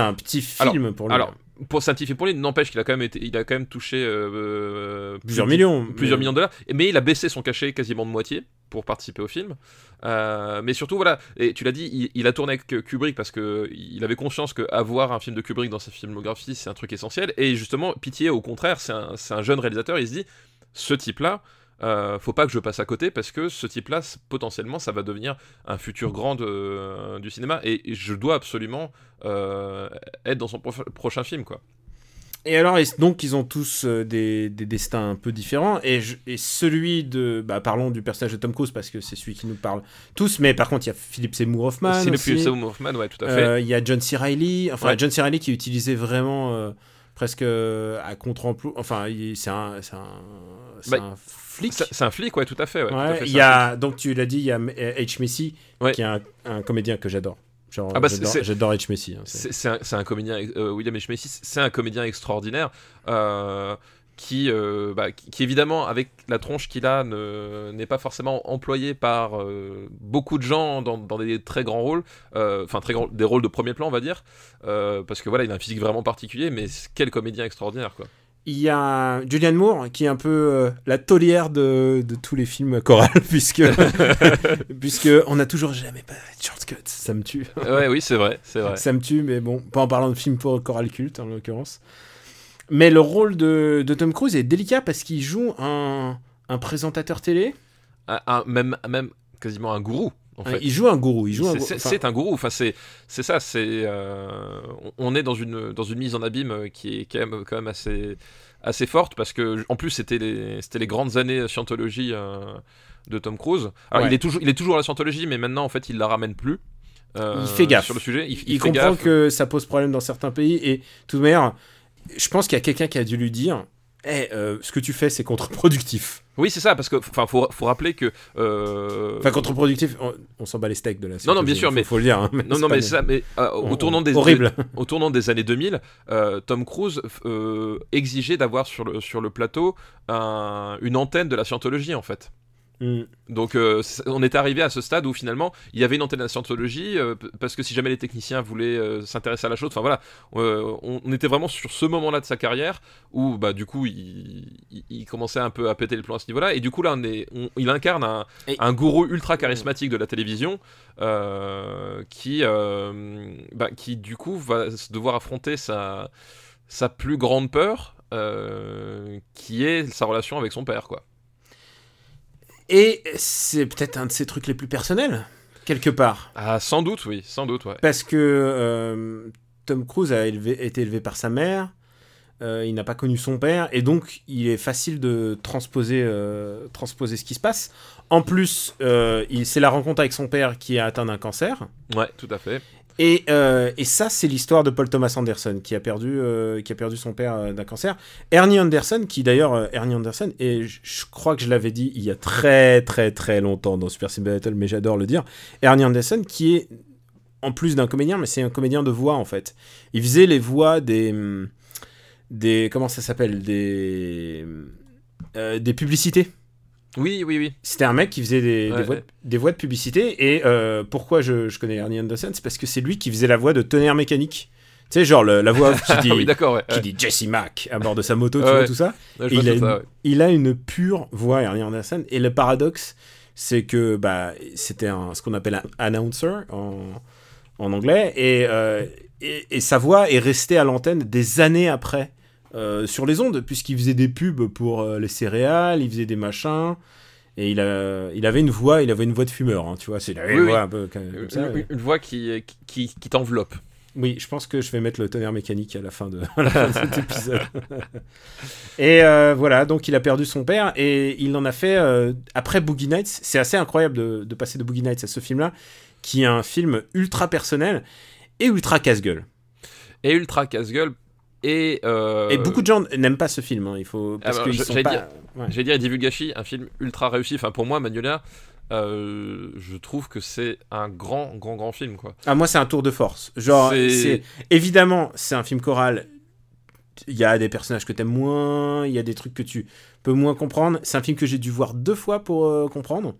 un, petit film pour lui. alors, pour simplifier pour lui, n'empêche qu'il a quand même été, il a quand même touché euh, euh, plusieurs plus millions. plusieurs mais- millions de dollars, mais il a baissé son cachet quasiment de moitié pour participer au film. Euh, mais surtout, voilà, et tu l'as dit, il, il a tourné avec Kubrick parce que il avait conscience que avoir un film de Kubrick dans sa filmographie, c'est un truc essentiel. Et justement, Pitié, au contraire, c'est un, c'est un jeune réalisateur, il se dit, ce type-là, euh, faut pas que je passe à côté parce que ce type-là, potentiellement, ça va devenir un futur grand de- du cinéma et je dois absolument euh, être dans son prochain film, quoi. Et alors, donc, ils ont tous euh, des, des destins un peu différents. Et, je- et celui de. Bah, parlons du personnage de Tom Cruise parce que c'est celui qui nous parle tous. Mais par contre, il y a Philip Seymour Hoffman. C'est le aussi. plus Seymour Hoffman, ouais, tout à fait. Euh, Il y a John C. Reilly. Enfin, Ouais. John C. Reilly qui utilisé vraiment euh, presque euh, à contre-emploi. Enfin, c'est un, Bah, un flic. C'est un flic, ouais, tout à fait. ouais, tout à Ouais, fait, il c'est y a, donc tu l'as dit, il y a euh, H. Ouais. qui est un, un comédien que j'adore. Ah bah, j'adore, H. Macy. hein, c'est- un, comédien, euh, William H. Macy, c'est un comédien extraordinaire euh, qui, euh, bah, qui, qui, évidemment, avec la tronche qu'il a, ne- n'est pas forcément employé par euh, beaucoup de gens dans, dans des très grands rôles, euh, enfin très grands, des rôles de premier plan, on va dire, parce que voilà, il a un physique vraiment particulier, mais quel comédien extraordinaire, quoi. Il y a Julianne Moore, qui est un peu la taulière de, de tous les films chorales, puisque, puisque on a toujours jamais pas de shortcut. Ça me tue. ouais, oui, c'est vrai, c'est vrai. Ça me tue, mais bon, pas en parlant de films pour choral culte en l'occurrence. Mais le rôle de, de Tom Cruise est délicat parce qu'il joue un, un présentateur télé. Un- un- même, même quasiment un gourou. En fait. Il joue un gourou. Il joue un C'est- gourou. C'est Enfin, un gourou. Enfin, c'est c'est ça. C'est euh, on- est dans une dans une mise en abîme euh, qui est quand même quand même assez assez forte parce que en plus c'était les c'était les grandes années scientologie euh, de Tom Cruise. Alors Ouais. il est toujours il est toujours à la scientologie, mais maintenant en fait il la ramène plus. euh, Il fait gaffe. sur le sujet. Il, il, il comprend gaffe. que ça pose problème dans certains pays. Et de toute manière, je pense qu'il y a quelqu'un qui a dû lui dire Eh, euh, ce que tu fais, c'est contre-productif. Oui, c'est ça parce que enfin faut faut rappeler que euh, Enfin, contre-productif, on, on s'en bat les steaks de la Non, non, bien sûr, faut- mais- faut le dire. hein, non, non, pas mais ça, mais euh, au on- tournant des horrible. au tournant des années 2000, euh, Tom Cruise exigeait d'avoir sur le, sur le plateau un- une antenne de la scientologie en fait. Mm. Donc euh, on est arrivé à ce stade où finalement il y avait une antenne la scientologie euh, parce que si jamais les techniciens voulaient euh, s'intéresser à la chose, enfin voilà, euh, on, on était vraiment sur ce moment-là de sa carrière où bah du coup il, il- il commençait un peu à péter les plombs à ce niveau-là et du coup là on est, on- il incarne un, Et- un gourou ultra charismatique de la télévision euh, qui euh, bah, qui du coup va devoir affronter sa sa plus grande peur euh, qui est sa relation avec son père quoi. Et c'est peut-être un de ses trucs les plus personnels, quelque part. Ah sans doute oui, sans doute ouais. Parce que euh, Tom Cruise a élevé- été élevé par sa mère, euh, il n'a pas connu son père, et donc il est facile de transposer, euh, transposer ce qui se passe. En plus, c'est la rencontre avec son père qui a atteint d'un cancer. Ouais, tout à fait. Et, euh, et ça, c'est l'histoire de Paul Thomas Anderson, qui a perdu, euh, qui a perdu son père euh, d'un cancer. Ernie Anderson, qui d'ailleurs, Ernie Anderson, et je, crois que je l'avais dit il y a très très très longtemps dans Super Ciné Battle, mais j'adore le dire, Ernie Anderson, qui est, en plus d'un comédien, mais c'est un comédien de voix en fait. Il faisait les voix des... hum, des comment ça s'appelle Des... des publicités. Oui, oui, oui. C'était un mec qui faisait des, voix, ouais. des voix de publicité. Et euh, pourquoi je, je connais Ernie Anderson C'est parce que c'est lui qui faisait la voix de Tonnerre Mécanique. Tu sais, genre le- la voix qui dit, oui, d'accord, ouais. qui dit Jesse Mack à bord de sa moto, tu vois, tout ça. Il, a une, ça, ouais. il a une pure voix, Ernie Anderson. Et le paradoxe, c'est que bah, c'était ce qu'on appelle un announcer en, en anglais. Et euh, et, et sa voix est restée à l'antenne des années après euh, sur les ondes, puisqu'il faisait des pubs pour euh, les céréales, il faisait des machins. Et il, a, il avait une voix, il avait une voix de fumeur, hein, tu vois, c'est Oui, une oui. voix un peu comme Une, ça, une- une voix qui, qui, qui t'enveloppe. Oui, je pense que je vais mettre le tonnerre mécanique à la fin de, à la fin de cet épisode. et euh, voilà, donc il a perdu son père et il en a fait euh, après Boogie Nights. C'est assez incroyable de, de passer de Boogie Nights à ce film-là, qui est un film ultra personnel et ultra casse-gueule. Et ultra casse-gueule. Et, euh, Et beaucoup de gens n'aiment pas ce film. hein, Il faut parce Ah, qu'ils je- sont j'allais pas. dire- ouais. Dire un film ultra réussi. Enfin, pour moi, Magnolia, euh, je trouve que c'est un grand, grand, grand film, quoi. Ah moi c'est un tour de force. Genre c'est évidemment c'est un film choral. Il y a des personnages que t'aimes moins, il y a des trucs que tu peux moins comprendre. C'est un film que j'ai dû voir deux fois pour euh, comprendre.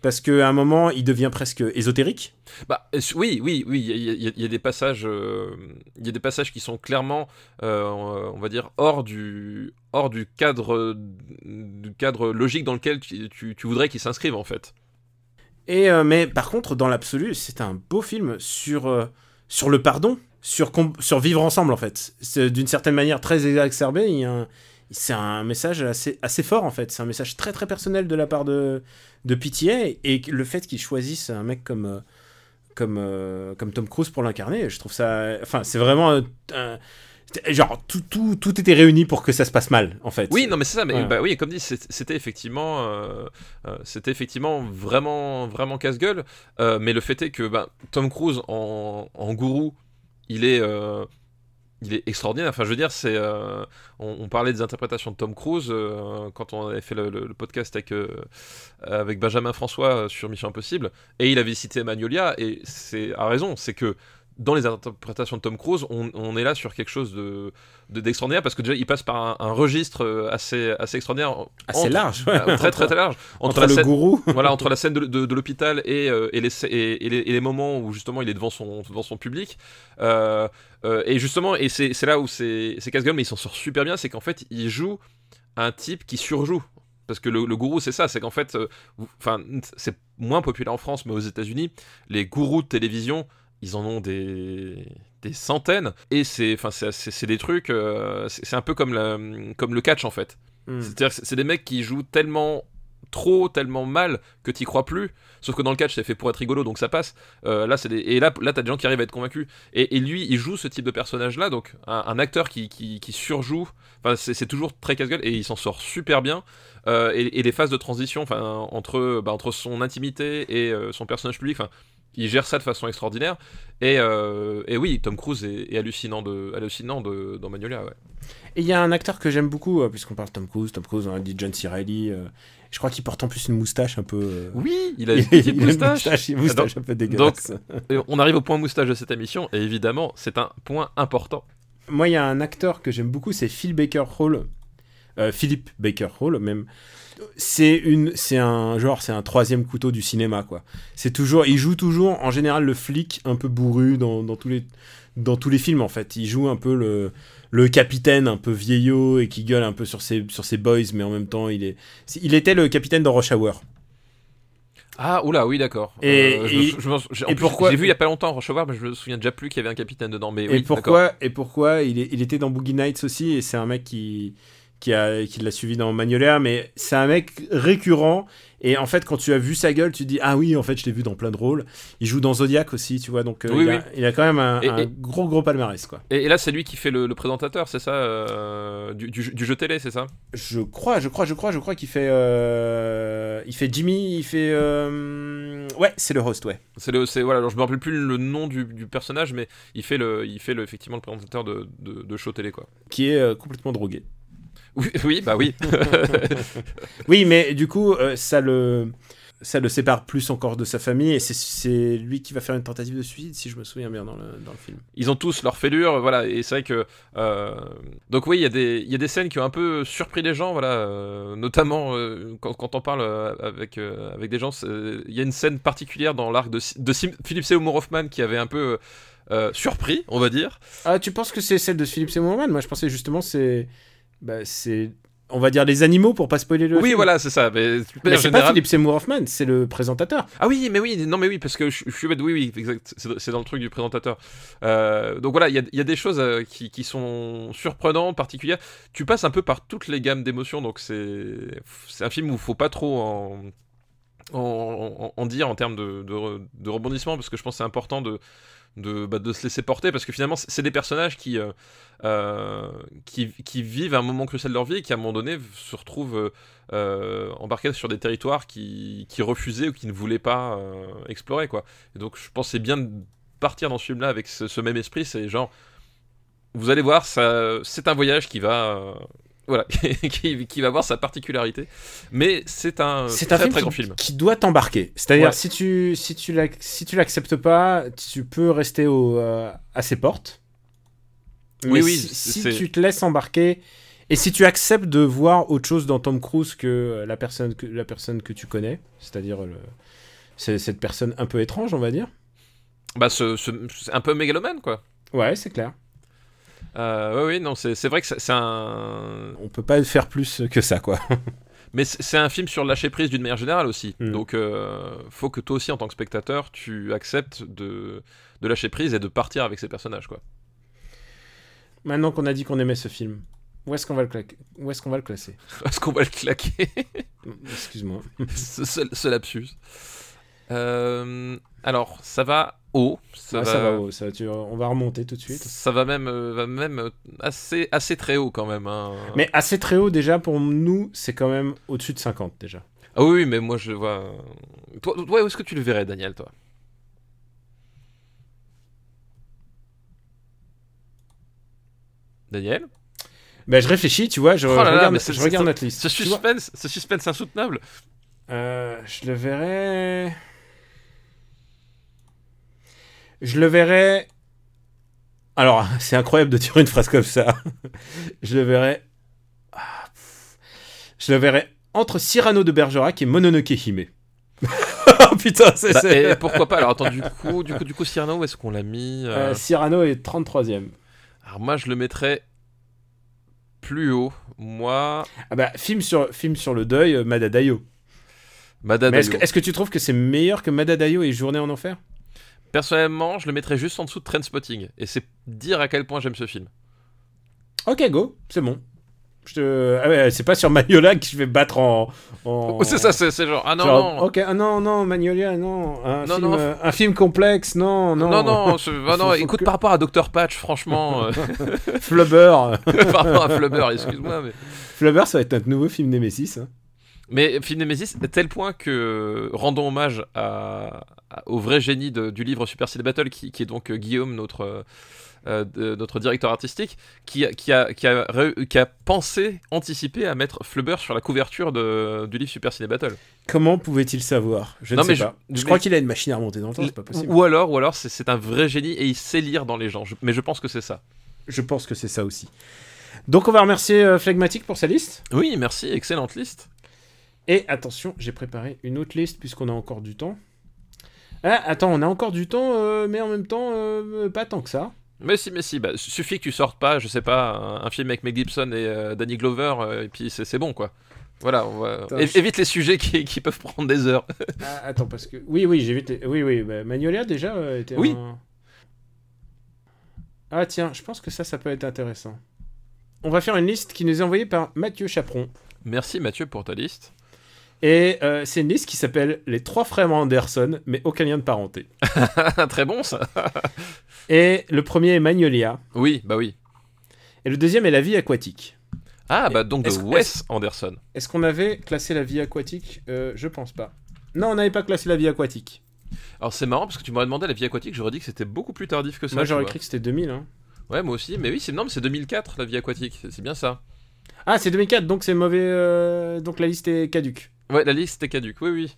Parce qu'à un moment, il devient presque ésotérique. Bah, euh, oui, oui, oui, il y, a- y y des passages, euh, il y a des passages qui sont clairement, euh, on va dire, hors du, hors du cadre, du cadre logique dans lequel tu, tu- tu voudrais qu'il s'inscrive en fait. Et, euh, mais par contre, dans l'absolu, c'est un beau film sur, sur le pardon, sur, sur vivre ensemble en fait. C'est d'une certaine manière très exacerbé. il y a un- C'est un message assez, assez fort en fait. C'est un message très très personnel de la part de, de Pitié. Et le fait qu'il choisisse un mec comme, euh, comme, euh, comme Tom Cruise pour l'incarner, je trouve ça. Enfin, c'est vraiment. un- un- genre, tout, tout, tout était réuni pour que ça se passe mal en fait. Oui, non, mais c'est ça. Mais Ouais. bah oui, comme dit, c'était effectivement, euh, euh, c'était effectivement vraiment, vraiment casse-gueule. Euh, mais le fait est que bah, Tom Cruise en, en gourou, il est, il est extraordinaire. Enfin, je veux dire, c'est, euh, on, parlait des interprétations de Tom Cruise euh, quand on avait fait le, podcast avec euh, avec Benjamin François sur Mission Impossible, et il avait cité Magnolia, et c'est à raison, c'est que dans les interprétations de Tom Cruise, on, on est là sur quelque chose de de- d'extraordinaire parce que déjà il passe par un, un registre euh, assez assez extraordinaire Assez entre- large. ouais. très très très large Entre, le scène- gourou. voilà entre la scène de, de- de l'hôpital et, euh, et, les, sc- et, et les, et les moments où justement il est devant son devant son public Euh, euh, et justement et c'est là où c'est casse-gueule mais il s'en sort super bien c'est qu'en fait il joue un type qui surjoue parce que le, le gourou c'est ça c'est qu'en fait euh, enfin c'est moins populaire en France mais aux États-Unis les gourous de télévision ils en ont des des centaines et c'est enfin c'est des trucs euh, c'est un peu comme la, comme le catch en fait Hmm. c'est-à-dire c'est- c'est des mecs qui jouent tellement trop, tellement mal que t'y crois plus. Sauf que dans le catch, c'est fait pour être rigolo, donc ça passe. Euh, là, c'est des... Et là, là t'as des gens qui arrivent à être convaincus. Et, et lui, il joue ce type de personnage-là, donc un, un acteur qui, qui, qui surjoue. Enfin, c'est c'est toujours très casse-gueule et il s'en sort super bien. Euh, et, et les phases de transition, enfin, entre, bah, entre son intimité et euh, son personnage public, enfin, il gère ça de façon extraordinaire. Et, euh, et oui, Tom Cruise est, est hallucinant, de, hallucinant de, dans Magnolia, ouais. Et il y a un acteur que j'aime beaucoup, euh, puisqu'on parle de Tom Cruise. Tom Cruise, on a dit John C. Reilly. euh, je crois qu'il porte en plus une moustache un peu. euh, Oui, il a une petite il a une moustache. une moustache un peu dégueulasse. Et on arrive au point moustache de cette émission, et évidemment, c'est un point important. Moi, il y a un acteur que j'aime beaucoup, c'est Phil Baker Hall. Euh, Philip Baker Hall, même. C'est une, c'est un genre, c'est un troisième couteau du cinéma, quoi. C'est toujours, il joue toujours, en général, le flic un peu bourru dans, dans tous les, dans tous les films, en fait. Il joue un peu le, le capitaine un peu vieillot et qui gueule un peu sur ses, sur ses boys, mais en même temps, il est, il était le capitaine dans Rush Hour. Ah, oula, oui, d'accord. Et- plus, pourquoi- J'ai vu il y a pas longtemps Rochevar, mais je me souviens déjà plus qu'il y avait un capitaine dedans. Mais et, oui, pourquoi, et pourquoi il, est- il était dans Boogie Nights aussi, et c'est un mec qui, qui, a, qui l'a suivi dans Magnolia, mais c'est un mec récurrent. Et en fait, quand tu as vu sa gueule, tu te dis Ah oui, en fait, je l'ai vu dans plein de rôles. Il joue dans Zodiac aussi, tu vois, donc euh, Oui, il, a, oui. il a quand même un, Et- un et- gros, gros palmarès, quoi. Et, et là, c'est lui qui fait le, le présentateur, c'est ça euh, du, du, du jeu télé, c'est ça? Je crois, je crois, je crois, je crois qu'il fait. euh, il fait Jimmy, il fait. Ouais, c'est le host, ouais. C'est le, c'est voilà. Alors, je me rappelle plus le nom du, du personnage, mais il fait le, il fait le, effectivement le présentateur de, de, de show télé, quoi. Qui est complètement drogué. Oui, oui bah oui. Oui, mais du coup, euh, ça le. Ça le sépare plus encore de sa famille et c'est- lui qui va faire une tentative de suicide si je me souviens bien dans le, dans le film. Ils ont tous leur fêlure, voilà, et c'est vrai que... euh, Donc oui, il y, a des- il y a des scènes qui ont un peu surpris les gens, voilà, euh, notamment euh, quand, quand on parle avec, avec des gens, il y a une scène particulière dans l'arc de, de Sim- Philippe Seymour Hoffman qui avait un peu surpris, on va dire. Ah, tu penses que c'est celle de Philippe Seymour Hoffman? Moi, je pensais justement c'est bah, c'est on va dire les animaux pour pas spoiler le Oui, film. voilà, c'est ça. Mais, c'est pas Philippe Seymour Hoffman, c'est le présentateur. Ah oui, mais oui, non, mais oui, parce que je, je suis bête, oui, oui, exact, c'est dans le truc du présentateur. Euh, donc voilà, il y a, il y a des choses euh, qui, qui sont surprenantes, particulières. Tu passes un peu par toutes les gammes d'émotions, donc c'est c'est un film où il faut pas trop en, en, en- en dire en termes de, de, de rebondissement, parce que je pense que c'est important de, de, bah, de se laisser porter, parce que finalement, c'est des personnages qui, euh, euh, qui, qui vivent un moment crucial de leur vie et qui, à un moment donné, se retrouvent euh, embarqués sur des territoires qui, qui refusaient ou qui ne voulaient pas explorer, quoi. Donc, je pense c'est bien de partir dans ce film-là avec ce, ce même esprit, c'est genre, vous allez voir, ça, c'est un voyage qui va... euh, voilà, qui, qui va avoir sa particularité, mais c'est un C'est très un film, très qui, grand film. qui doit t'embarquer. C'est-à-dire Ouais. si tu si tu si l'acceptes pas, tu peux rester au, euh, à ses portes. Oui, Mais oui, si, si tu te laisses embarquer et si tu acceptes de voir autre chose dans Tom Cruise que la personne que la personne que tu connais, c'est-à-dire cette personne un peu étrange, on va dire. Bah, ce, ce- c'est un peu mégalomane, quoi. Ouais, c'est clair. Euh, oui, oui, non, c'est vrai que c'est un. On peut pas faire plus que ça, quoi. Mais c'est un film sur lâcher prise d'une manière générale aussi. Mm. Donc, euh, faut que toi aussi, en tant que spectateur, tu acceptes de, de lâcher prise et de partir avec ces personnages, quoi. Maintenant qu'on a dit qu'on aimait ce film, où est-ce qu'on va le claquer Où est-ce qu'on va le classer? Est-ce qu'on va le claquer? Excuse-moi. ce, ce- ce lapsus. Euh, alors, ça va haut. Ça, Ouais, va, ça va, haut, ça tu- on va remonter tout de suite. Ça va même, euh, va même euh, assez, assez très haut quand même. hein. Mais assez très haut déjà pour nous, c'est quand même au-dessus de 50 déjà. Ah oui, mais moi je vois. Toi, toi, où est-ce que tu le verrais, Daniel, toi? Daniel? Ben, je réfléchis, tu vois, je, Oh là je là, regarde, c'est- je regarde notre liste. Ce suspense, ce suspense insoutenable. euh, je le verrai. Je le verrai. Alors, c'est incroyable de dire une phrase comme ça. je le verrai. Ah. Je le verrai entre Cyrano de Bergerac et Mononoke Hime. oh putain, c'est. Bah, et pourquoi pas? Alors attends, du coup, du coup, du coup Cyrano, où est-ce qu'on l'a mis euh? Euh, Cyrano est 33ème. Alors moi, je le mettrais plus haut. Moi, Ah bah, film sur, film sur le deuil, euh, Madadayo. Est-ce que, est-ce que tu trouves que c'est meilleur que Madadayo et Journée en Enfer? Personnellement, je le mettrais juste en dessous de Trainspotting. Et c'est dire à quel point j'aime ce film. Ok, go, c'est bon. Je te... ah ouais, c'est pas sur Magnolia que je vais battre en. en- C'est ça, c'est genre ah non Genre, non. Ok, ah non, non, Magnolia, non. Un, Non, film, non. euh, un film complexe, non, non. Non, non, ah non, écoute, que- par rapport à Dr. Patch, franchement, euh, Flubber. par rapport à Flubber, excuse-moi, mais... Flubber, ça va être notre nouveau film Nemesis. hein. Mais Film Nemesis, à tel point que rendons hommage à- au vrai génie de- du livre Super City Battle, qui, qui est donc euh, Guillaume, notre, euh, euh, de- notre directeur artistique, qui a, qui, a, qui, a, ré- qui a pensé, anticipé à mettre Flubber sur la couverture de- du livre Super Ciné Battle. Comment pouvait-il savoir? Je Non, ne mais sais je- pas. je- crois qu'il a une machine à remonter dans le temps, c'est pas possible. Ou alors, ou alors c'est, c'est un vrai génie et il sait lire dans les gens. Je- mais je pense que c'est ça. Je pense que c'est ça aussi. Donc on va remercier euh, Phlegmatic pour sa liste. Oui, merci, excellente liste. Et attention, j'ai préparé une autre liste puisqu'on a encore du temps. Ah, attends, on a encore du temps, euh, mais en même temps, euh, pas tant que ça. Mais si, mais si, bah, suffit que tu sortes pas, je sais pas, un, un film avec Mel Gibson et euh, Danny Glover, et puis c'est, bon, quoi. Voilà, on va... Attends, é- je- évite les sujets qui, qui peuvent prendre des heures. Ah, attends, parce que. Oui, oui, vu. tes- Oui, oui, bah, Magnolia déjà était Oui. un- Ah, tiens, je pense que ça, ça peut être intéressant. On va faire une liste qui nous est envoyée par Mathieu Chaperon. Merci Mathieu pour ta liste. Et euh, c'est une liste qui s'appelle Les trois frères Anderson, mais aucun lien de parenté. Très bon ça. Et le premier est Magnolia. Oui, bah oui. Et le deuxième est La vie aquatique. Ah bah donc de Wes Anderson. Est-ce qu'on avait classé la vie aquatique? Euh, Je pense pas. Non, on n'avait pas classé la vie aquatique. Alors c'est marrant parce que tu m'aurais demandé la vie aquatique, j'aurais dit que c'était beaucoup plus tardif que ça. Moi, j'aurais écrit que c'était 2000. Hein. Ouais, moi aussi, mais oui, c'est non, mais c'est 2004 la vie aquatique, c'est c'est bien ça. Ah, c'est 2004, donc c'est mauvais. euh, Donc la liste est caduque. Ouais, la liste est caduque. Oui, oui.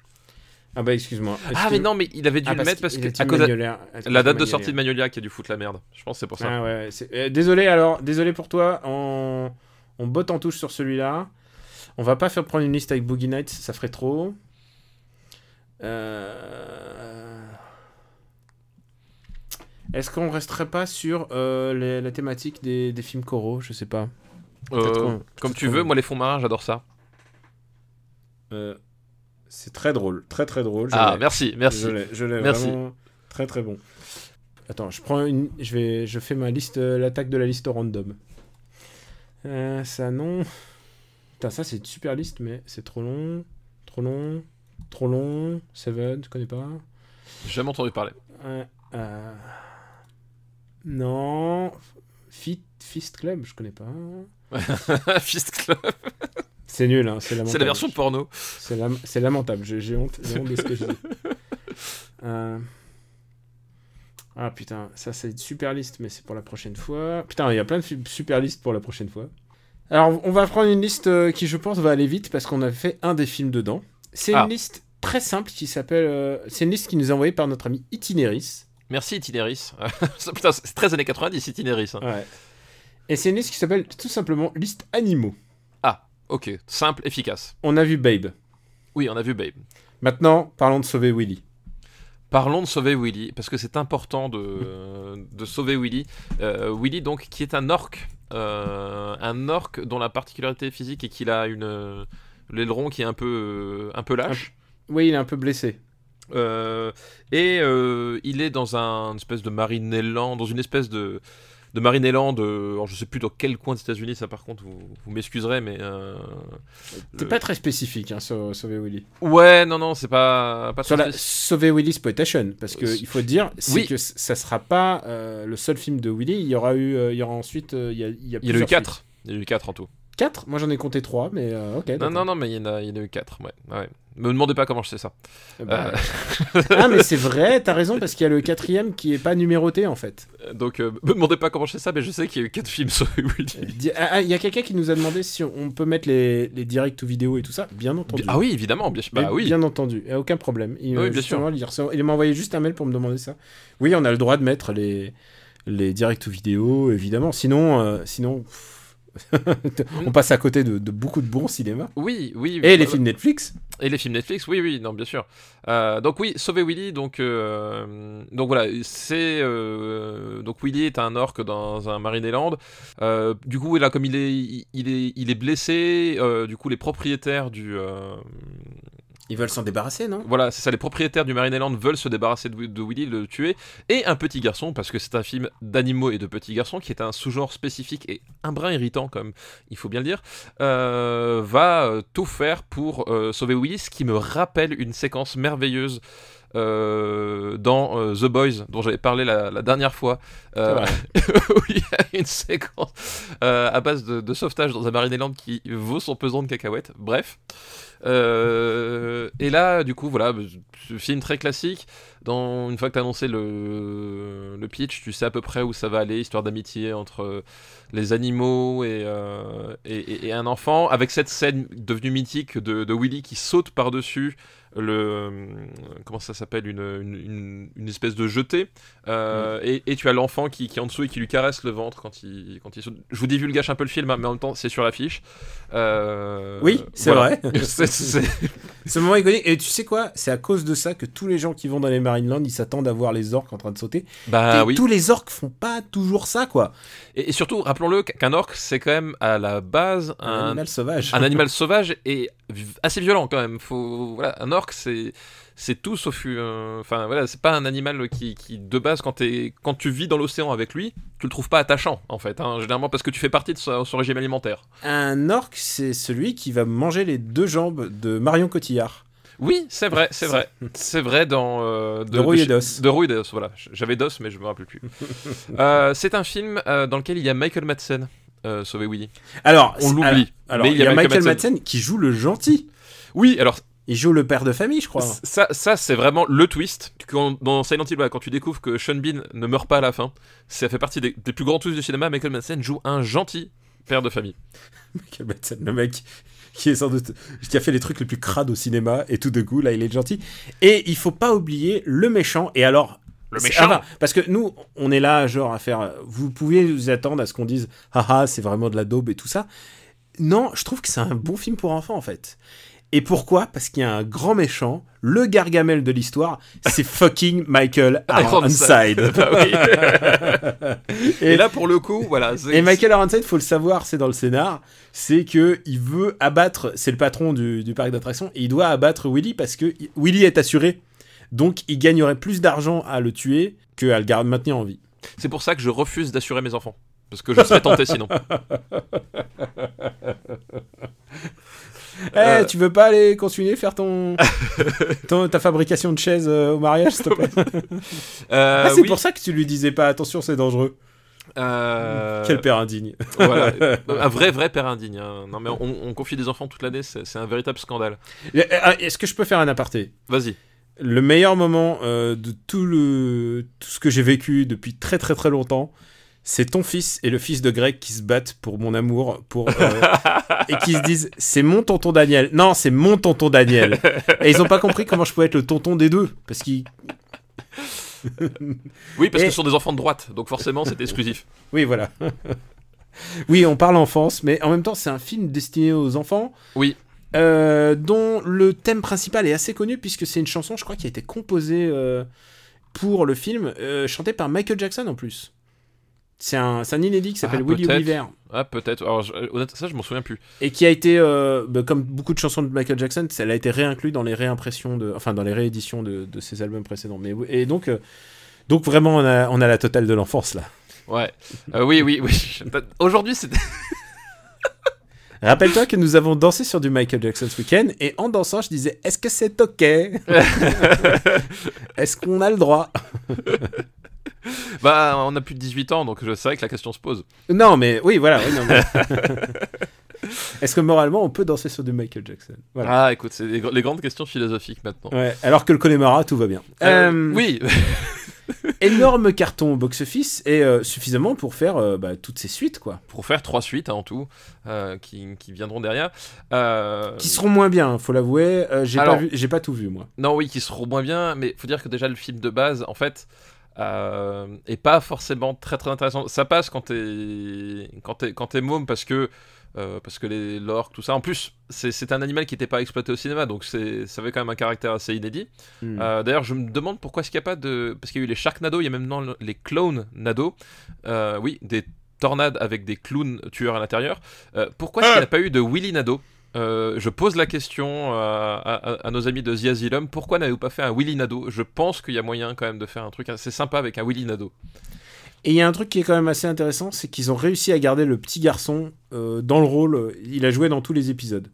Ah bah excuse-moi. Ah mais non, mais il avait dû Ah, le mettre parce que à cause de Magnolia. À la date de sortie de Magnolia qui a dû foutre la merde. Je pense c'est pour ça. Ah ouais, euh, désolé alors, désolé pour toi, on, on botte en touche sur celui-là. On va pas faire prendre une liste avec Boogie Nights, ça ferait trop. Euh, Est-ce qu'on resterait pas sur euh, les- la thématique des, des films coraux Je sais pas. Euh, comme tu veux, moi les fonds marins, j'adore ça. Euh, c'est très drôle, très très drôle. je Ah, merci, merci. Je l'ai, vraiment très très bon. Attends, je prends une, je vais, je fais ma liste, euh, l'attaque de la liste random. Euh, ça non. Putain, ça c'est une super liste, mais c'est trop long, trop long, trop long. Seven, tu connais pas? J'ai jamais entendu parler. Euh, euh, Non. Fit, Fist Club, je connais pas. Fist Club. C'est nul, hein, c'est lamentable. C'est la version porno. C'est lam- c'est lamentable, j'ai honte, de ce que je dis. Euh, Ah putain, ça c'est une super liste, mais c'est pour la prochaine fois. Putain, il y a plein de super listes pour la prochaine fois. Alors, on va prendre une liste euh, qui, je pense, va aller vite parce qu'on a fait un des films dedans. C'est Ah. une liste très simple qui s'appelle. euh, C'est une liste qui nous est envoyée par notre ami Itineris. Merci Itineris. Putain, c'est 13 années 90 Itineris. hein. Ouais. Et c'est une liste qui s'appelle tout simplement liste animaux. Ok. Simple, efficace. On a vu Babe. Oui, on a vu Babe. Maintenant, parlons de sauver Willy. Parlons de sauver Willy, parce que c'est important de, de sauver Willy. Euh, Willy, donc, qui est un orc. Euh, un orc dont la particularité physique est qu'il a une l'aileron qui est un peu, un peu lâche. Oui, il est un peu blessé. Euh, et il est dans un une espèce de marinéland, dans une espèce de de marinéland. euh, alors je sais plus dans quel coin des États-Unis, ça par contre, vous, vous m'excuserez, mais euh, T'es le- pas très spécifique, hein, sur Sauver Willy. ouais, non, non, c'est pas pas Sur la. Sauver Willy Exploitation, parce Euh, il faut dire, c'est oui. que ça sera pas euh, le seul film de Willy. Il y aura eu, euh, il y aura ensuite, euh, il y a, il y a Il y a eu plusieurs 4 Il y a eu 4 en tout. Suites. Quatre Moi j'en ai compté trois, mais euh, ok. Non, non, non, mais il y en a, il y en a eu 4. Ouais, ouais. Me demandez pas comment je sais ça. Eh ben, ah mais c'est vrai, t'as raison parce qu'il y a le quatrième qui est pas numéroté en fait. Euh, Donc, euh, me demandez pas comment je sais ça, mais je sais qu'il y a eu 4 films sur Willy. Ah, ah, Il y a quelqu'un qui nous a demandé si on peut mettre les, les directs ou vidéos et tout ça. Bien entendu. Ah oui, évidemment, bien Bah oui. Bien entendu, aucun problème. Il, Oui, euh, bien m'a envoyé juste un mail pour me demander ça. Oui, on a le droit de mettre les, les directs ou vidéos, évidemment. Sinon, euh, sinon pff, on passe à côté de, de beaucoup de bons cinémas. Oui, oui. Et les films Netflix. Et les films Netflix, oui, oui, non, bien sûr. Euh, donc oui, sauver Willy, donc euh, donc voilà, c'est euh, donc Willy est un orc dans un Marineland. Du coup, là, comme il est, il, il est, il est blessé, du coup, les propriétaires du Ils veulent s'en débarrasser, non? Voilà, c'est ça, les propriétaires du Marineland veulent se débarrasser de, de Willy, le tuer, et un petit garçon, parce que c'est un film d'animaux et de petits garçons, qui est un sous-genre spécifique et un brin irritant, comme il faut bien le dire, euh, va euh, tout faire pour euh, sauver Willy, ce qui me rappelle une séquence merveilleuse. Euh, dans euh, The Boys dont j'avais parlé la, la dernière fois. Euh, où il y a une séquence à base de, de sauvetage dans un Marineland qui vaut son pesant de cacahuètes. Bref. Et là, du coup, voilà, ce film très classique. Dans, une fois que tu as annoncé le, le pitch, tu sais à peu près où ça va aller, histoire d'amitié entre les animaux et, et, et- et un enfant, avec cette scène devenue mythique de, de Willy qui saute par-dessus le comment ça s'appelle une, une, une- une espèce de jetée Euh, et, et tu as l'enfant qui, qui est en dessous et qui lui caresse le ventre quand il, quand il saute. Je vous divulgage un peu le film, hein, mais en même temps c'est sur l'affiche. Euh, Oui, c'est voilà. vrai. C'est- Ce moment iconique. Et tu sais quoi C'est à cause de ça que tous les gens qui vont dans les Marineland, ils s'attendent à voir les orques en train de sauter. Bah et oui. tous les orques font pas toujours ça, quoi. Et, et surtout, rappelons-le qu'un orc, c'est quand même à la base Un, un, animal sauvage. un animal sauvage et assez violent quand même. Faut, voilà, un orc, c'est c'est tout sauf euh, enfin voilà c'est pas un animal qui, qui de base quand, t'es- quand tu vis dans l'océan avec lui tu le trouves pas attachant en fait hein, généralement parce que tu fais partie de son, son régime alimentaire. Un orque, c'est celui qui va manger les deux jambes de Marion Cotillard. oui c'est vrai c'est vrai. C'est vrai dans euh, De Rouille et d'os. de Rouille et d'os voilà. J'avais d'os mais je me rappelle plus. Euh, c'est un film euh, dans lequel il y a Michael Madsen. Sauvé Willy. Alors, on l'oublie Alors, mais il y a Michael Madsen qui joue le gentil. oui alors Il joue le père de famille, je crois. Ça, ça c'est vraiment le twist. Quand- dans Silent Hill, quand tu découvres que Sean Bean ne meurt pas à la fin, ça fait partie des, des plus grands twists du cinéma. Michael Madsen joue un gentil père de famille. Michael Madsen, le mec qui est sans doute qui a fait les trucs les plus crades au cinéma et tout de coup là il est gentil et il faut pas oublier le méchant et alors Le méchant. ah bah, parce que nous on est là genre à faire vous pouvez vous attendre à ce qu'on dise haha c'est vraiment de la daube et tout ça non je trouve que c'est un bon film pour enfants en fait Et pourquoi? Parce qu'il y a un grand méchant, le Gargamel de l'histoire, c'est fucking Michael Ironside. Bah oui. et, là, pour le coup, voilà. Et Michael Ironside, faut le savoir, c'est dans le scénar, c'est que il veut abattre, c'est le patron du, du parc d'attractions, et il doit abattre Willy parce que Willy est assuré. Donc il gagnerait plus d'argent à le tuer que à le maintenir en vie. C'est pour ça que je refuse d'assurer mes enfants. Parce que je serais tenté sinon. Eh, Euh. tu veux pas aller continuer faire ton, ton- ta fabrication de chaises euh, au mariage, s'il te plaît Euh, Ah, c'est oui, pour ça que tu lui disais pas attention, c'est dangereux. euh, Quel père indigne. voilà. Un vrai, vrai père indigne. hein. Non, mais on, on confie des enfants toute l'année, c'est c'est un véritable scandale. Euh, euh, Est-ce que je peux faire un aparté? Vas-y. Le meilleur moment euh, de tout, le, tout ce que j'ai vécu depuis très très très longtemps, c'est ton fils et le fils de Greg qui se battent pour mon amour pour, euh, et qui se disent c'est mon tonton Daniel. Non, c'est mon tonton Daniel. Et ils ont pas compris comment je pouvais être le tonton des deux. Parce qu'ils. Oui, parce Et- que ce sont des enfants de droite, donc forcément c'est exclusif. Oui, voilà. oui, on parle enfance, mais en même temps, c'est un film destiné aux enfants. Oui. euh, dont le thème principal est assez connu, puisque c'est une chanson, je crois, qui a été composée euh, pour le film, euh, chantée par Michael Jackson en plus. C'est un, un inédit qui s'appelle Ah. Oliver. Ah, peut-être. Alors, je- honnêtement, ça, je m'en souviens plus. Et qui a été, euh, bah, comme beaucoup de chansons de Michael Jackson, elle a été réinclue dans les réimpressions, de, enfin dans les rééditions de, de ses albums précédents. Mais, et donc, euh, donc vraiment, on a, on a la totale de l'enfance là. Ouais. Euh, oui, oui, oui. Aujourd'hui, c'est. Rappelle-toi que nous avons dansé sur du Michael Jackson ce week-end et en dansant, je disais Est-ce que c'est ok? Est-ce qu'on a le droit? bah, on a plus de 18 ans, donc je sais que la question se pose. Non, mais oui, voilà. oui, non, mais- Est-ce que moralement, on peut danser sur du Michael Jackson? Voilà. Ah, écoute, c'est les, gr- les grandes questions philosophiques maintenant. Ouais, alors que le Connemara, tout va bien. Euh, Euh, Oui, Énorme carton box-office et euh, suffisamment pour faire euh, bah, toutes ces suites, quoi. pour faire trois suites hein, en tout, euh, qui, qui viendront derrière. Euh, Qui seront moins bien, faut l'avouer. Euh, pas, j'ai pas tout vu, moi. Non, oui, qui seront moins bien, mais faut dire que déjà le film de base, en fait, euh, est pas forcément très très intéressant. Ça passe quand t'es quand t'es quand t'es môme parce que euh, parce que les l'orque tout ça. En plus, c'est c'est un animal qui n'était pas exploité au cinéma, donc c'est ça avait quand même un caractère assez inédit. Hmm. Euh, D'ailleurs, je me demande pourquoi est-ce qu'il n'y a pas de parce qu'il y a eu les Sharknado, il y a même les Clone Nado. Euh, oui, des tornades avec des clowns tueurs à l'intérieur. Euh, pourquoi est-ce qu'il n'y a pas eu de Willy Nado? Euh, je pose la question euh, à, nos amis de The Asylum, pourquoi n'avez-vous pas fait un Willy Nado? Je pense qu'il y a moyen quand même de faire un truc assez sympa avec un Willy Nado. Et il y a un truc qui est quand même assez intéressant, c'est qu'ils ont réussi à garder le petit garçon euh, dans le rôle. Il a joué dans tous les épisodes.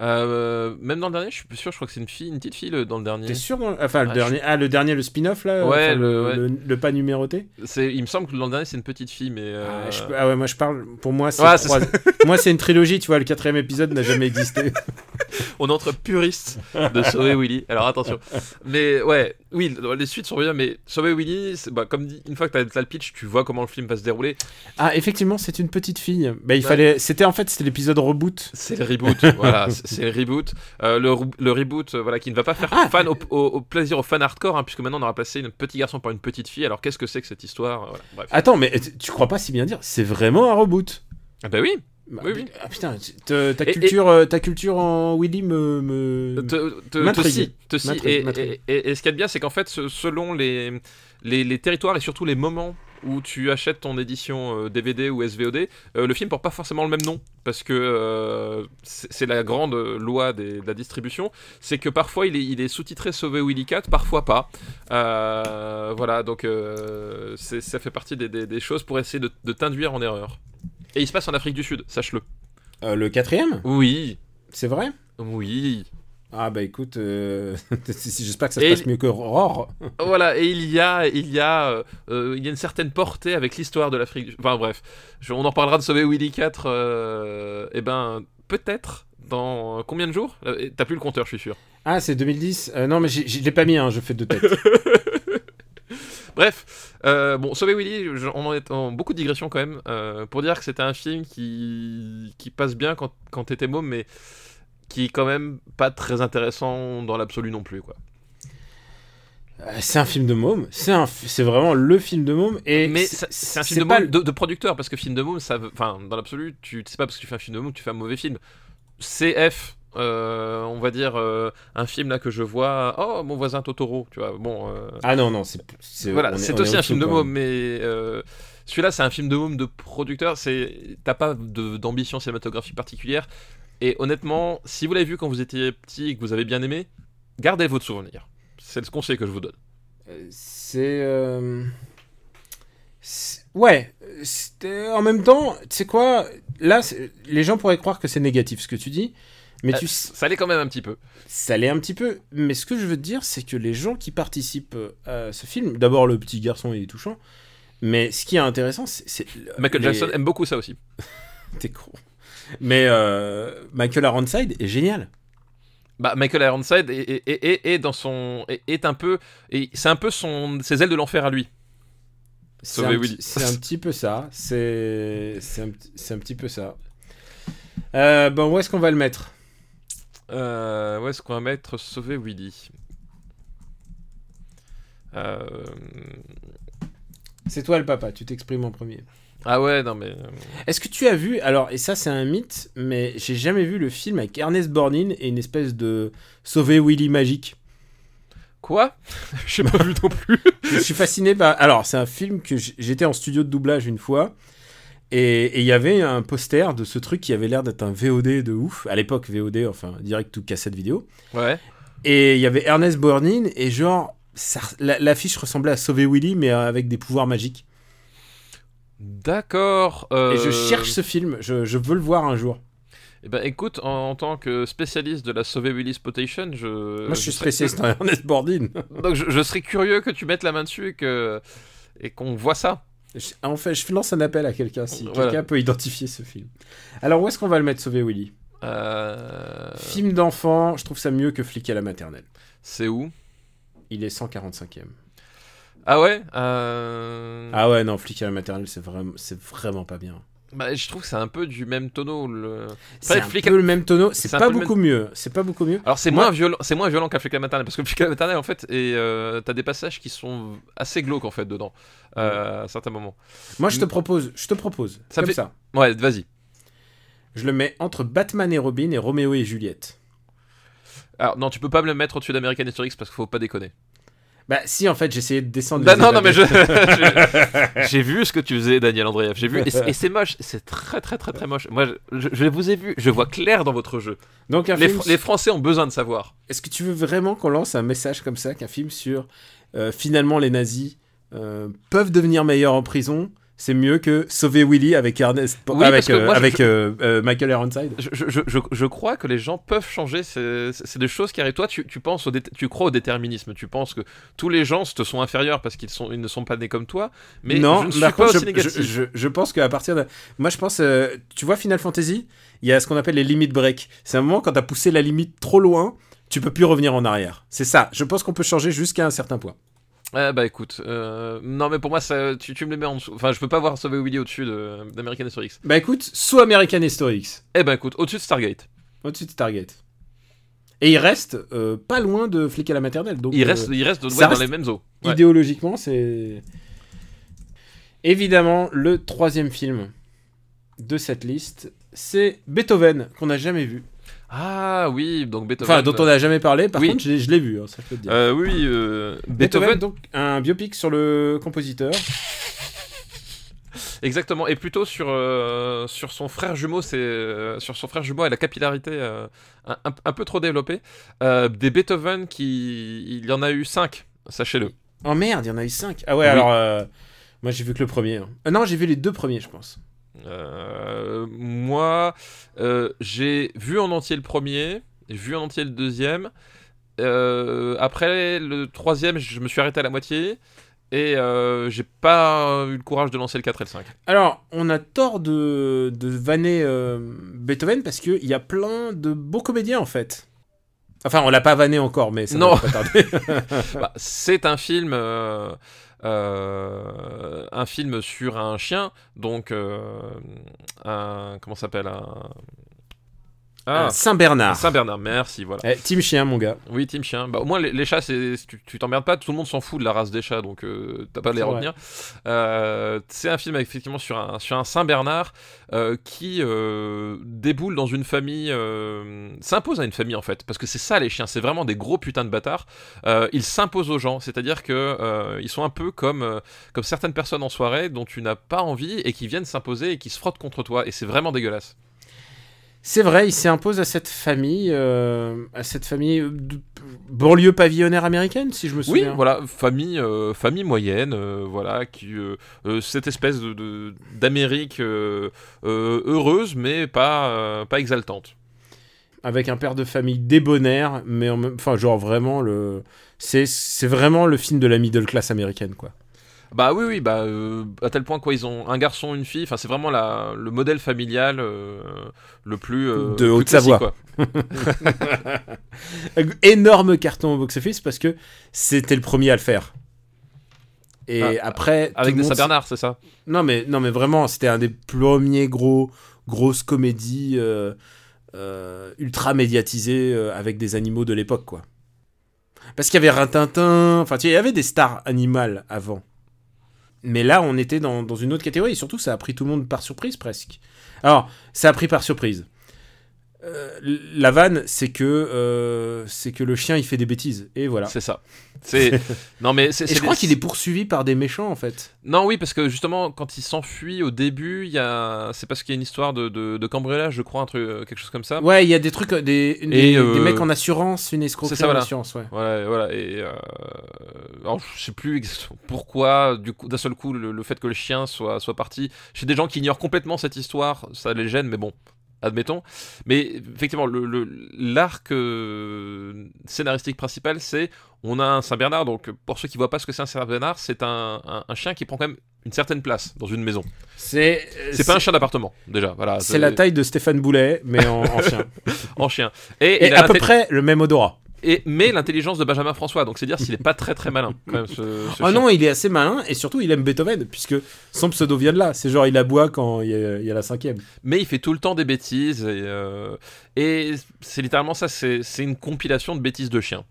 Euh, même dans le dernier, je suis plus sûr, je crois que c'est une fille, une petite fille le- dans le dernier. T'es sûr dans- Enfin, le Ah, dernier, ah, le dernier, le spin-off là, Ouais, enfin, le- ouais. le, le pas numéroté. C'est, il me semble que dans le dernier c'est une petite fille, mais euh, Ah, je- ah ouais, moi je parle. Pour moi, c'est Ouais, c'est trois- moi c'est une trilogie. Tu vois, le quatrième épisode n'a jamais existé. on est entre puristes de Sauver Willy. Alors attention. Mais ouais, oui, les suites sont bien, mais Sauver Willy, c'est- bah, comme dit, une fois que t'as, t'as le pitch, tu vois comment le film va se dérouler. Ah, effectivement, c'est une petite fille. Bah, il Ouais. fallait. C'était en fait, c'était l'épisode reboot. C'est le reboot, voilà, c'est, c'est le reboot. Euh, le, reboot, euh, voilà, qui ne va pas faire Ah. fan au, au- au plaisir au fan hardcore, hein, puisque maintenant on aura placé un petit garçon par une petite fille. Alors qu'est-ce que c'est que cette histoire Euh, voilà, Bref. Attends, mais tu crois pas si bien dire C'est vraiment un reboot? Ah bah oui. Bah, Oui, oui. Ah putain, ta Et- culture, ta culture en Willy me. me... te, te, te M'intrigue. scie, te scie. M'intrigue, Et, m'intrigue. ce qu'il y a de bien, c'est qu'en fait, selon les, les, les territoires et surtout les moments où tu achètes ton édition euh, DVD ou SVOD, euh, le film porte pas forcément le même nom parce que euh, c'est la grande loi des- de la distribution, c'est que parfois il est, il est sous-titré Sauvé Willy Cat, parfois pas. Euh, voilà, donc euh, ça fait partie des, des- des choses pour essayer de, de t'induire en erreur. Et il se passe en Afrique du Sud, sache-le. Euh, le quatrième? Oui, C'est vrai? Oui. Ah bah écoute, euh, j'espère que ça se Et passe il- mieux que Roar. Voilà, et il y a, il y a, euh, euh, il y a une certaine portée avec l'histoire de l'Afrique. du- Enfin bref, Je- on en parlera de Sauver Willy 4. euh, eh ben, peut-être dans combien de jours? T'as plus le compteur, je suis sûr. Ah, c'est 2010 Euh, Non, mais j'ai- je l'ai pas mis, hein, je fais deux têtes. Bref, euh, bon, Sauver Willy, je- on en est en beaucoup de digressions quand même, euh, pour dire que c'était un film qui, qui passe bien quand, quand t'étais môme, mais qui est quand même pas très intéressant dans l'absolu non plus, quoi. Euh, c'est un film de môme. C'est un, c'est vraiment le film de môme. Et mais c'est- un film de, pas môme de, de producteur parce que film de môme ça enfin dans l'absolu tu c'est pas parce que tu fais un film de môme que tu fais un mauvais film CF euh, on va dire euh, un film là que je vois, oh mon voisin Totoro, tu vois. Bon, euh, Ah non, non, c'est. voilà, c'est aussi un film de môme, mais celui-là c'est un film de môme de producteur. C'est t'as pas d'ambition cinématographique particulière. Et honnêtement, si vous l'avez vu quand vous étiez petit et que vous avez bien aimé, gardez votre souvenir. C'est le conseil que je vous donne. Euh, C'est. euh, c'est- Ouais. En même temps, tu sais quoi Là, les gens pourraient croire que c'est négatif ce que tu dis. Mais Euh, tu, Ça l'est quand même un petit peu. ça l'est un petit peu. Mais ce que je veux te dire, c'est que les gens qui participent à ce film, d'abord le petit garçon, il est touchant. Mais ce qui est intéressant, c'est. Michael les- Jackson aime beaucoup ça aussi. T'es con. Mais euh, Michael Ironside est génial. Bah, Michael Ironside est, est, est, est- est dans son est, un peu c'est un peu son ses ailes de l'enfer à lui. C'est Sauver un, Willy. c'est un petit peu ça. C'est c'est un, un petit peu ça. Euh, bon, où est-ce qu'on va le mettre? Euh, où est-ce qu'on va mettre Sauver Willy? Euh, C'est toi le papa, tu t'exprimes en premier. Ah ouais, non mais. euh, Est-ce que tu as vu, alors, et ça c'est un mythe, mais j'ai jamais vu le film avec Ernest Borgnine et une espèce de Sauver Willy magique. Quoi? J'ai pas vu non plus. Je suis fasciné par. Alors, c'est un film que j'étais en studio de doublage une fois. Et il y avait un poster de ce truc qui avait l'air d'être un VOD de ouf. À l'époque, VOD, enfin, direct ou cassette vidéo. Ouais. Et il y avait Ernest Borgnine, et genre, l'affiche ressemblait à Sauver Willy, mais avec des pouvoirs magiques. D'accord. euh, Et je cherche ce film, je, je veux le voir un jour. Eh ben écoute, en, en tant que spécialiste de la Sauver Willy Spotation, je. Moi, je suis spécialiste en Ernest Borgnine. Donc je, je serais curieux que tu mettes la main dessus et que et qu'on voit ça. En fait, je lance un appel à quelqu'un si Voilà. quelqu'un peut identifier ce film. Alors, où est-ce qu'on va le mettre, Sauver Willy Euh, Film d'enfant, je trouve ça mieux que Flic à la maternelle. C'est où? Il est 145e. Ah ouais euh, Ah ouais, non, Flic à la maternelle, c'est vraiment, c'est vraiment pas bien. bah, je trouve que c'est un peu du même tonneau. Le... C'est un Flic peu le même tonneau, c'est pas beaucoup mieux. C'est pas beaucoup mieux. Alors c'est Moi- moins violent, c'est moins violent qu'un flic à la maternelle parce que le flic à la maternelle en fait et euh, t'as des passages qui sont assez glauques en fait dedans euh, à certains moments. Moi, je te propose, je te propose, Ça comme fait- ça. Ouais, vas-y. Je le mets entre Batman et Robin et Roméo et Juliette. Alors non, tu peux pas me le mettre au-dessus d'American History X parce qu'il faut pas déconner. Bah si, en fait, j'essayais de descendre. Bah les non, non mais je j'ai- vu ce que tu faisais Daniel Andreev, j'ai vu et c'est- moche, c'est très très très très moche. Moi je, vous ai vu, je vois clair dans votre jeu. Donc Les, film. Fr- les Français ont besoin de savoir. Est-ce que tu veux vraiment qu'on lance un message comme ça, qu'un film sur euh, finalement les nazis euh, peuvent devenir meilleurs en prison C'est mieux que Sauver Willy avec Ernest, Oui, avec, euh, moi, je- avec je- euh, euh, Michael Ironside. Je, crois que les gens peuvent changer. C'est des choses qui arrivent. Toi, tu, tu penses au tu crois au déterminisme. Tu penses que tous les gens te sont inférieurs parce qu'ils sont, ils ne sont pas nés comme toi. Mais non, je ne suis pas contre, aussi je, négatif. pense qu'à partir de. Moi, je pense. tu vois, Final Fantasy, il y a ce qu'on appelle les limites break. C'est un moment quand t'as poussé la limite trop loin, tu peux plus revenir en arrière. C'est ça. Je pense qu'on peut changer jusqu'à un certain point. Ah bah écoute, euh, non mais pour moi ça, tu, tu me les mets en dessous. Enfin, je peux pas voir Sauver Willy au-dessus de- d'American History X. Bah écoute, soit American History X, Eh ben écoute, au-dessus de Stargate. au-dessus de Stargate. Et il reste euh, pas loin de Flic à la maternelle. Donc, Il euh, reste, il reste, ouais, ça dans les mêmes eaux. Ouais. idéologiquement, c'est. Évidemment, le troisième film de cette liste, c'est Beethoven, qu'on n'a jamais vu. Ah oui, donc Beethoven. Enfin, dont on n'a jamais parlé, par Oui. contre, je, l'ai- je l'ai vu, hein, ça je peux te dire. Euh, oui, euh, Beethoven, Beethoven, donc un biopic sur le compositeur. exactement, et plutôt sur euh, sur son frère jumeau, c'est sur son frère jumeau et la capillarité un, peu trop développée. Des Beethoven qui, il y en a eu 5 sachez-le. Oh merde, il y en a eu 5. Ah ouais, Oui. alors. moi j'ai vu que le premier. hein. Non, j'ai vu les deux premiers, je pense. Euh, moi, euh, j'ai vu en entier le premier, j'ai vu en entier le deuxième. Euh, après le troisième, je me suis arrêté à la moitié. Et j'ai pas eu le courage de lancer le 4 et le 5. Alors, on a tort de, de vanner Beethoven parce qu'il y a plein de beaux comédiens en fait. Enfin, on l'a pas vanné encore, mais ça Non. pas tarder. Bah, c'est un film, euh, un film sur un chien, donc euh, un comment s'appelle un, Ah. Un Saint-Bernard. Saint-Bernard, merci, voilà. Eh, team chien, mon gars. Oui, Team Chien. Bah, au moins, les, les chats, c'est, tu, t'emmerdes pas, tout le monde s'en fout de la race des chats, donc euh, t'as pas à les retenir. Euh, c'est un film effectivement sur un, sur un Saint-Bernard euh, qui euh, déboule dans une famille, euh, s'impose à une famille en fait, parce que c'est ça les chiens, c'est vraiment des gros putains de bâtards. Euh, ils s'imposent aux gens, c'est-à-dire que euh, ils sont un peu comme, euh, comme certaines personnes en soirée dont tu n'as pas envie et qui viennent s'imposer et qui se frottent contre toi, et c'est vraiment dégueulasse. C'est vrai, il s'impose à cette famille, euh, à cette famille de banlieue pavillonnaire américaine, si je me Oui, souviens. voilà, famille, euh, famille moyenne, euh, voilà, qui cette espèce de- d'Amérique heureuse, mais pas pas exaltante. Avec un père de famille débonnaire, mais en même, enfin, genre vraiment le, c'est, c'est vraiment le film de la middle class américaine, quoi. Bah oui, oui, bah euh, à tel point quoi, ils ont un garçon, une fille. Enfin, c'est vraiment la, le modèle familial euh, le plus euh, De classique, quoi. Énorme carton au box-office parce que c'était le premier à le faire. Et Ah, après, Avec monde Saint-Bernard, c'est ça? Non mais, non mais vraiment, c'était un des premiers gros, grosses comédies ultra médiatisées avec des animaux de l'époque, quoi. Parce qu'il y avait Rintintin, enfin, tu sais, il y avait des stars animales avant. Mais là, on était dans, une autre catégorie, et surtout, ça a pris tout le monde par surprise, presque. Alors, ça a pris par surprise. Euh, la vanne, c'est que, euh, c'est que le chien, il fait des bêtises, et voilà. C'est ça. C'est non mais c'est je crois qu'il est poursuivi par des méchants, en fait. Non, oui, parce que justement, quand il s'enfuit au début, il y a... c'est parce qu'il y a une histoire de, de, de cambriolage, je crois, un truc, euh, quelque chose comme ça. Ouais, il y a des trucs, des, des, Et, euh, des mecs en assurance, une escroquerie c'est ça, en assurance, ouais. Voilà, voilà. Et euh, alors, je sais plus pourquoi, du coup, d'un seul coup, le, le fait que le chien soit, soit parti. Chez des gens qui ignorent complètement cette histoire, ça les gêne, mais bon, admettons. Mais effectivement, le- le- l'arc euh, scénaristique principal, c'est on a un Saint-Bernard. Donc, pour ceux qui voient pas ce que c'est un Saint-Bernard, c'est un, un- un chien qui prend quand même une certaine place dans une maison. C'est C'est pas un chien d'appartement, déjà. Voilà. C'est la taille de Stéphane Boulet, mais en, en chien. en chien. Et, Et il a à peu près le même odorat. Et, mais l'intelligence de Benjamin François. Donc, c'est dire s'il est pas très très malin, quand même, ce, ce Oh chien. non, il est assez malin et surtout il aime Beethoven puisque son pseudo vient de là. C'est genre il aboie quand il y a, il y a la cinquième. mais il fait tout le temps des bêtises et, euh, et c'est littéralement ça, c'est une compilation de bêtises de chiens.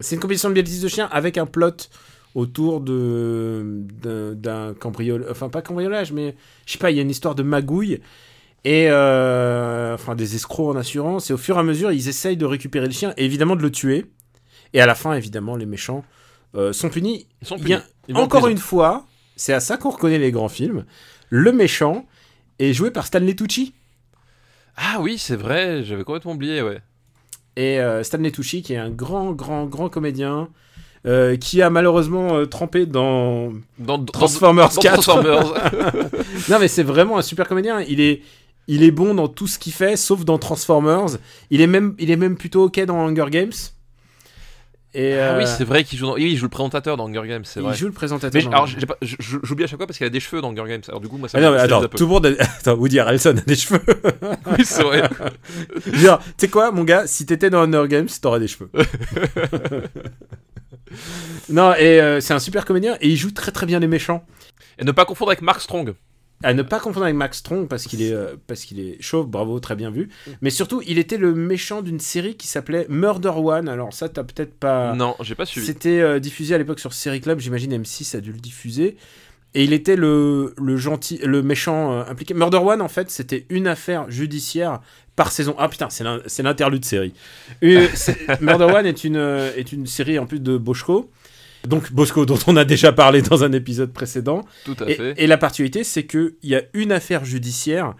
C'est une compétition de bêtises de chien avec un plot autour de d'un cambriolage, enfin pas cambriolage, mais je sais pas, il y a une histoire de magouille et euh, enfin des escrocs en assurance et au fur et à mesure ils essayent de récupérer le chien et évidemment de le tuer et à la fin évidemment les méchants euh, sont punis. Ils sont punis. Ils encore une fois, c'est à ça qu'on reconnaît les grands films. Le méchant est joué par Stanley Tucci. Ah oui, c'est vrai, j'avais complètement oublié, ouais. Et euh, Stanley Tucci, qui est un grand, grand, grand comédien, euh, qui a malheureusement euh, trempé dans Dans, dans- Transformers dans 4. Transformers. non, mais c'est vraiment un super comédien. Il est, il est bon dans tout ce qu'il fait, sauf dans Transformers. Il est même, il est même plutôt ok dans Hunger Games. Et Ah euh, oui, c'est vrai qu'il joue, dans- oui, il joue le présentateur dans Hunger Games, c'est il joue le présentateur. Mais alors, j'oublie à chaque fois parce qu'il a des cheveux dans Hunger Games. Alors du coup, moi, ça Ah non, mais attends, tout le monde a... Attends, Woody Harrelson a des cheveux. Oui, c'est vrai. Genre, tu sais quoi, mon gars, si t'étais dans Hunger Games, t'aurais des cheveux. non, et euh, c'est un super comédien, et il joue très très bien les méchants. Et ne pas confondre avec Mark Strong. À ne pas confondre avec Max Strong parce qu'il est, euh, parce qu'il est chauve, bravo, très bien vu. Mais surtout, il était le méchant d'une série qui s'appelait Murder One. Alors ça, t'as peut-être pas. Non, j'ai pas suivi. C'était euh, diffusé à l'époque sur Série Club, j'imagine M6 a dû le diffuser. Et il était le, le gentil, le méchant euh, impliqué. Murder One, en fait, c'était une affaire judiciaire par saison. Ah putain, c'est l'in- c'est l'interlude série. Euh, Murder One est une, euh, est une série en plus de Boschko. Donc Bosco, dont on a déjà parlé dans un épisode précédent. Tout à Et, fait. et la particularité, c'est qu'il y a une affaire judiciaire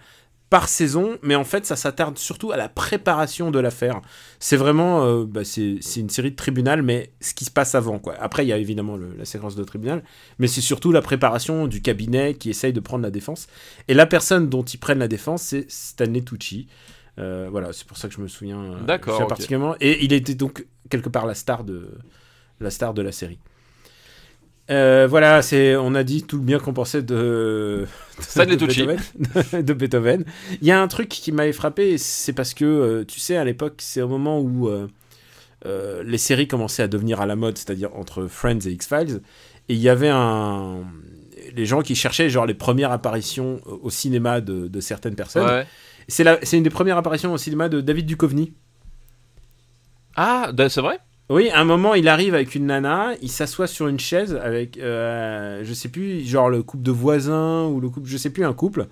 par saison, mais en fait, ça s'attarde surtout à la préparation de l'affaire. C'est vraiment, euh, bah, c'est une série de tribunal, mais ce qui se passe avant, quoi. Après, il y a évidemment le- la séquence de tribunal, mais c'est surtout la préparation du cabinet qui essaye de prendre la défense. Et la personne dont ils prennent la défense, c'est Stanley Tucci. Euh, voilà, c'est pour ça que je me souviens. euh, D'accord, particulièrement. Et il était donc quelque part la star de la star de la série. Euh, voilà, c'est, on a dit tout le bien qu'on pensait de. Beethoven, de Beethoven. Il y a un truc qui m'avait frappé, c'est parce que, euh, tu sais, à l'époque, c'est au moment où euh, les séries commençaient à devenir à la mode, c'est-à-dire entre Friends et X-Files, et il y avait un... les gens qui cherchaient genre les premières apparitions au cinéma de, certaines personnes. Ouais. C'est la- c'est une des premières apparitions au cinéma de David Duchovny. Ah, da- c'est vrai Oui, à un moment, il arrive avec une nana, il s'assoit sur une chaise avec, euh, je sais plus, genre le couple de voisins ou le couple, je sais plus, un couple.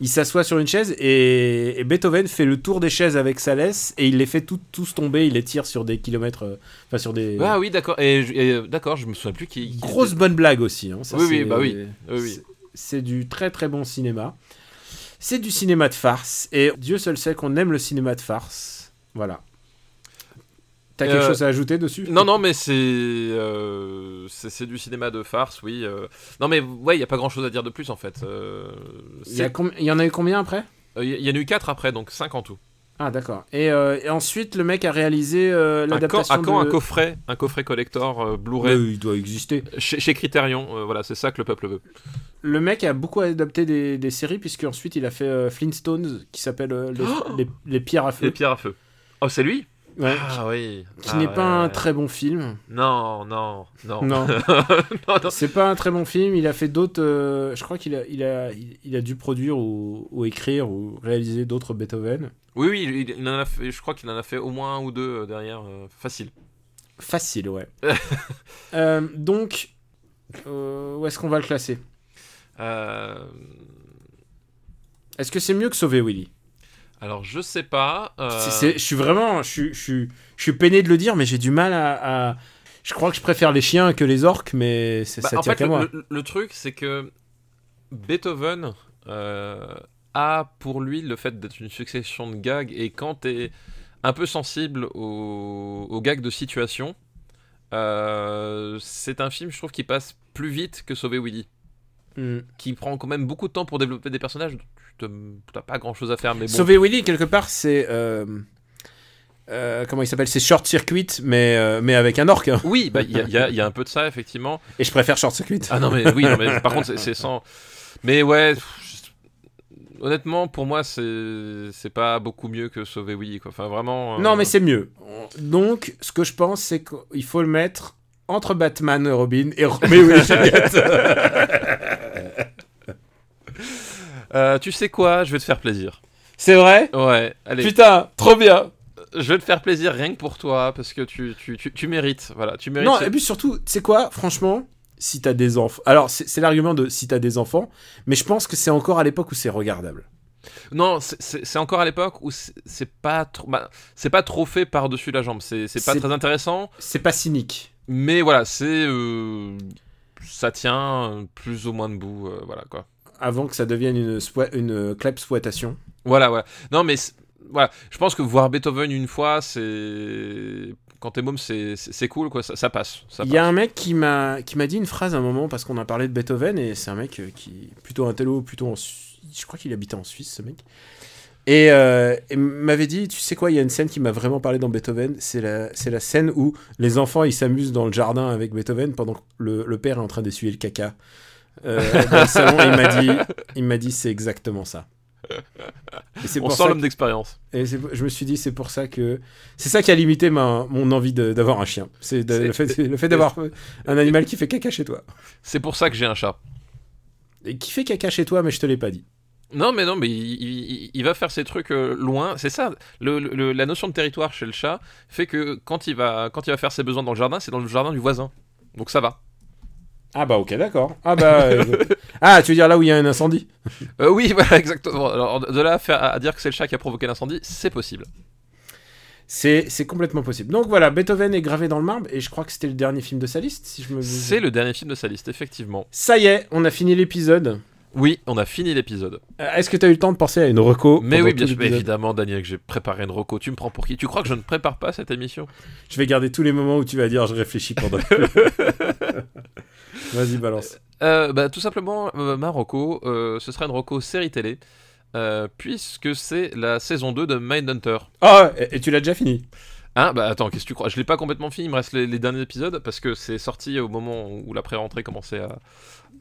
Il s'assoit sur une chaise et, et Beethoven fait le tour des chaises avec sa laisse et il les fait tout- tous tomber, il les tire sur des kilomètres, euh, enfin sur des. Ah oui, d'accord. Et, je- et, euh, d'accord, je me souviens plus qui. qui Grosse était- bonne blague aussi. hein, ça, Oui, oui, bah oui. Oui, C'est du très très bon cinéma. C'est du cinéma de farce et Dieu seul sait qu'on aime le cinéma de farce. Voilà. T'as quelque Euh, chose à ajouter dessus? Non, non, mais c'est euh, c'est c'est du cinéma de farce, oui. euh. Non, mais ouais, il y a pas grand chose à dire de plus en fait. Euh, Il y, en a eu combien après? Euh, Il y en a eu 4 après, donc 5 en tout. Ah d'accord. Et, euh, et ensuite le mec a réalisé euh, l'adaptation un, camp, de... un coffret, un coffret collector euh, Blu-ray il doit exister. chez, chez Criterion. euh, voilà, c'est ça que le peuple veut. Le mec a beaucoup adapté des, des séries puisque ensuite il a fait euh, Flintstones qui s'appelle euh, les, les- les pierres à feu. Les pierres à feu. Oh, c'est lui? Ouais, Ah oui. qui Ah n'est ouais, pas un très bon film. Non, non, non. Non. non, non. C'est pas un très bon film. Il a fait d'autres. euh, je crois qu'il a, il a, il, a dû produire ou, ou écrire ou réaliser d'autres Beethoven. Oui, oui, il, il en a fait, je crois qu'il en a fait au moins un ou deux euh, derrière. euh, facile. Facile, ouais. Euh, donc, où est-ce qu'on va le classer? Est-ce que c'est mieux que Sauver Willy? Alors, je sais pas. euh, Je suis vraiment. Je suis, je, suis, je suis peiné de le dire, mais j'ai du mal à, à- Je crois que je préfère les chiens que les orques, mais c'est bah, ça en tient fait, moi. le- le truc, c'est que Beethoven euh, a pour lui le fait d'être une succession de gags, et quand t'es un peu sensible aux, aux gags de situation, euh, c'est un film, je trouve, qui passe plus vite que Sauver Willy. Hmm. Qui prend quand même beaucoup de temps pour développer des personnages. T'as pas grand chose à faire, mais bon. Sauver Willy, quelque part, c'est. euh, euh, comment il s'appelle? C'est Short Circuit, mais, euh, mais avec un orque. hein. Oui, bah, il y, a- y a- y a un peu de ça, effectivement. Et je préfère Short Circuit. Ah non, mais oui, non, mais par contre, c'est- sans. Mais ouais, honnêtement, pour moi, c'est c'est pas beaucoup mieux que Sauver Willy, quoi. Enfin, vraiment. euh, Non, mais c'est mieux. Donc, ce que je pense, c'est qu'il faut le mettre entre Batman et Robin et Roméo et Juliette. Euh, tu sais quoi Je vais te faire plaisir. c'est vrai? Ouais, allez. Putain, trop bien. Je vais te faire plaisir rien que pour toi, parce que tu, tu, tu, tu mérites. Voilà, tu mérites. Non, et puis surtout, tu sais quoi Franchement, si t'as des enfants. Alors, c'est c'est l'argument de si t'as des enfants, mais je pense que c'est encore à l'époque où c'est regardable. Non, c'est- c'est c'est encore à l'époque où c'est c'est pas trop, bah, c'est pas trop fait par dessus la jambe. C'est c'est pas C'est- très intéressant, C'est pas cynique. mais voilà, c'est euh, ça tient plus ou moins debout, euh, voilà quoi. Avant que ça devienne une, une exploitation. Voilà, voilà. Non, mais voilà, je pense que voir Beethoven une fois, c'est quand t'es môme, c'est cool, quoi. Ça, ça passe. Il y a un mec qui m'a dit une phrase à un moment parce qu'on a parlé de Beethoven et c'est un mec euh, qui plutôt un télo, plutôt en je crois qu'il habitait en Suisse ce mec. Et, euh, et m'avait dit, tu sais quoi, il y a une scène qui m'a vraiment parlé dans Beethoven, c'est la, la scène où les enfants ils s'amusent dans le jardin avec Beethoven pendant que le, le père est en train d'essuyer le caca. Euh, dans le salon, et il m'a dit, il m'a dit c'est exactement ça. Et c'est On pour sent l'homme d'expérience. et je me suis dit, c'est pour ça que. C'est ça qui a limité ma, mon envie d'avoir un chien. C'est le fait, le fait d'avoir un animal qui fait caca chez toi. C'est pour ça que j'ai un chat. Et qui fait caca chez toi, mais je te l'ai pas dit. Non, mais non, mais il, il- il va faire ses trucs euh, loin. C'est ça, le- le- la notion de territoire chez le chat fait que quand il va, quand il va faire ses besoins dans le jardin, c'est dans le jardin du voisin. Donc ça va. Ah bah ok, d'accord. Ah bah. euh, ah, tu veux dire là où il y a un incendie Euh, oui, voilà, exactement. Alors de là à, faire, à dire que c'est le chat qui a provoqué l'incendie, c'est possible. C'est c'est complètement possible. Donc voilà, Beethoven est gravé dans le marbre et je crois que c'était le dernier film de sa liste, si je me. C'est le dernier film de sa liste, effectivement. Ça y est, on a fini l'épisode. Oui, on a fini l'épisode. Euh, Est-ce que tu as eu le temps de penser à une reco Mais oui, bien sûr, évidemment, Daniel, que j'ai préparé une reco. Tu me prends pour qui? Tu crois que je ne prépare pas cette émission? Je vais garder tous les moments où tu vas dire je réfléchis pendant. Vas-y, balance. Euh, bah, Tout simplement, euh, ma reco, euh, ce sera une reco série télé, puisque c'est la saison 2 de Mindhunter. Ah, et, et tu l'as déjà fini? Hein bah attends, qu'est-ce que tu crois? Je l'ai pas complètement fini, il me reste les, les derniers épisodes, parce que c'est sorti au moment où la pré-rentrée commençait à,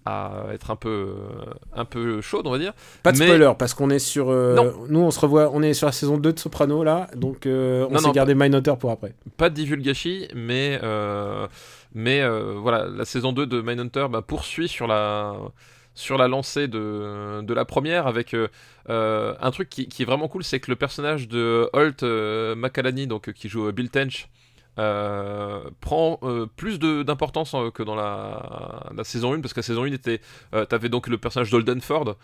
à être un peu, euh, un peu chaude, on va dire. Pas de Mais- spoiler, parce qu'on est sur. euh, Non. Nous, on se revoit, on est sur la saison 2 de Soprano là, donc euh, on s'est gardé Mindhunter pour après. Pas de divulgachi, mais, euh, mais voilà, la saison 2 de Mindhunter bah, poursuit sur la, sur la lancée de, de la première avec un truc qui, est vraiment cool, c'est que le personnage de Holt McAlany, donc qui joue Bill Tench, euh, prend euh, plus d'importance euh, que dans la, saison 1 parce que la saison 1 était t'avais donc le personnage d'Holden Ford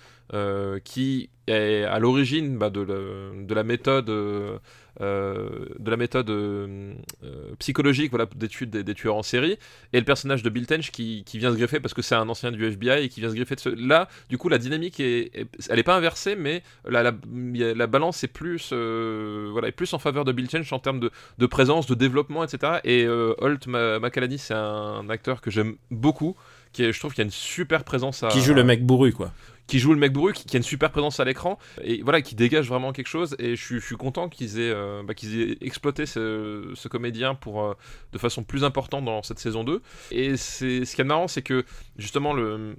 qui est à l'origine bah, de, la méthode euh, de la méthode euh, euh, psychologique voilà, d'étude des, tueurs en série, et le personnage de Bill Tench qui, qui vient se greffer parce que c'est un ancien du FBI et qui vient se greffer de ce... Là, du coup, la dynamique est, elle est pas inversée, mais la, la, la balance est plus, voilà, est plus en faveur de Bill Tench en termes de, de présence, de développement, etc. Et Holt McAlany, c'est un acteur que j'aime beaucoup, qui est, je trouve qu'il y a une super présence à... Qui joue le mec bourru, quoi qui joue le mec bourru, qui, a une super présence à l'écran, et voilà, qui dégage vraiment quelque chose. Et je, suis content qu'ils aient, euh, bah, qu'ils aient exploité ce, comédien pour, euh, de façon plus importante dans cette saison 2. Et ce qui est marrant, c'est que justement, le,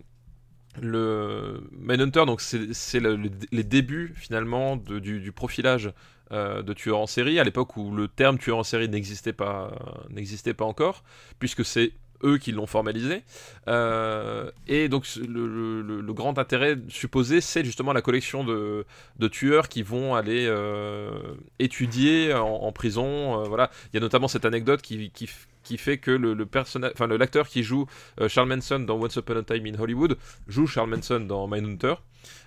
le Mindhunter, donc c'est, les débuts finalement du, profilage euh, de tueurs en série, à l'époque où le terme tueur en série n'existait pas, n'existait pas encore, puisque c'est eux qui l'ont formalisé. Euh, et donc le, grand intérêt supposé, c'est justement la collection de, tueurs qui vont aller euh, étudier en, prison. Euh, voilà, il y a notamment cette anecdote qui, qui, qui fait que le, le personnage, enfin l'acteur qui joue Charles Manson dans Once Upon a Time in Hollywood joue Charles Manson dans Mindhunter.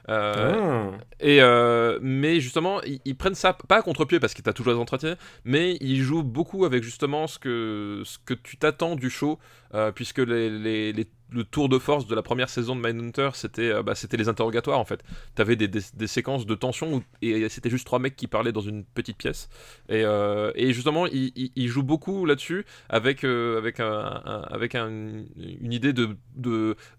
Euh, ah. et euh, mais justement, ils, prennent ça pas à contre-pied parce qu'il t'a toujours les entretiens, mais ils jouent beaucoup avec justement ce que, ce que tu t'attends du show, euh, puisque les, les, le tour de force de la première saison de Mindhunter, c'était euh, bah, c'était les interrogatoires en fait. T'avais des, séquences de tension où, et c'était juste trois mecs qui parlaient dans une petite pièce. Et, euh, justement, il, il, joue beaucoup là-dessus avec, euh, avec, avec un, une idée de,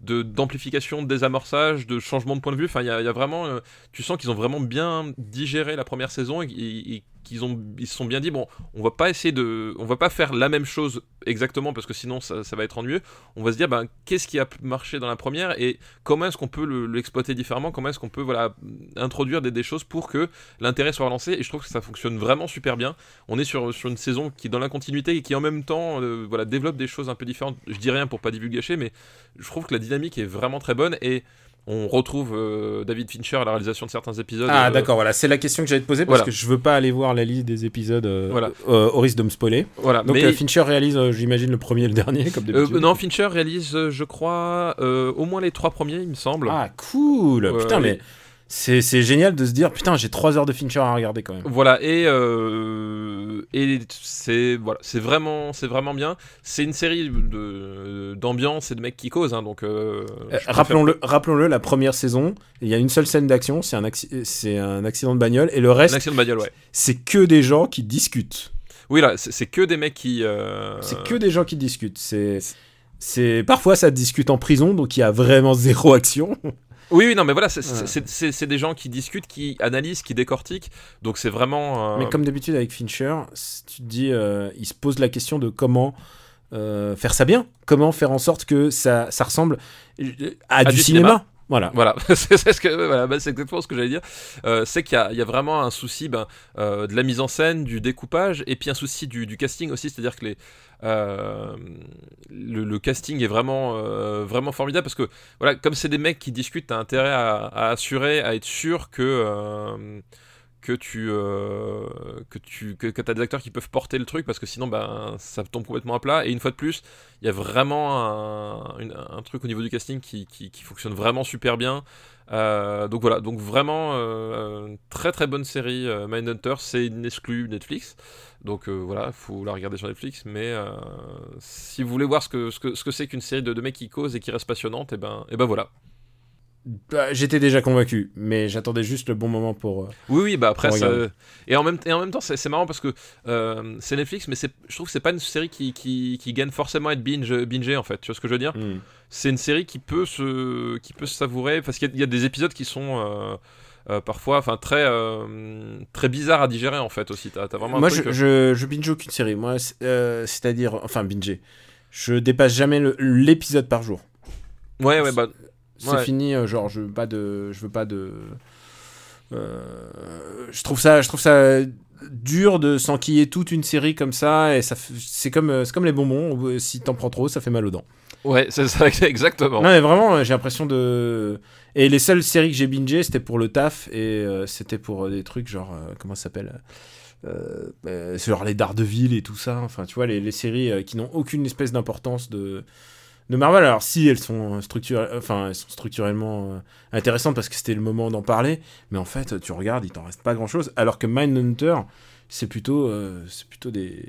d'amplification, de, désamorçage, de changement de point de vue. Enfin, il y a, vraiment. tu sens qu'ils ont vraiment bien digéré la première saison et ils se sont bien dit bon on va pas essayer de on va pas faire la même chose exactement parce que sinon ça, va être ennuyeux. On va se dire ben qu'est-ce qui a marché dans la première et comment est-ce qu'on peut l'exploiter différemment? Comment est-ce qu'on peut voilà introduire des, choses pour que l'intérêt soit relancé? Et je trouve que ça fonctionne vraiment super bien. On est sur, sur une saison qui est dans la continuité et qui en même temps euh, voilà développe des choses un peu différentes. Je dis rien pour pas divulgacher mais je trouve que la dynamique est vraiment très bonne et on retrouve euh, David Fincher à la réalisation de certains épisodes. Ah, euh, d'accord, voilà, c'est la question que j'allais te poser parce que je veux pas aller voir la liste des épisodes euh, voilà. au risque de me spoiler. Voilà, Donc Fincher réalise, j'imagine, le premier et le dernier, comme d'habitude. non, Fincher réalise, je crois, au moins les trois premiers, il me semble. Ah, cool Putain, mais c'est génial de se dire putain j'ai 3 heures de Fincher à regarder quand même. Voilà et euh, et c'est voilà c'est vraiment c'est vraiment bien. C'est une série de d'ambiance et de mecs qui causent hein, donc. Euh, euh, rappelons-le rappelons-le la première saison il y a une seule scène d'action c'est un c'est un accident de bagnole et le reste. accident de bagnole ouais. C'est que des gens qui discutent. Oui là c'est que des mecs qui. C'est que des gens qui discutent c'est c'est parfois ça discute en prison donc il y a vraiment zéro action. Oui, oui, non, mais voilà, c'est des gens qui discutent, qui analysent, qui décortiquent. Donc c'est vraiment. Euh, mais comme d'habitude avec Fincher, tu te dis, euh, il se pose la question de comment euh, faire ça bien, comment faire en sorte que ça, ça ressemble à, du, cinéma. Voilà. Voilà, c'est ce que, voilà, c'est exactement ce que j'allais dire. c'est qu'il y, y, a vraiment un souci ben, de la mise en scène, du découpage, et puis un souci du, du casting aussi, c'est-à-dire que les, euh, le, casting est vraiment, euh, vraiment formidable parce que, voilà, comme c'est des mecs qui discutent, t'as intérêt à, assurer, à être sûr que euh, que tu que tu que, as des acteurs qui peuvent porter le truc parce que sinon ben ça tombe complètement à plat. Et une fois de plus il y a vraiment un, truc au niveau du casting qui fonctionne vraiment super bien. Donc voilà donc vraiment très très bonne série Mindhunter c'est une exclue Netflix donc euh, voilà, faut la regarder sur Netflix. Mais euh, si vous voulez voir ce que ce que ce que c'est qu'une série de, de, mecs qui causent et qui reste passionnante, et eh ben et ben voilà. Bah, j'étais déjà convaincu, mais j'attendais juste le bon moment pour. Euh, oui, oui, bah après, ça... et, en même, et en même temps, c'est marrant parce que c'est Netflix, mais je trouve que c'est pas une série qui, qui, qui, gagne forcément à être binge, bingé en fait. Tu vois ce que je veux dire? Hmm. C'est une série qui peut se, qui peut se savourer parce qu'il y, a des épisodes qui sont. Euh, parfois, enfin très euh, très bizarre à digérer en fait aussi. T'as, vraiment. Moi, je, euh, je, je, binge aucune série. Moi, c'est-à-dire, enfin binge. Je dépasse jamais l'épisode par jour. Ouais, ouais, bah. C'est fini. genre, je veux pas de, je veux pas de. je trouve ça, je trouve ça dur de s'enquiller toute une série comme ça et ça c'est comme c'est comme les bonbons si t'en prends trop ça fait mal aux dents Ouais, c'est ça, exactement. non mais vraiment j'ai l'impression de et les seules séries que j'ai bingé c'était pour le taf et euh, c'était pour euh, des trucs genre euh, comment ça s'appelle genre les Daredevil et tout ça. Enfin tu vois les, les séries qui n'ont aucune espèce d'importance de de Marvel. Alors si elles sont structurelles enfin elles sont structurellement intéressantes parce que c'était le moment d'en parler mais en fait tu regardes il t'en reste pas grand chose alors que Mindhunter c'est plutôt c'est plutôt des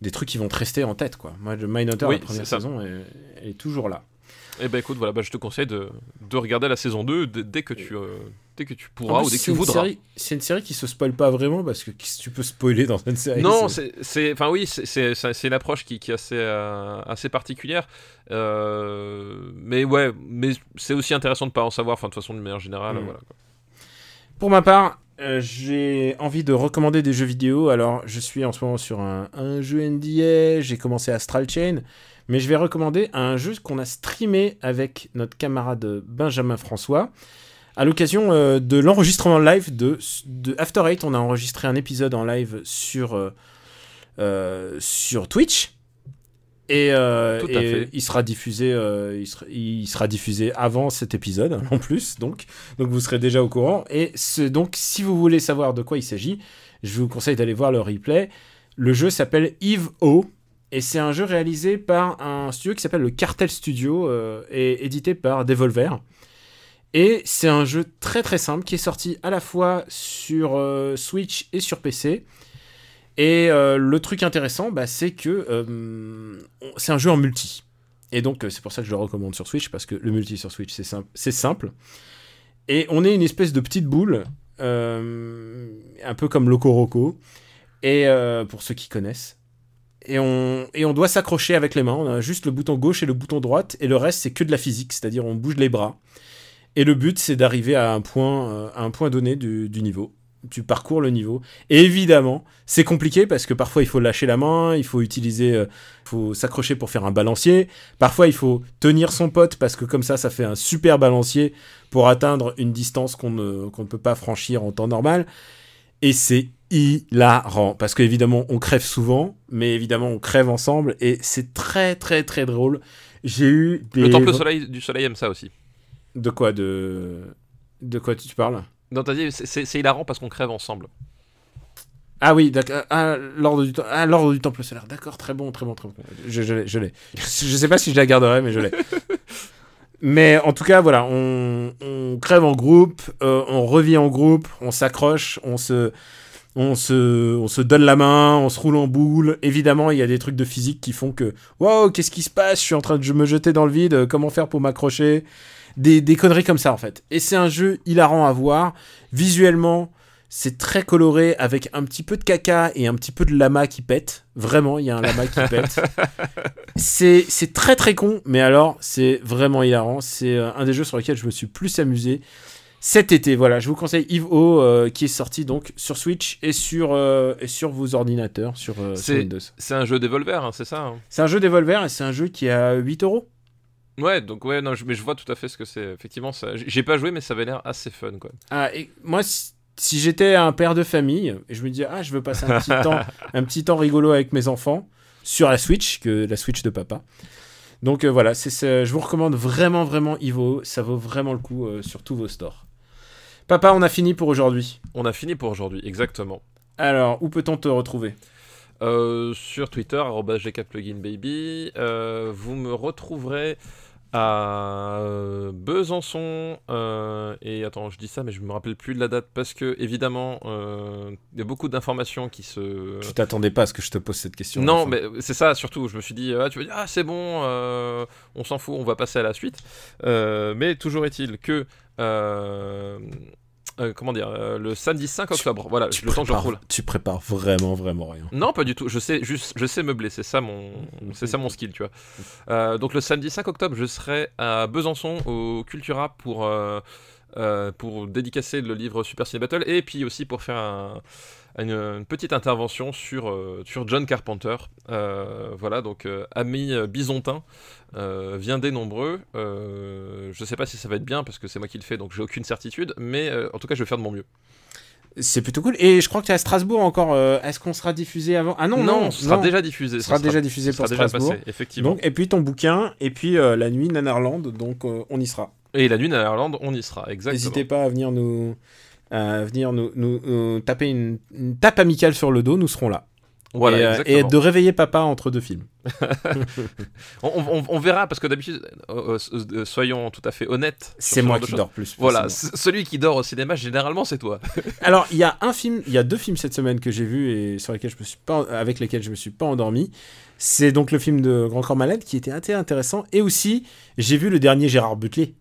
des trucs qui vont te rester en tête quoi. Moi le Mindhunter Oui, la première saison est toujours là Et ben écoute, voilà, bah, je te conseille de, de regarder la saison 2 dès, que tu, euh, dès que tu pourras ou dès que tu voudras. série- C'est une série qui se spoil pas vraiment parce que tu peux spoiler dans une série? Non, c'est- enfin oui, c'est, c'est, c'est- c'est une approche qui, qui est assez, euh, assez particulière. Euh, mais ouais, mais c'est aussi intéressant de pas en savoir. Enfin, de toute façon, de manière générale, Mm. voilà. quoi. Pour ma part, euh, j'ai envie de recommander des jeux vidéo. Alors, je suis en ce moment sur un, un jeu NDA. J'ai commencé Astral Chain. Mais je vais recommander un jeu qu'on a streamé avec notre camarade Benjamin François. À l'occasion euh, de l'enregistrement live de, de After Eight, on a enregistré un épisode en live sur, euh, euh, sur Twitch. Et, euh, il sera diffusé, euh, il, sera, il sera diffusé avant cet épisode en plus, donc donc vous serez déjà au courant. Et donc si vous voulez savoir de quoi il s'agit, je vous conseille d'aller voir le replay. Le jeu s'appelle Eve O et c'est un jeu réalisé par un studio qui s'appelle le Cartel Studio euh, et édité par Devolver. Et c'est un jeu très très simple qui est sorti à la fois sur euh, Switch et sur PC. Et euh, le truc intéressant, bah, c'est que c'est un jeu en multi. Et donc c'est pour ça que je le recommande sur Switch parce que le multi sur Switch c'est simple, simple. Et on est une espèce de petite boule, un peu comme Loco Roco. Et pour ceux qui connaissent. Et on, et on doit s'accrocher avec les mains. On a juste le bouton gauche et le bouton droite. Et le reste, c'est que de la physique. C'est-à-dire, on bouge les bras. Et le but, c'est d'arriver à, un point, euh, un point donné du, du niveau. Tu parcours le niveau. Et évidemment, c'est compliqué parce que parfois, il faut lâcher la main. Il faut utiliser. euh, faut s'accrocher pour faire un balancier. Parfois, il faut tenir son pote parce que comme ça, ça fait un super balancier pour atteindre une distance qu'on ne, qu'on ne peut pas franchir en temps normal. Et c'est hilarant parce qu'évidemment on crève souvent, mais évidemment on crève ensemble et c'est très très très drôle. J'ai eu des... Le temple soleil, du soleil aime ça aussi. De quoi de de quoi tu parles? Non, t'as dit, c'est, hilarant parce qu'on crève ensemble. Ah oui, d'accord. Ah, l'ordre du, ah, du temple solaire. D'accord, très bon, très bon, très bon. Je, je l'ai, je l'ai. Je sais pas si je la garderai, mais je l'ai. Mais en tout cas, voilà, on, on crève en groupe, euh, on revit en groupe, on s'accroche, on se, on se, on se donne la main, on se roule en boule. Évidemment, il y a des trucs de physique qui font que, waouh, qu'est-ce qui se passe? Je suis en train de me jeter dans le vide. Comment faire pour m'accrocher? Des, des conneries comme ça en fait. Et c'est un jeu hilarant à voir. Visuellement, c'est très coloré avec un petit peu de caca et un petit peu de lama qui pète. Vraiment, il y a un lama qui pète. C'est c'est très très con, mais alors c'est vraiment hilarant. C'est euh, un des jeux sur lesquels je me suis plus amusé cet été. Voilà, je vous conseille Eve O euh, qui est sorti donc sur Switch et sur, euh, et sur vos ordinateurs, sur, euh, sur Windows. C'est un jeu Devolver, hein, c'est ça hein C'est un jeu Devolver et c'est un jeu qui a 8 euros. Ouais, donc ouais, non, je- mais je vois tout à fait ce que c'est. Effectivement, ça, j'ai pas joué, mais ça avait l'air assez fun, quoi. Ah, et moi, si, si j'étais un père de famille, et je me disais, ah, je veux passer un petit temps, un petit temps rigolo avec mes enfants sur la Switch, que la Switch de papa. Donc euh, voilà, c'est, c'est- je vous recommande vraiment, vraiment Ivo. Ça vaut vraiment le coup euh, sur tous vos stores. Papa, on a fini pour aujourd'hui. On a fini pour aujourd'hui, exactement. Alors, où peut-on te retrouver? Euh, sur Twitter, gkpluginbaby. Euh, vous me retrouverez à euh, Besançon. euh, et attends, je dis ça, mais je me rappelle plus de la date parce que, évidemment, euh, il y a beaucoup d'informations qui se. Tu t'attendais pas à ce que je te pose cette question. Non, mais c'est ça surtout. Je me suis dit, ah, tu vas dire, ah, c'est bon, euh, on s'en fout, on va passer à la suite. Mais toujours est-il que. Euh, comment dire euh, Le samedi 5 octobre, voilà, tu, le temps que je retrouve. tu prépares vraiment, vraiment rien. Non, pas du tout. Je sais juste, je sais meubler. C'est ça mon, c'est ça mon skill, tu vois. Euh, donc le samedi 5 octobre, je serai à Besançon au Cultura pour pour dédicacer le livre Super Ciné Battle et puis aussi pour faire un- une, une petite intervention sur euh, sur John Carpenter. Euh, voilà, donc euh, ami bisontin, euh, viendez nombreux. Je sais pas si ça va être bien parce que c'est moi qui le fais, donc j'ai aucune certitude. Mais en tout cas, je vais faire de mon mieux. C'est plutôt cool. Et je crois que tu es à Strasbourg encore. euh, Est-ce qu'on sera diffusé avant? Ah non, non, ce sera non. déjà diffusé. Ce sera déjà diffusé pour sera déjà Strasbourg. passé, effectivement. Donc, et puis ton bouquin, et puis euh, la nuit Nanarland, donc euh, on y sera. Et la nuit Irlande, on y sera, exactement. N'hésitez pas à venir nous, à venir nous, nous- nous taper une, une tape amicale sur le dos, nous serons là. Voilà, et, euh, et de réveiller papa entre deux films. On, on- on verra, parce que d'habitude, euh, euh, euh, soyons tout à fait honnêtes. C'est ce moi qui dors plus. Voilà, celui qui dort au cinéma, généralement, c'est toi. Alors, il y a un film, il y a deux films cette semaine que j'ai vus et sur lesquels je me suis pas, avec lesquels je me suis pas endormi. C'est donc le film de Grand Corps Malade qui était assez intéressant. Et aussi, j'ai vu le dernier Gérard Butler.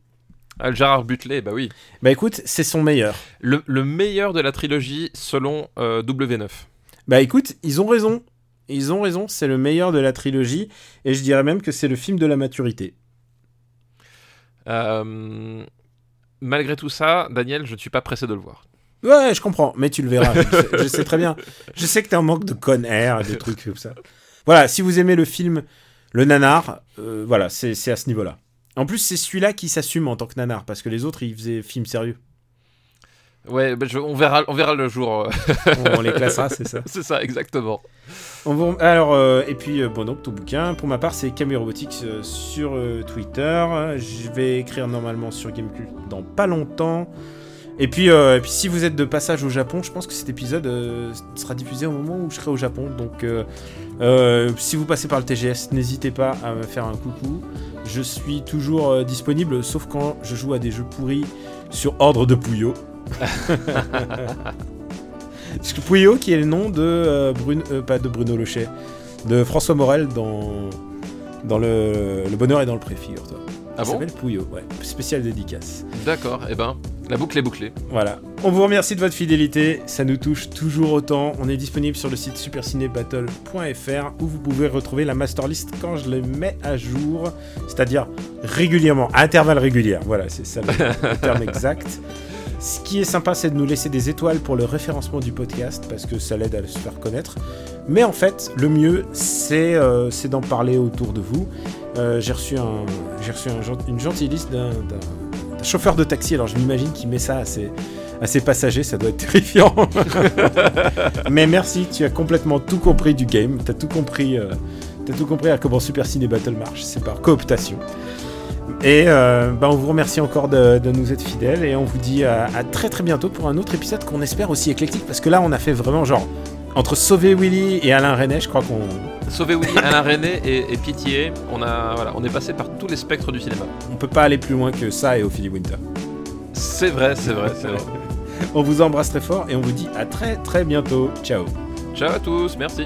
Ah, Gérard Butler, bah oui. Bah écoute, c'est son meilleur. Le, le meilleur de la trilogie selon euh, W9. Bah écoute, ils ont raison. Ils ont raison, c'est le meilleur de la trilogie. Et je dirais même que c'est le film de la maturité. Euh, malgré tout ça, Daniel, je ne suis pas pressé de le voir. Ouais, je comprends, mais tu le verras. je, sais, je sais très bien. Je sais que t'es en manque de con air, des trucs comme ça. Voilà, si vous aimez le film Le Nanar, euh, voilà, c'est à ce niveau-là. En plus, c'est celui-là qui s'assume en tant que nanar, parce que les autres, ils faisaient film sérieux. Ouais, bah, je- on, verra, on verra le jour. euh, On, on les classera, c'est ça. c'est ça, exactement. On vous- Alors, euh, et puis, euh, bon, donc, ton bouquin, pour ma part, c'est Camille Robotics euh, sur Twitter. Je vais écrire normalement sur Gamecult dans pas longtemps. Et puis, et puis, si vous êtes de passage au Japon, je pense que cet épisode sera diffusé au moment où je serai au Japon. Donc, euh, si vous passez par le TGS, n'hésitez pas à me faire un coucou. Je suis toujours euh, disponible, sauf quand je joue à des jeux pourris sur ordre de Pouillot. Parce que Pouillot, qui est le nom de euh, Bruno, pas de Bruno Lochet, de François Morel dans, dans le, le Bonheur et dans le Pré, figure-toi. Ah Il bon? s'appelle Pouillot, ouais. Spécial dédicace. D'accord, et ben, la boucle est bouclée. Voilà. On vous remercie de votre fidélité, ça nous touche toujours autant. On est disponible sur le site supercinébattle.fr où vous pouvez retrouver la master list quand je les mets à jour, c'est-à-dire régulièrement, à intervalles réguliers. Voilà, c'est ça le, terme exact. Ce qui est sympa, c'est de nous laisser des étoiles pour le référencement du podcast parce que ça l'aide à se faire connaître. Mais en fait, le mieux, c'est euh, d'en parler autour de vous. Euh, j'ai reçu, un, j'ai reçu un gen- une gentille liste d'un chauffeur de taxi. Alors je m'imagine qu'il met ça à ses, passagers, ça doit être terrifiant. Mais merci, tu as complètement tout compris du game. T'as tout compris, euh, t'as tout compris à comment Super Ciné Battle marche. C'est par cooptation. Et euh, bah, on vous remercie encore de, nous être fidèles et on vous dit à très très bientôt pour un autre épisode qu'on espère aussi éclectique parce que là on a fait vraiment genre entre Sauver Willy et Alain René, je crois qu'on Sauver Willy, Alain René et, et Pitié, on, a, voilà, on est passé par tous les spectres du cinéma. on peut pas aller plus loin que ça et Ophélie Winter. C'est vrai, c'est vrai, c'est vrai. On vous embrasse très fort et on vous dit à très très bientôt. Ciao. Ciao à tous, merci.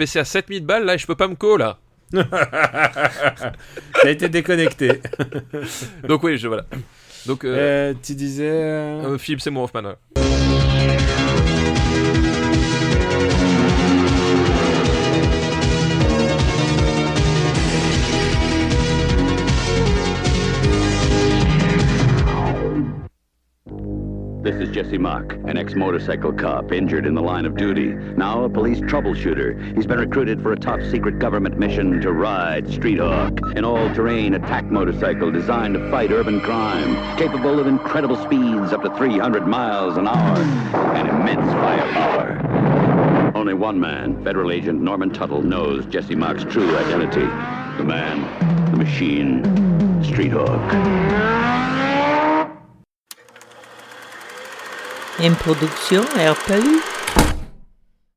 PC à 7000 balles, là, et je peux pas me co, là. T'as été déconnecté. Donc oui, je voilà. Donc euh, Euh, tu disais. euh, euh, Philippe Seymour Hoffman. ouais. This is Jesse Mock, an ex-motorcycle cop injured in the line of duty. Now a police troubleshooter. He's been recruited for a top-secret government mission to ride Street Hawk, an all-terrain attack motorcycle designed to fight urban crime, capable of incredible speeds up to 300 miles an hour and immense firepower. Only one man, Federal Agent Norman Tuttle, knows Jesse Mock's true identity. The man, the machine, Street Une production RPU.